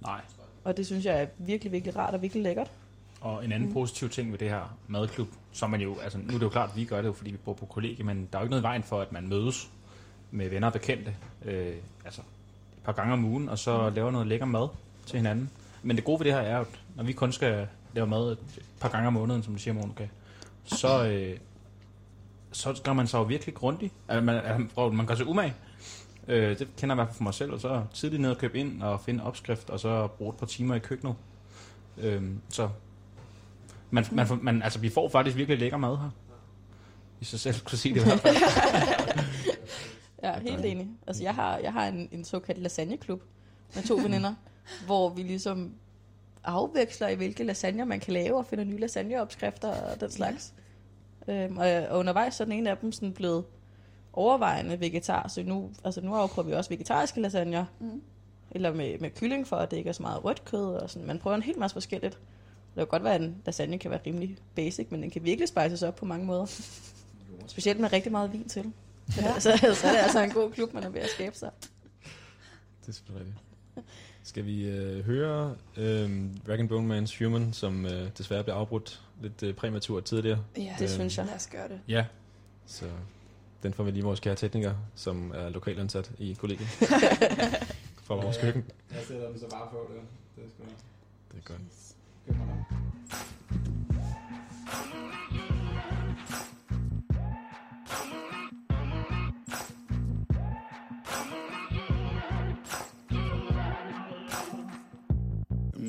D: Nej.
B: Og det synes jeg er virkelig, virkelig rart og virkelig lækkert.
D: Og en anden mm. positiv ting ved det her madklub, som man jo, altså nu er det jo klart, at vi gør det jo, fordi vi bor på kollegie, men der er jo ikke noget i vejen for, at man mødes med venner og bekendte, øh, altså et par gange om ugen, og så laver noget lækker mad til hinanden. Men det gode ved det her er jo, at når vi kun skal lave mad et par gange om måneden, som du siger, Monika, så, øh, så gør man sig jo virkelig grundigt. Altså, man, altså, man gør sig umage. Øh, det kender jeg i hvert fald for mig selv, og så tidligt ned og købe ind og finde opskrift, og så bruge et par timer i køkkenet. Øh, så man, man, man, altså, vi får faktisk virkelig lækker mad her. I sig selv kunne sige det i hvert fald.
B: Jeg er helt enig. Altså, jeg har, jeg har en, en såkaldt lasagneklub med to veninder, hvor vi ligesom afveksler i, hvilke lasagner man kan lave, og finder nye lasagneopskrifter og den slags. Øhm, og, og undervejs så er den ene af dem sådan blevet overvejende vegetar, så nu, altså nu afprøver vi også vegetariske lasagner,
C: Mm.
B: eller med, med kylling, for at det ikke er så meget rødt kød, og sådan. Man prøver en hel masse forskelligt. Det kan godt være, at en lasagne kan være rimelig basic, men den kan virkelig spices op på mange måder. Specielt med rigtig meget vin til. Ja. så, så er det altså en god klub, man er ved at skabe sig.
A: Det er selvfølgelig rigtigt. Skal vi øh, høre øh, Rag and Bone Man's Human, som øh, desværre blev afbrudt lidt øh, præmaturt tidligere.
C: Ja,
B: Det synes jeg.
C: Lad os gøre det.
D: Ja,
A: Så den får vi lige vores kære tekniker, som er lokalansat i kollegiet. For vores køkken.
E: Jeg sætter den så bare på det. Det er sgu
A: Det er godt.
E: Køb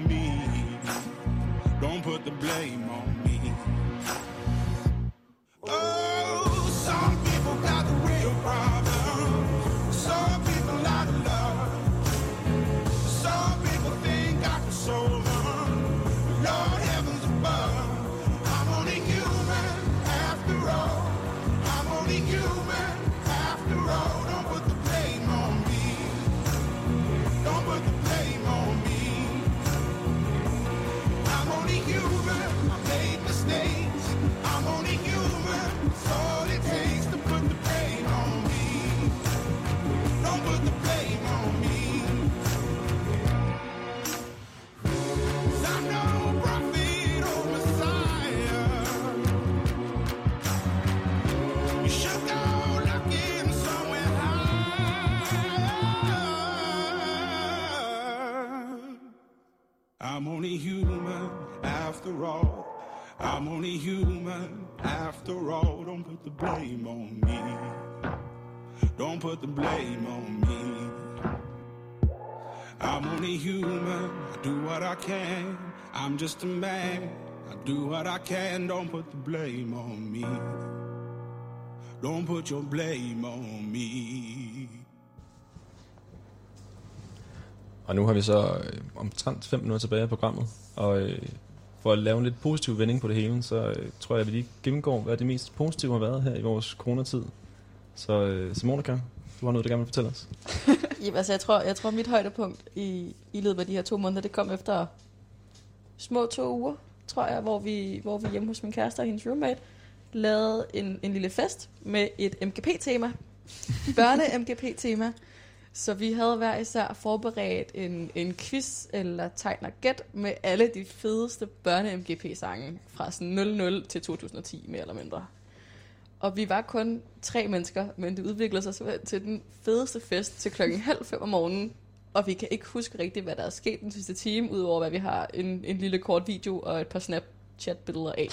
H: me. Just a man. I do what I can. Don't put the blame on me. Don't put your blame on me.
A: Og nu har vi så øh, omtrent 5 minutter tilbage af programmet, og øh, for at lave en lidt positiv vending på det hele, så øh, tror jeg, at vi lige gennemgår, hvad det mest positive har været her i vores coronatid. Så øh, Simonica, du har noget, du gerne vil fortælle os.
B: Jamen, altså, jeg tror, jeg tror mit højdepunkt i, i løbet af de her to måneder, det kom efter små to uger, tror jeg, hvor vi, hvor vi hjemme hos min kæreste og hendes roommate lavede en, en lille fest med et MGP-tema. Børne-MGP-tema. Så vi havde hver især forberedt en, en quiz eller tegn og gæt med alle de fedeste børne-MGP-sange fra sådan 00 til 2010, mere eller mindre. Og vi var kun tre mennesker, men det udviklede sig til den fedeste fest til klokken halv fem om morgenen. Og vi kan ikke huske rigtigt, hvad der er sket den sidste time, udover hvad vi har en, en lille kort video og et par Snapchat-billeder af.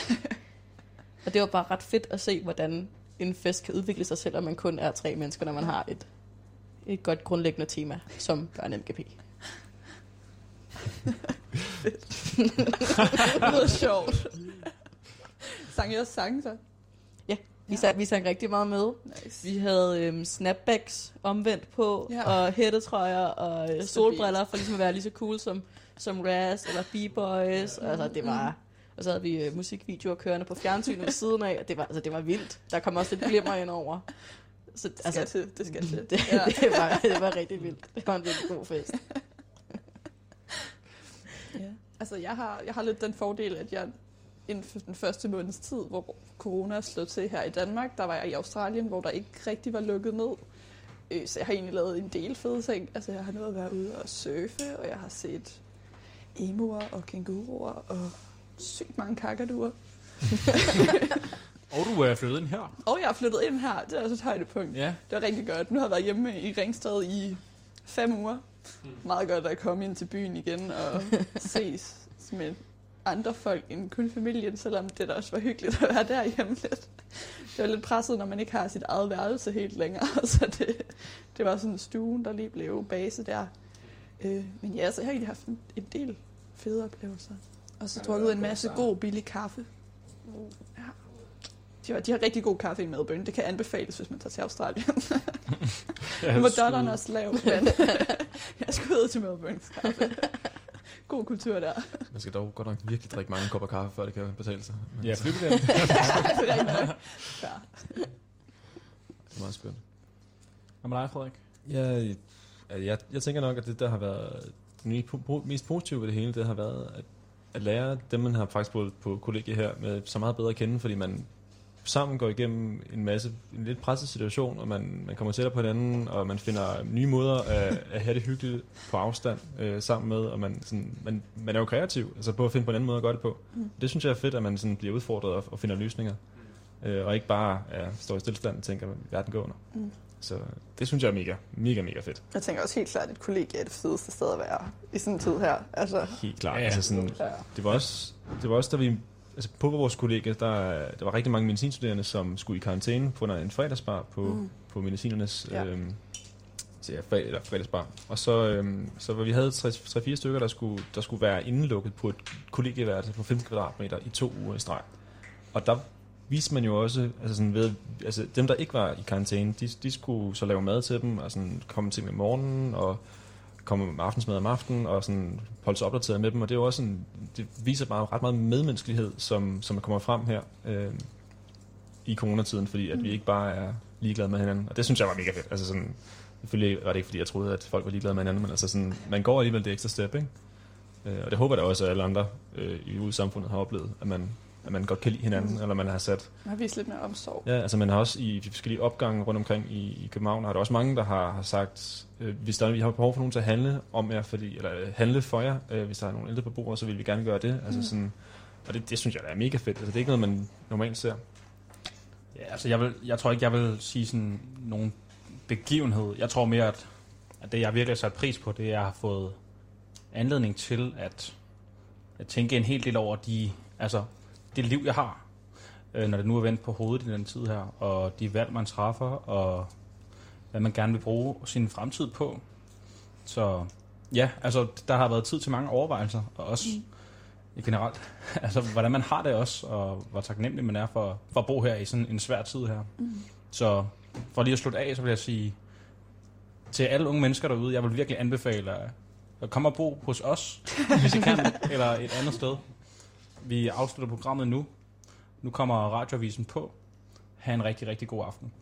B: og det var bare ret fedt at se, hvordan en fest kan udvikle sig, selvom man kun er tre mennesker, når man har et, et godt grundlæggende tema, som børne-MGP.
C: Det lyder sjovt. Sang jeg også sange så?
B: Vi, sang, vi sang rigtig meget med.
C: Nice.
B: Vi havde øhm, snapbacks omvendt på,
C: Ja.
B: ja. og hættetrøjer og øh, solbriller, for ligesom at være lige så cool som, som Raz eller B-Boys. Ja. Altså, det var... Og så havde vi øh, musikvideoer kørende på fjernsynet ved siden af, og det var, altså, det var vildt. Der kom også lidt glimmer ind over. Så,
C: Det skal til, det skal til.
B: det,
C: Ja.
B: det, var, det var rigtig vildt. Det var en virkelig god fest.
C: Ja. Altså, jeg har, jeg har lidt den fordel, at jeg inden for den første måneds tid, hvor corona er slået til her i Danmark, der var jeg i Australien, hvor der ikke rigtig var lukket ned. Øh, Så jeg har egentlig lavet en del fede ting. Altså, jeg har nået at være ude og surfe, og jeg har set emuer og kænguruer og sygt mange kakaduer.
D: Og du er flyttet ind her.
C: Og jeg er flyttet ind her. Det er også et højdepunkt.
D: Ja.
C: Det var rigtig godt. Nu har jeg været hjemme i Ringsted i fem uger. Meget godt at komme ind til byen igen og ses med andre folk end kun familien, selvom det da også var hyggeligt at være derhjemme lidt. Det var lidt presset, når man ikke har sit eget værelse helt længere, så det, det var sådan stuen, der lige blev base der. Øh, men ja, så jeg har egentlig haft en, en del fede oplevelser. Og så drukket en masse god, billig kaffe. Ja. De har, de har rigtig god kaffe i Melbourne. Det kan anbefales, hvis man tager til Australien. Nu var dollaren også lav, men jeg skulle ud til Melbournes kaffe. God kultur der.
A: Man skal dog godt nok virkelig drikke mange kopper kaffe, før det kan betale sig. Men
D: Ja, flybillet.
C: det er
A: det er meget spændende.
D: Hvad med dig, Frederik?
A: Ja, jeg, jeg, jeg tænker nok, at det, der har været det mest positive ved det hele, det har været at, at lære dem, man har faktisk på, på kollegiet her, med så meget bedre at kende, fordi man sammen går igennem en masse, en lidt presset situation, og man, man kommer tættere på hinanden, og man finder nye måder at, at have det hyggeligt på afstand øh, sammen med, og man, sådan, man, man er jo kreativ, altså på at finde på en anden måde at gøre det på.
C: Mm.
A: Det synes jeg er fedt, at man sådan bliver udfordret og, og finder løsninger, øh, og ikke bare ja, står i stillestand og tænker, at verden går under.
C: Mm.
A: Så det synes jeg er mega, mega, mega fedt.
C: Jeg tænker også helt klart, at et kollegie er det fedeste sted at være i sådan en tid her. Altså,
A: Helt klart.
D: Ja.
A: Altså sådan, det var også, det var også da vi, altså på vores kollega, der, der var rigtig mange medicinstuderende, som skulle i karantæne på en fredagsbar på,
C: Mm.
A: på medicinernes
C: Ja.
A: øhm, til ja, fred, eller fredagsbar. Og så, øhm, så vi havde 3-4 stykker, der skulle, der skulle være indelukket på et kollegieværelse på 15 kvadratmeter i to uger i streg. Og der viste man jo også, altså sådan ved, altså dem der ikke var i karantæne, de, de skulle så lave mad til dem, og sådan komme til dem i morgenen, og komme med aftensmad om aftenen, og sådan holde sig opdateret med dem, og det er jo også sådan, det viser bare ret meget medmenneskelighed, som, som kommer frem her øh, i coronatiden, fordi at vi ikke bare er ligeglade med hinanden, og det synes jeg var mega fedt, altså sådan, selvfølgelig var det ikke, fordi jeg troede, at folk var ligeglade med hinanden, men altså sådan, man går alligevel det ekstra step, ikke? Øh, og det håber jeg da også, at alle andre øh, i ude samfundet har oplevet, at man, at man godt kan lide hinanden,
C: Mm.
A: eller man har sat
C: Man har vist lidt mere omsorg.
A: Ja, altså man har også i de forskellige opgange rundt omkring i, i København, har der også mange, der har, har sagt, øh, hvis der er, vi har behov for nogen til at handle om jer, fordi, eller øh, handle for jer, øh, hvis der er nogle ældre på bordet, så vil vi gerne gøre det. Altså
C: Mm.
A: sådan, og det, det synes jeg da er mega fedt. Altså det er ikke noget, man normalt ser.
D: Ja, altså jeg, vil, jeg tror ikke, jeg vil sige sådan nogen begivenhed. Jeg tror mere, at, at det, jeg virkelig har sat pris på, det er, at jeg har fået anledning til at at tænke en hel del over de, altså, det liv, jeg har, øh, når det nu er vendt på hovedet i den tid her, og de valg, man træffer, og hvad man gerne vil bruge sin fremtid på. Så ja, altså, der har været tid til mange overvejelser, og også mm. generelt, altså, hvordan man har det også, og hvor taknemmelig man er for, for at bo her i sådan en svær tid her. Mm. Så for lige at slutte af, så vil jeg sige til alle unge mennesker derude, jeg vil virkelig anbefale at, komme og bo hos os, hvis I kan, eller et andet sted. Vi afslutter programmet nu. Nu kommer radioavisen på. Ha' en rigtig, rigtig god aften.